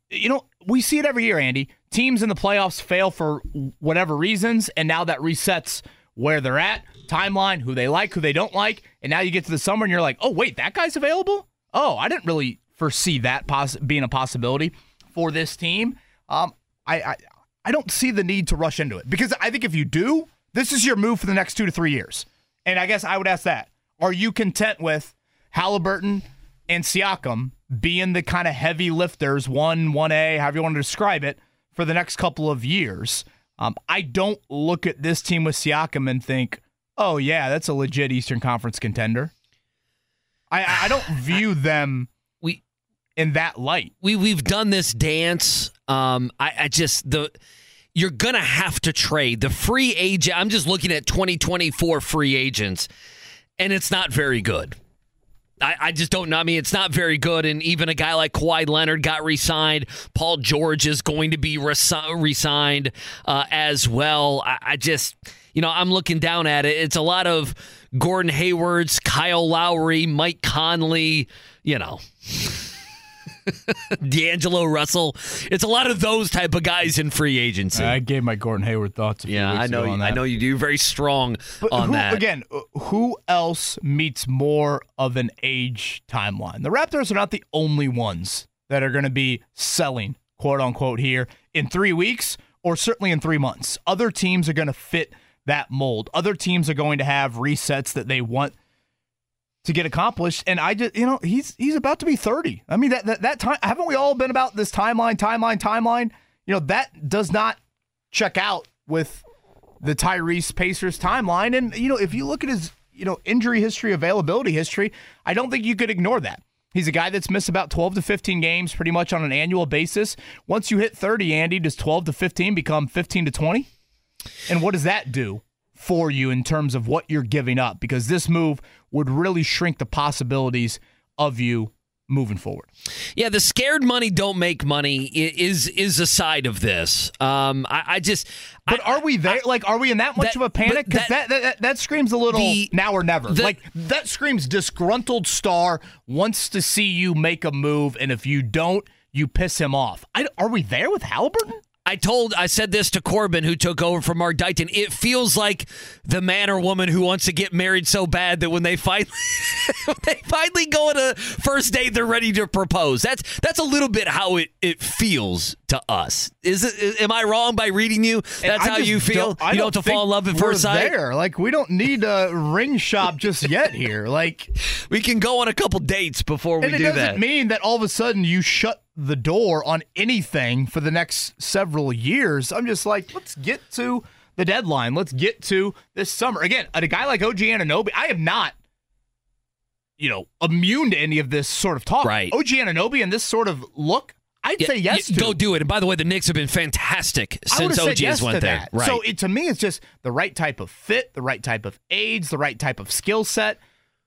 you know, we see it every year, Andy. Teams in the playoffs fail for whatever reasons, and now that resets where they're at, timeline, who they like, who they don't like, and now you get to the summer and you're like, oh wait, that guy's available. Oh, I didn't really foresee that poss- being a possibility for this team. Um, I, I I don't see the need to rush into it because I think if you do, this is your move for the next two to three years. And I guess I would ask that: Are you content with Halliburton and Siakam being the kind of heavy lifters, one, one A, however you want to describe it, for the next couple of years? Um, I don't look at this team with Siakam and think, oh yeah, that's a legit Eastern Conference contender. I I don't view them we in that light. we we've done this dance. Um, I, I just the you're gonna have to trade the free agent. I'm just looking at 2024 free agents, and it's not very good. I, I just don't know. I mean, it's not very good. And even a guy like Kawhi Leonard got re-signed. Paul George is going to be resi- re-signed uh, as well. I, I just, you know, I'm looking down at it. It's a lot of Gordon Hayward's, Kyle Lowry, Mike Conley. You know. D'Angelo Russell. It's a lot of those type of guys in free agency. I gave my Gordon Hayward thoughts. Yeah, I know. You, I know you do. You're very strong But on who, that. Again, uh, who else meets more of an age timeline? The Raptors are not the only ones that are going to be selling, quote unquote, here in three weeks or certainly in three months. Other teams are going to fit that mold. Other teams are going to have resets that they want to get accomplished. And I just, you know, he's he's about to be 30. I mean, that that, that time haven't we all been about this timeline, timeline, timeline? You know, that does not check out with the Tyrese Pacers timeline. And, you know, if you look at his, you know, injury history, availability history, I don't think you could ignore that. He's a guy that's missed about 12 to 15 games pretty much on an annual basis. Once you hit 30, Andy, does 12 to 15 become 15 to 20? And what does that do for you in terms of what you're giving up? Because this move would really shrink the possibilities of you moving forward. Yeah, the scared money don't make money is is a side of this. Um, I, I just. But are we there? like, are we in that much that- of a panic? Because that, that, that that screams a little The- now or never. the- like that screams disgruntled star wants to see you make a move, and if you don't, you piss him off. I, are we there with Halliburton? I told, I said this to Corbin, who took over from Mark Dighton. It feels like the man or woman who wants to get married so bad that when they finally, when they finally go on a first date, they're ready to propose. That's that's a little bit how it, it feels to us. Is it? Am I wrong by reading you? That's how you feel. don't- I you don't don't have to fall in love at first sight. There, like we don't need a ring shop just yet here. Like we can go on a couple dates before we and it do doesn't that. mean that all of a sudden you shut the door on anything for the next several years. I'm just like, let's get to the deadline. Let's get to this summer again. A guy like OG Anunoby, I am not. You know, immune to any of this sort of talk. Right. OG Anunoby and this sort of look, I'd Yeah, say yes to. Go do it. And by the way, the Knicks have been fantastic since OG yes has went there. that. Right. So it, to me, it's just the right type of fit, the right type of age, the right type of skill set.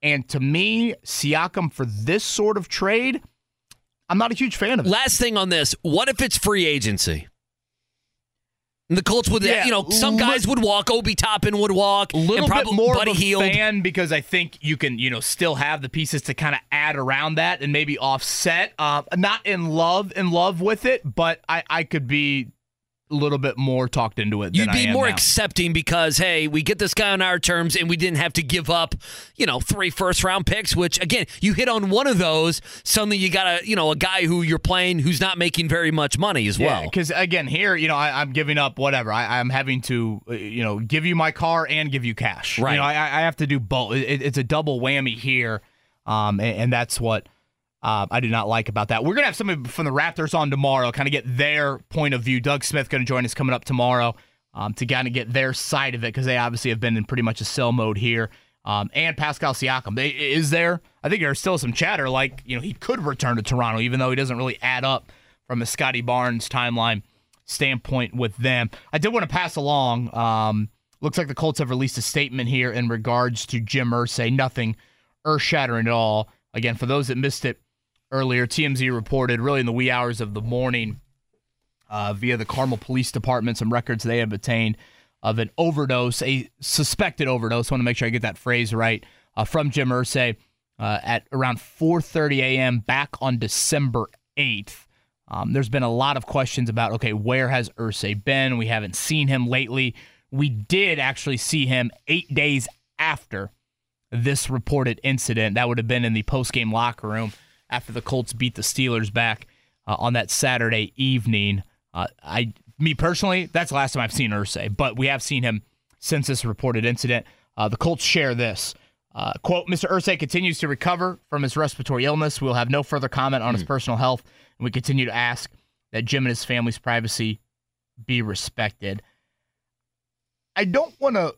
And to me, Siakam for this sort of trade, I'm not a huge fan of it. Last thing on this: What if it's free agency? And the Colts would, Yeah, you know, some guys would walk. Obi Toppin would walk. A little and bit more Buddy of a fan because I think you can, you know, still have the pieces to kind of add around that and maybe offset. Uh, not in love, in love with it, but I, I could be a little bit more talked into it. You'd than I be am more now. accepting because hey, we get this guy on our terms, and we didn't have to give up, you know, three first round picks. Which again, you hit on one of those. Suddenly, you got a, you know, a guy who you're playing who's not making very much money as well. Because again, here, you know, I, I'm giving up whatever. I, I'm having to, uh, you know, give you my car and give you cash. Right. You know, I, I have to do both. It, it's a double whammy here, um, and, and that's what uh, I do not like about that. We're gonna have somebody from the Raptors on tomorrow, kind of get their point of view. Doug Smith going to join us coming up tomorrow um, to kind of get their side of it because they obviously have been in pretty much a sell mode here. Um, and Pascal Siakam, they, is there? I think there's still some chatter like you know he could return to Toronto, even though he doesn't really add up from a Scottie Barnes timeline standpoint with them. I did want to pass along. Um, looks like the Colts have released a statement here in regards to Jim Irsay. Nothing earth shattering at all. Again, for those that missed it earlier, TMZ reported really in the wee hours of the morning uh, via the Carmel Police Department some records they have obtained of an overdose, a suspected overdose. want to make sure I get that phrase right uh, from Jim Irsay uh, at around 4:30 a.m. back on December 8th. Um, there's been a lot of questions about okay, where has Irsay been? We haven't seen him lately. We did actually see him eight days after this reported incident. That would have been in the post-game locker room after the Colts beat the Steelers back uh, on that Saturday evening. Uh, I, me personally, that's the last time I've seen Irsay, but we have seen him since this reported incident. Uh, the Colts share this. Uh, quote, Mr. Irsay continues to recover from his respiratory illness. We'll have no further comment on his personal health, and we continue to ask that Jim and his family's privacy be respected. I don't want to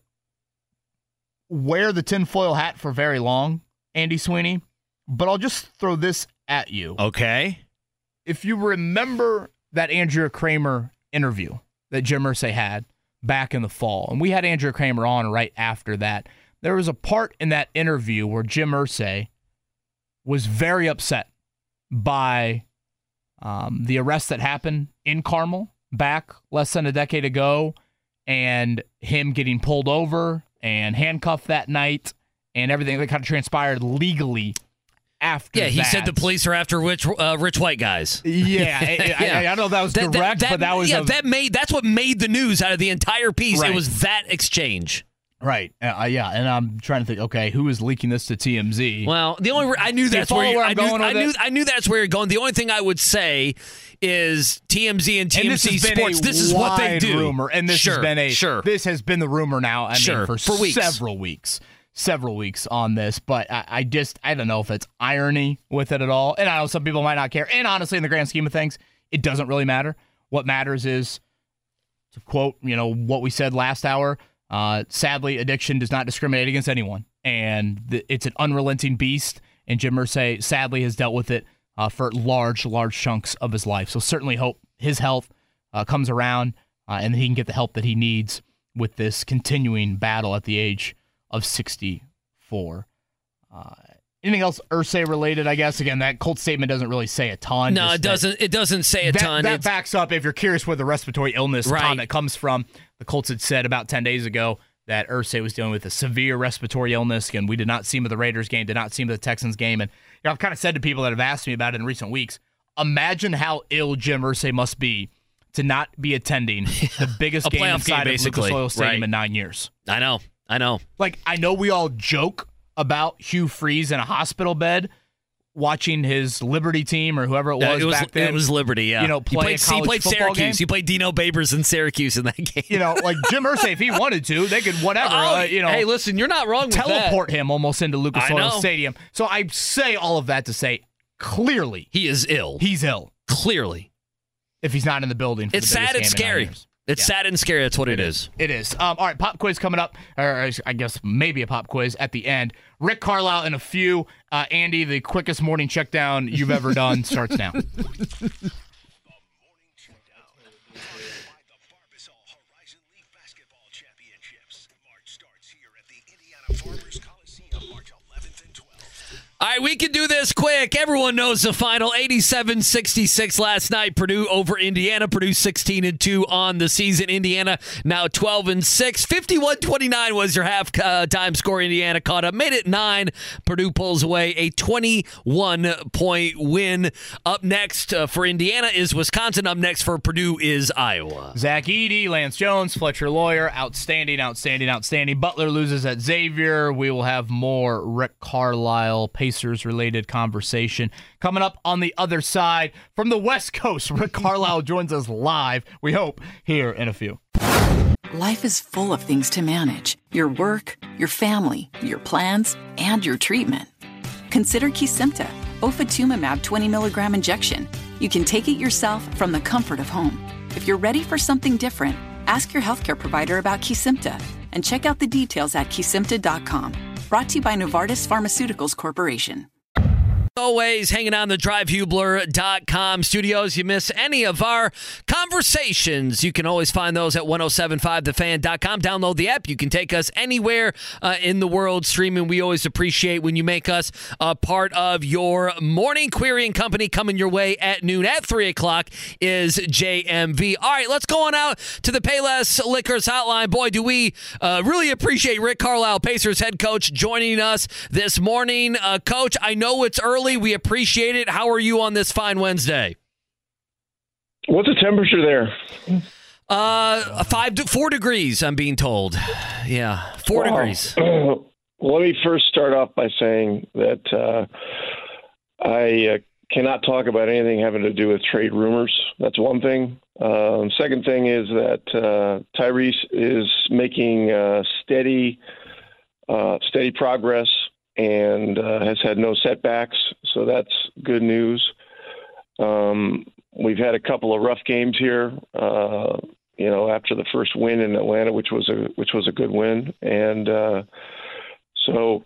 wear the tinfoil hat for very long, Andy Sweeney, but I'll just throw this at you. Okay. If you remember that Andrea Kremer interview that Jim Irsay had back in the fall, and we had Andrea Kremer on right after that, there was a part in that interview where Jim Irsay was very upset by um, the arrest that happened in Carmel back less than a decade ago and him getting pulled over and handcuffed that night and everything that kind of transpired legally after Yeah, he said the police are after rich, uh, rich white guys. Yeah, I- I- I don't know if that was direct, but that was yeah. a- that made that's what made the news out of the entire piece. Right. It was that exchange. Right. Uh, yeah, and I'm trying to think. Okay, who is leaking this to TMZ? Well, the only I knew that's where, you, where I knew, going I knew? I knew that's where you're going. The only thing I would say is TMZ and And this TMZ has Sports. This is what they do. Rumor, and this sure, has been a sure. This has been the rumor now. I Sure, mean, for, for weeks. several weeks, several weeks on this. But I, I just I don't know if it's irony with it at all. And I know some people might not care. And honestly, in the grand scheme of things, it doesn't really matter. What matters is to quote, you know, what we said last hour. Uh, sadly, addiction does not discriminate against anyone, and th- it's an unrelenting beast. And Jim Irsay sadly has dealt with it uh, for large, large chunks of his life. So certainly hope his health uh, comes around uh, and he can get the help that he needs with this continuing battle at the age of 64. Uh, anything else Irsay related? I guess again that Colt statement doesn't really say a ton. no, it doesn't. It doesn't say a that, ton. That It's- backs up if you're curious where the respiratory illness Right. comment comes from. The Colts had said about 10 days ago that Irsay was dealing with a severe respiratory illness. and we did not see him at the Raiders game, did not see him at the Texans game. And you know, I've kind of said to people that have asked me about it in recent weeks, imagine how ill Jim Irsay must be to not be attending the biggest game inside game, of Lucas. Oil Stadium Right. in nine years. I know. I know. Like I know we all joke about Hugh Freeze in a hospital bed watching his Liberty team or whoever it was, it was back then. it was Liberty. Yeah, You know, he played, he played football Syracuse. game. He played Dino Babers in Syracuse in that game. You know, like Jim Irsay, if he wanted to, they could whatever. Oh, uh, you know, hey, listen, you're not wrong with that. teleport him almost into Lucas Oil. Stadium. So I say all of that to say, clearly he is ill. He's ill. Clearly, if he's not in the building. For it's the sad biggest and game in nine scary. Years. It's sad and scary. That's what it is. It is. Um, all right, pop quiz coming up, or I guess maybe a pop quiz at the end. Rick Carlisle in a few. Uh, Andy, the quickest morning check down you've ever done starts now. All right, we can do this quick. Everyone knows the final 87 66 last night. Purdue over Indiana. Purdue 16 and 2 on the season. Indiana now 12 and 6. 51 29 was your half uh, time score. Indiana caught up, made it 9. Purdue pulls away a 21 point win. Up next uh, for Indiana is Wisconsin. Up next for Purdue is Iowa. Zach Edey, Lance Jones, Fletcher Loyer, outstanding, outstanding, outstanding. Butler loses at Xavier. We will have more Rick Carlisle Pacers related conversation coming up on the other side from the West Coast. Rick Carlisle joins us live. We hope here in a few. Life is full of things to manage your work, your family, your plans, and your treatment. Consider Kesimpta, ofatumumab 20 milligram injection. You can take it yourself from the comfort of home. If you're ready for something different, ask your healthcare provider about Kesimpta and check out the details at kesimpta.com. Brought to you by Novartis Pharmaceuticals Corporation. Always hanging on the drivehubler.com studios. You miss any of our conversations you can always find those at 1075thefan.com download the app. You can take us anywhere uh, in the world streaming. We always appreciate when you make us a part of your morning querying company coming your way at noon. At 3 o'clock is jmv all right let's go on out to the payless liquors hotline. Boy do we uh, really appreciate rick carlisle pacers head coach joining us this morning. Uh, coach i know it's early we appreciate it how are you on this fine wednesday What's the temperature there? uh five to four degrees i'm being told yeah four Wow. degrees let me first start off by saying that uh, I uh, cannot talk about anything having to do with trade rumors. That's one thing. Um, second thing is that uh, Tyrese is making uh, steady, uh, steady progress and uh, has had no setbacks. So that's good news. Um, we've had a couple of rough games here. Uh, you know, after the first win in Atlanta, which was a which was a good win, and uh, so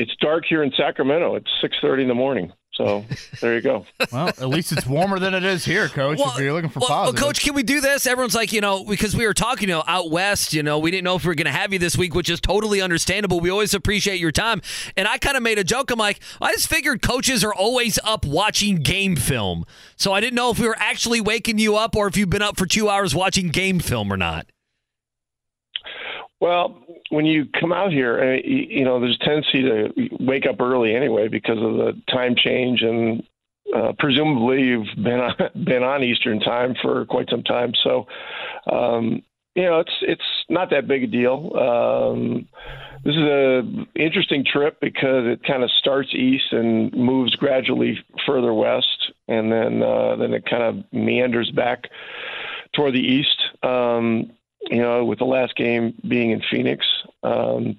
it's dark here in Sacramento. It's six thirty in the morning. So there you go. Well, at least it's warmer than it is here, Coach. if you're looking for Well, well, positive. coach, can we do this? Everyone's like, you know, because we were talking, you know, out west, you know, we didn't know if we were going to have you this week, which is totally understandable. We always appreciate your time. And I kind of made a joke. I'm like, I just figured coaches are always up watching game film. So I didn't know if we were actually waking you up or if you've been up for two hours watching game film or not. Well, when you come out here, uh, you know, there's a tendency to wake up early anyway because of the time change, and uh, presumably you've been on, been on Eastern time for quite some time. So, um, you know, it's it's not that big a deal. Um, this is a interesting trip because it kind of starts east and moves gradually further west, and then uh, then it kind of meanders back toward the east. Um, you know, with the last game being in Phoenix. Um,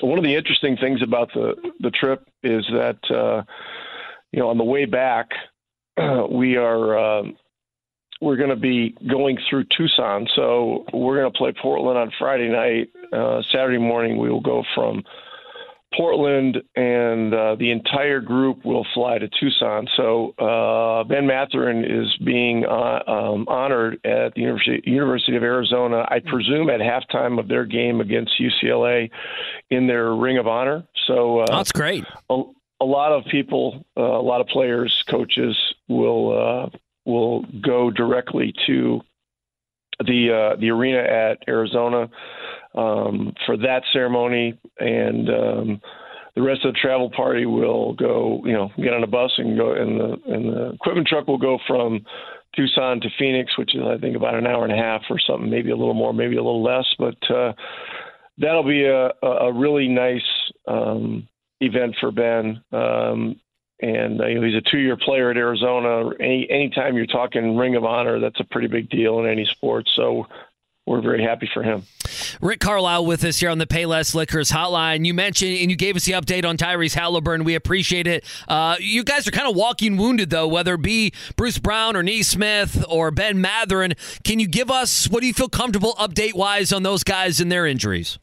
one of the interesting things about the the trip is that uh, you know on the way back we are um we're going to be going through Tucson, so we're going to play Portland on Friday night. Uh, Saturday morning we will go from Portland, and uh, the entire group will fly to Tucson. So uh, Ben Mathurin is being uh, um, honored at the University, University of Arizona, I presume at halftime of their game against UCLA in their Ring of Honor. So uh, That's great. A, a lot of people, uh, a lot of players, coaches will uh, will go directly to the uh, the arena at Arizona um, for that ceremony, and um, the rest of the travel party will go, you know, get on a bus and go, and the and the equipment truck will go from Tucson to Phoenix, which is I think about an hour and a half or something, maybe a little more, maybe a little less. But uh, that'll be a, a really nice um, event for Ben. Um, and uh, you know, he's a two-year player at Arizona. Any anytime you're talking Ring of Honor, that's a pretty big deal in any sport. So we're very happy for him. Rick Carlisle with us here on the Payless Liquors hotline. You mentioned and you gave us the update on Tyrese Haliburton. We appreciate it. Uh, you guys are kind of walking wounded, though, whether it be Bruce Brown or Nesmith or Ben Mathurin. Can you give us what do you feel comfortable update wise on those guys and their injuries?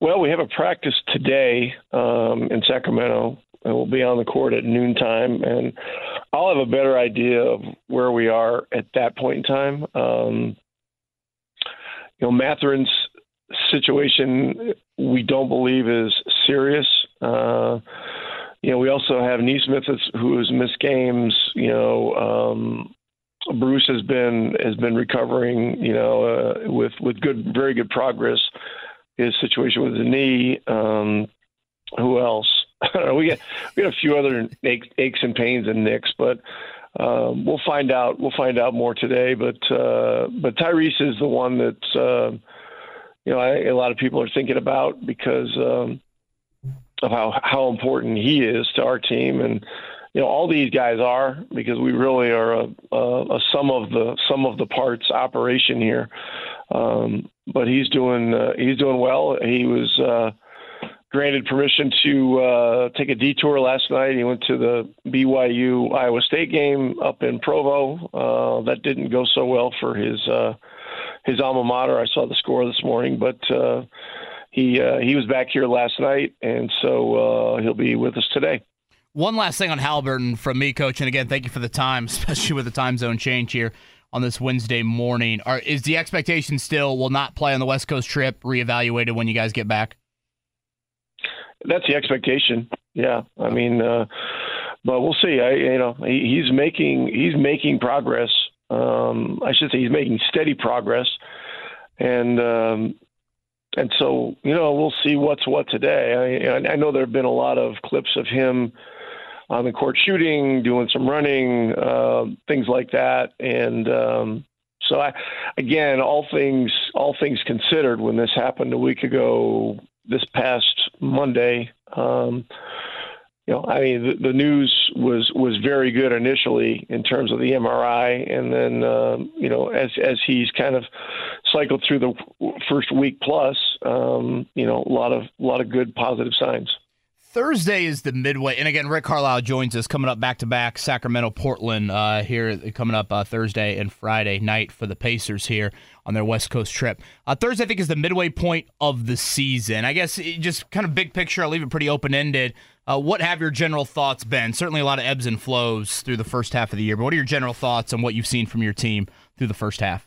Well, we have a practice today um, in Sacramento, and we'll be on the court at noontime, and I'll have a better idea of where we are at that point in time. Um, you know, Mathurin's situation we don't believe is serious. Uh, you know, we also have Nesmith who has missed games. You know, um, Bruce has been has been recovering. You know, uh, with with good, very good progress. His situation with the knee. Um, who else? we got we got a few other aches, aches and pains and nicks, but um, we'll find out. We'll find out more today. But uh, but Tyrese is the one that uh, you know I, a lot of people are thinking about because um, of how how important he is to our team, and you know all these guys are because we really are a, a, a sum of the sum of the parts operation here. Um, but he's doing uh, he's doing well. He was. Granted permission to uh, take a detour last night. He went to the BYU Iowa State game up in Provo. Uh, that didn't go so well for his uh, his alma mater. I saw the score this morning, but uh, he uh, he was back here last night, and so uh, he'll be with us today. One last thing on Haliburton from me, coach, and again, thank you for the time, especially with the time zone change here on this Wednesday morning. Are, is the expectation still will not play on the West Coast trip reevaluated when you guys get back? That's the expectation. Yeah, I mean, uh, but we'll see. I, you know, he, he's making he's making progress. Um, I should say he's making steady progress, and um, and so you know we'll see what's what today. I, I know there have been a lot of clips of him on the court shooting, doing some running, uh, things like that, and. Um, so I, again, all things all things considered, when this happened a week ago, this past Monday. Um, you know, I mean, the, the, news was was very good initially in terms of the MRI, and then um, you know, as as he's kind of cycled through the first week plus, um, you know, a lot of a lot of good positive signs. Thursday is the midway, and again, Rick Carlisle joins us coming up back to back Sacramento, Portland uh, here coming up uh, Thursday and Friday night for the Pacers here on their West Coast trip. Uh, Thursday, I think, is the midway point of the season. I guess just kind of big picture. I'll leave it pretty open ended. Uh, what have your general thoughts been? Certainly, a lot of ebbs and flows through the first half of the year. But what are your general thoughts on what you've seen from your team through the first half?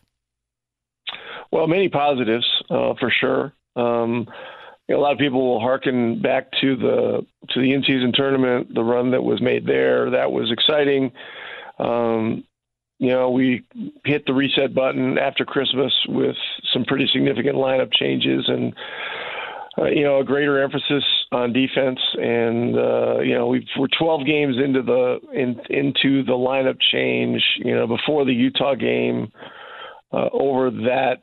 Well, many positives uh, for sure. Um, you know, a lot of people will hearken back to the to the in-season tournament, the run that was made there. That was exciting. Um, you know, we hit the reset button after Christmas with some pretty significant lineup changes and uh, you know a greater emphasis on defense. And uh, you know, we are 12 games into the in, into the lineup change. You know, before the Utah game uh, over that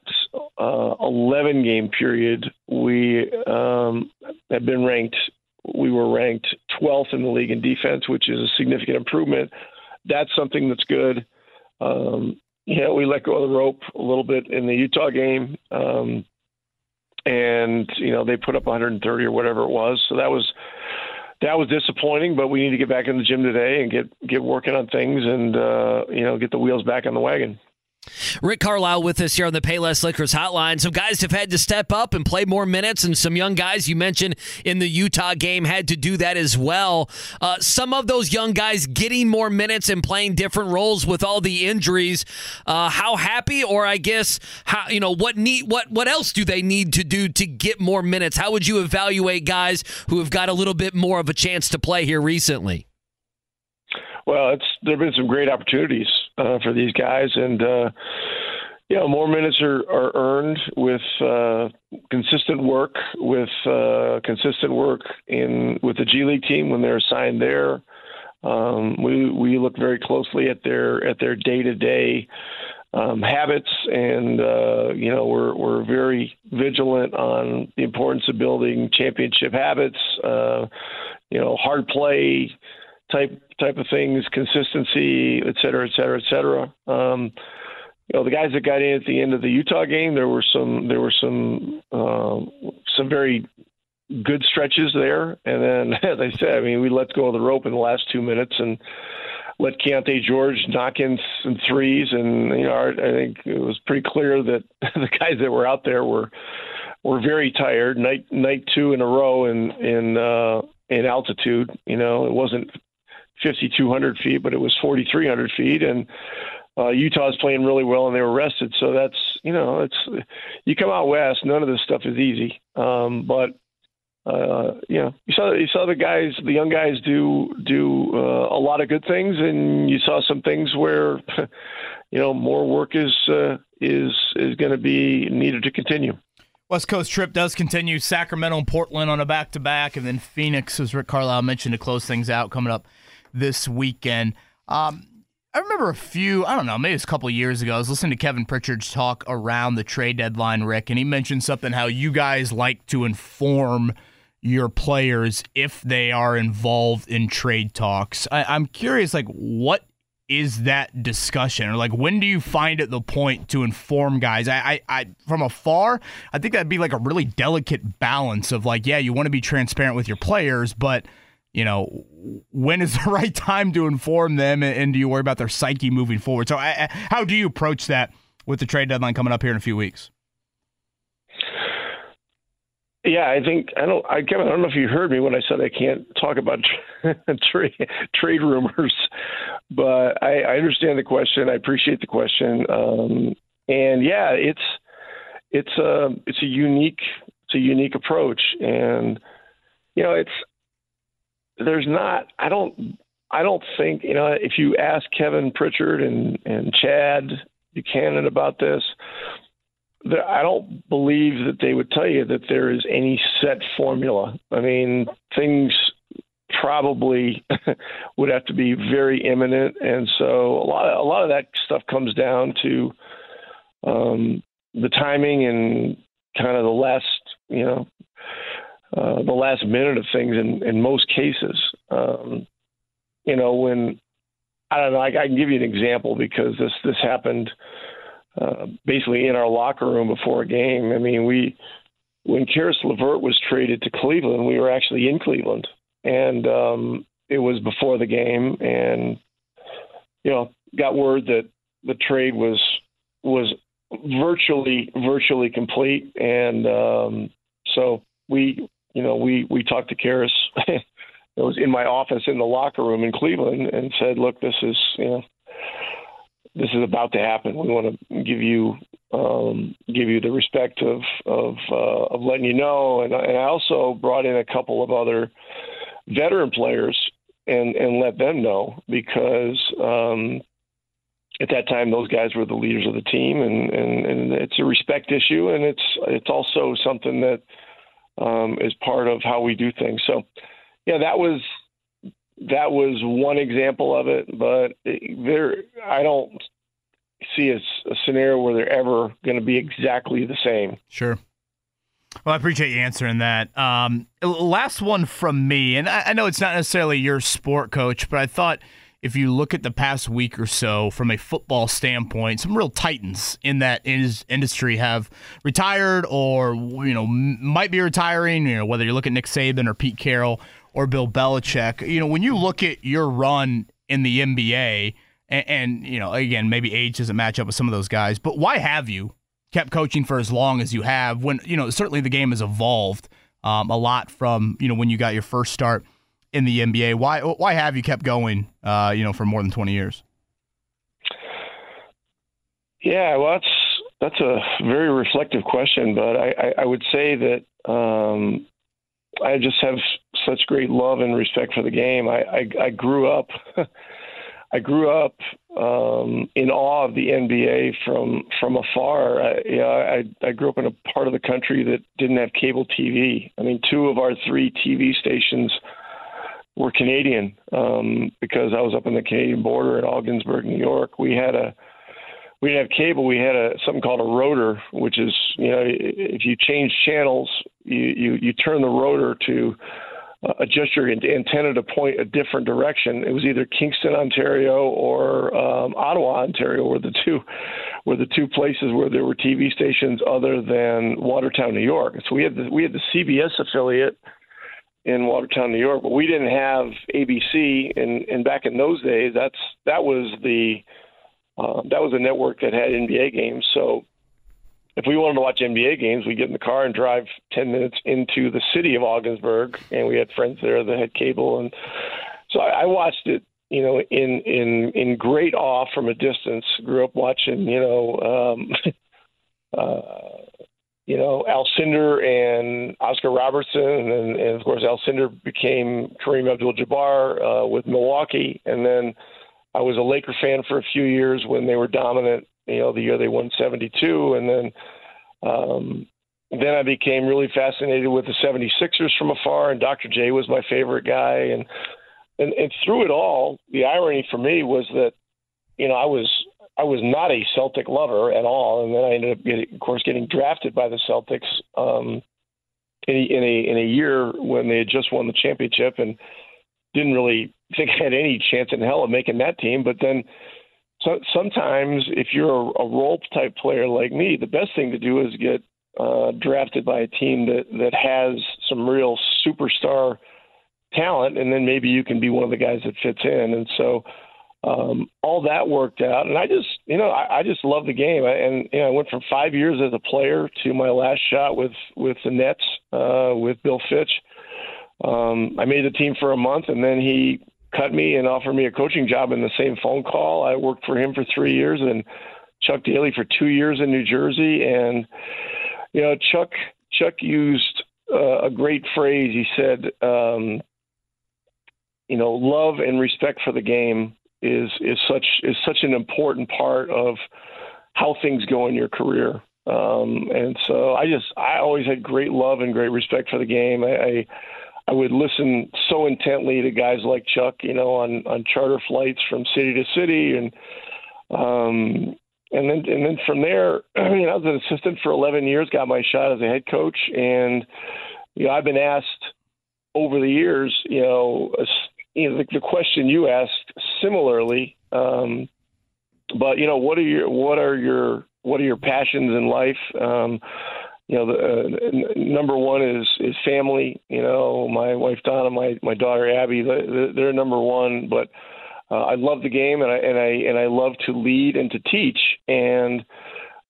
uh, 11 game period, we um, have been ranked. We were ranked 12th in the league in defense, which is a significant improvement. That's something that's good. Um, we let go of the rope a little bit in the Utah game, um, and you know they put up 130 or whatever it was. So that was that was disappointing. But we need to get back in the gym today and get get working on things and uh, you know get the wheels back on the wagon. Rick Carlisle with us here on the Payless Liquors hotline. Some guys have had to step up and play more minutes, and some young guys you mentioned in the Utah game had to do that as well. Uh, some of those young guys getting more minutes and playing different roles with all the injuries. Uh, how happy, or I guess, how you know what need what what else do they need to do to get more minutes? How would you evaluate guys who have got a little bit more of a chance to play here recently? Well, it's there have been some great opportunities uh, for these guys, and uh, you know more minutes are, are earned with uh, consistent work, with uh, consistent work in with the G League team when they're assigned there. Um, we we look very closely at their at their day to day habits, and uh, you know we're we're very vigilant on the importance of building championship habits. Uh, you know, hard play type type of things, consistency, et cetera, et cetera, et cetera. Um, you know, the guys that got in at the end of the Utah game, there were some there were some uh, some very good stretches there, and then as I said, I mean, we let go of the rope in the last two minutes and let Keyonte George knock in some threes, and you know, I think it was pretty clear that the guys that were out there were were very tired. Night night two in a row in in uh, in altitude. You know, it wasn't 5,200 feet, but it was 4,300 feet, and uh, Utah's playing really well, and they were rested. So that's you know, it's you come out west, none of this stuff is easy. Um, but uh, you know, you saw you saw the guys, the young guys do do uh, a lot of good things, and you saw some things where you know more work is uh, is is going to be needed to continue. West Coast trip does continue. Sacramento and Portland on a back to back, and then Phoenix, as Rick Carlisle mentioned, to close things out coming up this weekend. Um, I remember a few, I don't know, maybe it's a couple years ago. I was listening to Kevin Pritchard's talk around the trade deadline, Rick, and he mentioned something how you guys like to inform your players if they are involved in trade talks. I, I'm curious, like, what is that discussion or like when do you find it the point to inform guys I, I i from afar i think that'd be like a really delicate balance of like yeah you want to be transparent with your players but you know when is the right time to inform them and, and do you worry about their psyche moving forward so I, how do you approach that with the trade deadline coming up here in a few weeks yeah, I think I don't. I Kevin, I don't know if you heard me when I said I can't talk about trade trade rumors, but I, I understand the question. I appreciate the question, um, and yeah, it's it's a it's a unique it's a unique approach, and you know it's there's not. I don't I don't think you know if you ask Kevin Pritchard and and Chad Buchanan about this, I don't believe that they would tell you that there is any set formula. I mean, things probably would have to be very imminent, and so a lot of, a lot of that stuff comes down to um, the timing and kind of the last, you know, uh, the last minute of things. In in most cases, um, you know, when I don't know, I, I can give you an example because this this happened uh, basically in our locker room before a game. I mean, we when Caris LeVert was traded to Cleveland, we were actually in Cleveland, and um, it was before the game, and you know, got word that the trade was was virtually virtually complete, and um, so we you know we we talked to Caris. it was in my office in the locker room in Cleveland, and said, "Look, this is you know." this is about to happen. We want to give you um, give you the respect of of, uh, of letting you know, and, and I also brought in a couple of other veteran players and and let them know because um, at that time those guys were the leaders of the team, and, and, and it's a respect issue, and it's it's also something that um, is part of how we do things. So, yeah, that was that was one example of it, but there I don't see a, a scenario where they're ever going to be exactly the same. Sure. Well, I appreciate you answering that. Um, last one from me, and I, I know it's not necessarily your sport coach, but I thought if you look at the past week or so from a football standpoint, some real titans in that in- industry have retired or you know might be retiring. You know whether you look at Nick Saban or Pete Carroll or Bill Belichick. You know, when you look at your run in the NBA, and, and, you know, again, maybe age doesn't match up with some of those guys, but why have you kept coaching for as long as you have? When you know, certainly the game has evolved um, a lot from you know when you got your first start in the NBA. Why why have you kept going? Uh, you know, for more than twenty years. Yeah, well, that's that's a very reflective question, but I, I, I would say that um, I just have such great love and respect for the game. I, I, I grew up. I grew up um, in awe of the NBA from from afar. I, you know, I, I grew up in a part of the country that didn't have cable TV. I mean, two of our three TV stations were Canadian um, because I was up on the Canadian border in Ogdensburg, New York. We had a we didn't have cable. We had a something called a rotor, which is you know if you change channels, you you, you turn the rotor to uh, adjust your antenna to point a different direction. It was either Kingston, Ontario, or um, Ottawa, Ontario, were the two were the two places where there were TV stations other than Watertown, New York. So we had the, we had the CBS affiliate in Watertown, New York, but we didn't have ABC. And and back in those days, that's that was the uh, that was a network that had NBA games. So if we wanted to watch NBA games, we'd get in the car and drive 10 minutes into the city of Ogdensburg, and we had friends there that had cable, and so I, I watched it, you know, in in in great awe from a distance. Grew up watching, you know, um, uh, you know, Alcindor and Oscar Robertson, and, and of course Alcindor became Kareem Abdul-Jabbar uh, with Milwaukee, and then I was a Laker fan for a few years when they were dominant. You know, the year they won 72, and then um, then I became really fascinated with the 76ers from afar, and Dr. J was my favorite guy, and and, and through it all, the irony for me was that you know I was I was not a Celtic lover at all, and then I ended up, getting, of course, getting drafted by the Celtics um, in, a, in a in a year when they had just won the championship, and didn't really think I had any chance in hell of making that team. But then so, sometimes, if you're a, a role type player like me, the best thing to do is get uh, drafted by a team that that has some real superstar talent, and then maybe you can be one of the guys that fits in. And so. Um, all that worked out, and I just, you know, I, I just love the game. I, and you know, I went from five years as a player to my last shot with with the Nets uh, with Bill Fitch. Um, I made the team for a month, and then he cut me and offered me a coaching job in the same phone call. I worked for him for three years and Chuck Daly for two years in New Jersey. And, you know, Chuck, Chuck used uh, a great phrase. He said, um, you know, love and respect for the game is, is such, is such an important part of how things go in your career. Um, and so I just, I always had great love and great respect for the game. I, I I would listen so intently to guys like Chuck, you know, on on charter flights from city to city, and um, and then and then from there, you know, I was an assistant for 11 years, got my shot as a head coach, and you know, I've been asked over the years, you know, you know, the, the question you asked similarly, um, but you know, what are your what are your what are your passions in life? Um, you know, the uh, number one is is family. You know, my wife Donna, my my daughter Abby, they're, they're number one. But uh, I love the game, and I and I and I love to lead and to teach. And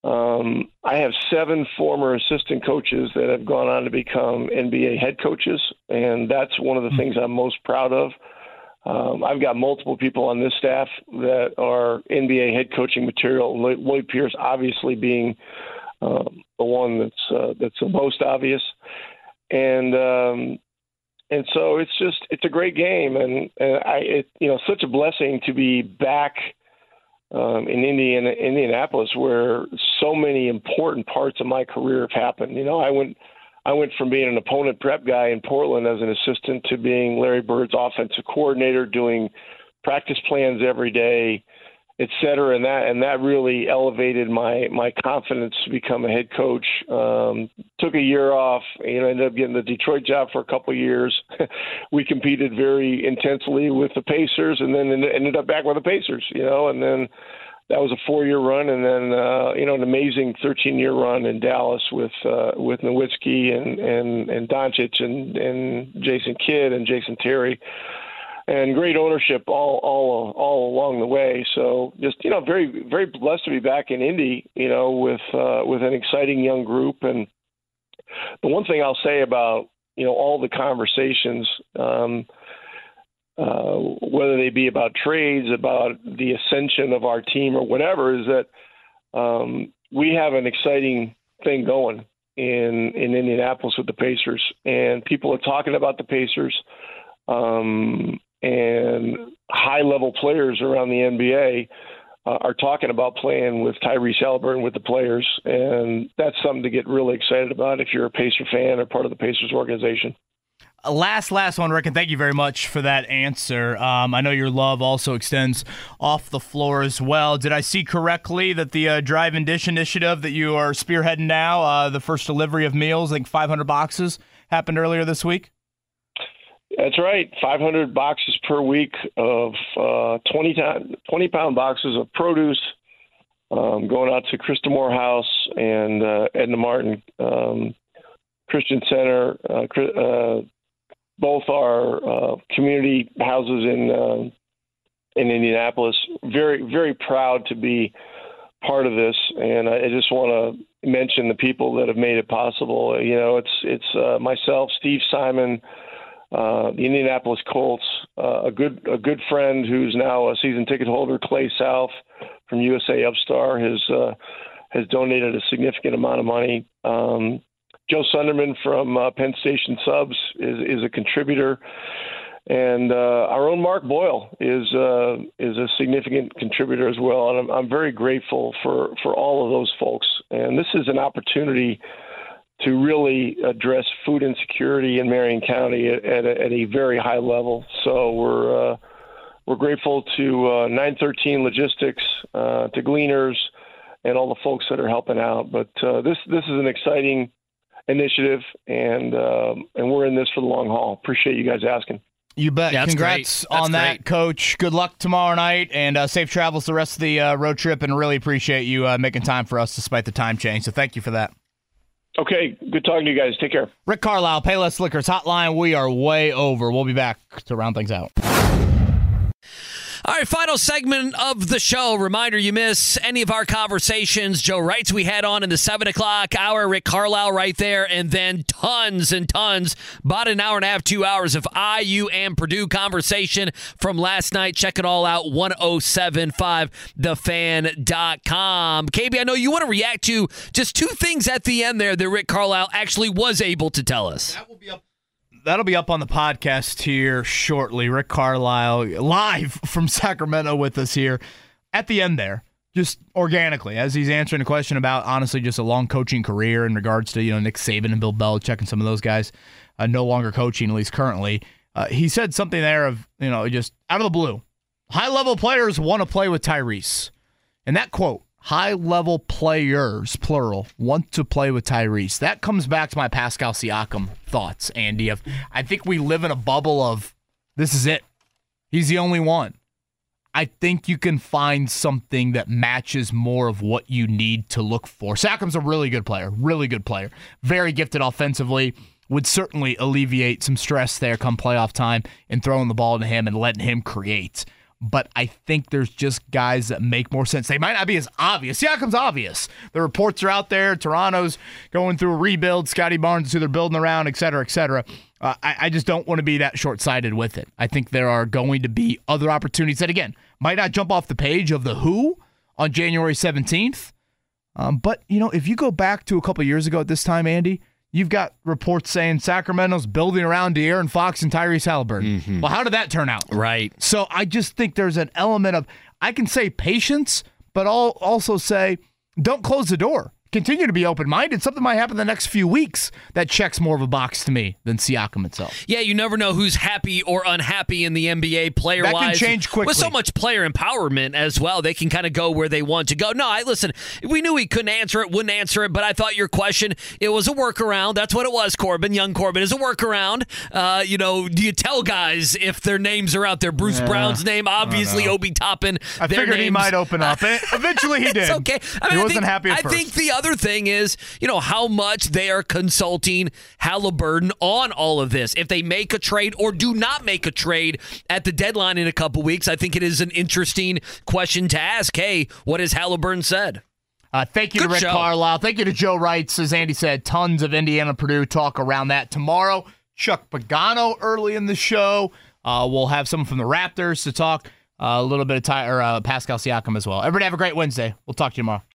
um, I have seven former assistant coaches that have gone on to become NBA head coaches, and that's one of the things I'm most proud of. Um, I've got multiple people on this staff that are NBA head coaching material. Lloyd Pierce, obviously, being um, the one that's uh, that's the most obvious, and um, and so it's just it's a great game, and, and I it, you know such a blessing to be back um, in Indiana, Indianapolis, where so many important parts of my career have happened. You know, I went I went from being an opponent prep guy in Portland as an assistant to being Larry Bird's offensive coordinator, doing practice plans every day et cetera. And that and that really elevated my my confidence to become a head coach. Um, took a year off, you know, ended up getting the Detroit job for a couple of years. we competed very intensely with the Pacers, and then ended up back with the Pacers, you know, and then. That was a four-year run, and then uh, you know an amazing 13-year run in Dallas with uh, with Nowitzki and and and Doncic and and Jason Kidd and Jason Terry and great ownership all all all along the way. So just you know, very very blessed to be back in Indy. You know, with uh, with an exciting young group. And the one thing I'll say about you know all the conversations. Um, uh, whether they be about trades, about the ascension of our team, or whatever, is that um, we have an exciting thing going in in Indianapolis with the Pacers, and people are talking about the Pacers. Um, and high level players around the NBA uh, are talking about playing with Tyrese Haliburton with the players, and that's something to get really excited about if you're a Pacer fan or part of the Pacers organization. Last, last one, Rick, and thank you very much for that answer. Um, I know your love also extends off the floor as well. Did I see correctly that the uh, Drive and Dish initiative that you are spearheading now, uh, the first delivery of meals, I think 500 boxes, happened earlier this week? That's right. 500 boxes per week of uh, 20, time, 20 pound boxes of produce um, going out to Christamore House and uh, Edna Martin um, Christian Center, uh, uh both our uh, community houses in uh, in Indianapolis. Very very proud to be part of this, and I just want to mention the people that have made it possible. You know, it's it's uh, myself, Steve Simon. Uh, the Indianapolis Colts, uh, a good a good friend who's now a season ticket holder, Clay South from USA Upstar, has uh, has donated a significant amount of money. Um, Joe Sunderman from uh, Penn Station Subs is, is a contributor, and uh, our own Mark Boyle is uh, is a significant contributor as well. And I'm, I'm very grateful for for all of those folks. And this is an opportunity to really address food insecurity in Marion County at, at, a, at a very high level. So we're uh, we're grateful to uh, 913 Logistics, uh, to Gleaners, and all the folks that are helping out. But uh, this this is an exciting initiative, and um, and we're in this for the long haul. Appreciate you guys asking. You bet. Yeah, Congrats on that, great. Coach. Good luck tomorrow night, and uh, safe travels the rest of the uh, road trip. And really appreciate you uh, making time for us despite the time change. So thank you for that. Okay, good talking to you guys. Take care. Rick Carlisle, Payless Liquors Hotline. We are way over. We'll be back to round things out. All right, final segment of the show. Reminder you miss any of our conversations. Joe Reitz we had on in the 7 o'clock hour, Rick Carlisle right there, and then tons and tons, about an hour and a half, two hours of IU and Purdue conversation from last night. Check it all out, 1075thefan.com. KB, I know you want to react to just two things at the end there that Rick Carlisle actually was able to tell us. That will be up that'll be up on the podcast here shortly. Rick Carlisle live from Sacramento with us here at the end there, just organically as he's answering a question about honestly just a long coaching career in regards to you know Nick Saban and Bill Belichick and some of those guys uh, no longer coaching at least currently. Uh, he said something there of you know just out of the blue, high level players want to play with Tyrese, and that quote high level players, plural, want to play with Tyrese. That comes back to my Pascal Siakam thoughts, Andy. Of I think we live in a bubble of this is it. He's the only one. I think you can find something that matches more of what you need to look for. Siakam's a really good player, really good player, very gifted offensively. Would certainly alleviate some stress there come playoff time and throwing the ball to him and letting him create but I think there's just guys that make more sense. They might not be as obvious. Siakam's obvious. The reports are out there. Toronto's going through a rebuild. Scottie Barnes is who they're building around, et cetera, et cetera. Uh, I, I just don't want to be that short sighted with it. I think there are going to be other opportunities that, again, might not jump off the page of the Who on January 17th. Um, but, you know, if you go back to a couple years ago at this time, Andy, You've got reports saying Sacramento's building around De'Aaron Fox and Tyrese Haliburton. Mm-hmm. Well, how did that turn out? Right. So I just think there's an element of I can say patience, but I'll also say don't close the door continue to be open minded. Something might happen the next few weeks that checks more of a box to me than Siakam itself. Yeah, you never know who's happy or unhappy in the NBA player wise. That can change quickly. With so much player empowerment as well, they can kind of go where they want to go. No, I listen, we knew he couldn't answer it, wouldn't answer it, but I thought your question, it was a workaround. That's what it was, Corbin. Young Corbin is a workaround. Uh, you know, do you tell guys if their names are out there? Bruce Yeah. Brown's name, obviously Obi Toppin. I figured he might open up. Eventually he did. it's okay. I mean, he I wasn't think, happy I first. think the other thing is, you know, how much they are consulting Haliburton on all of this. If they make a trade or do not make a trade at the deadline in a couple weeks, I think it is an interesting question to ask. Hey, what has Haliburton said? Uh, thank you Good to Rick show. Carlisle. Thank you to Joe Reitz. As Andy said, tons of Indiana Purdue talk around that tomorrow. Chuck Pagano early in the show. Uh, we'll have someone from the Raptors to talk uh, a little bit of Ty- or, uh, Pascal Siakam as well. Everybody have a great Wednesday. We'll talk to you tomorrow.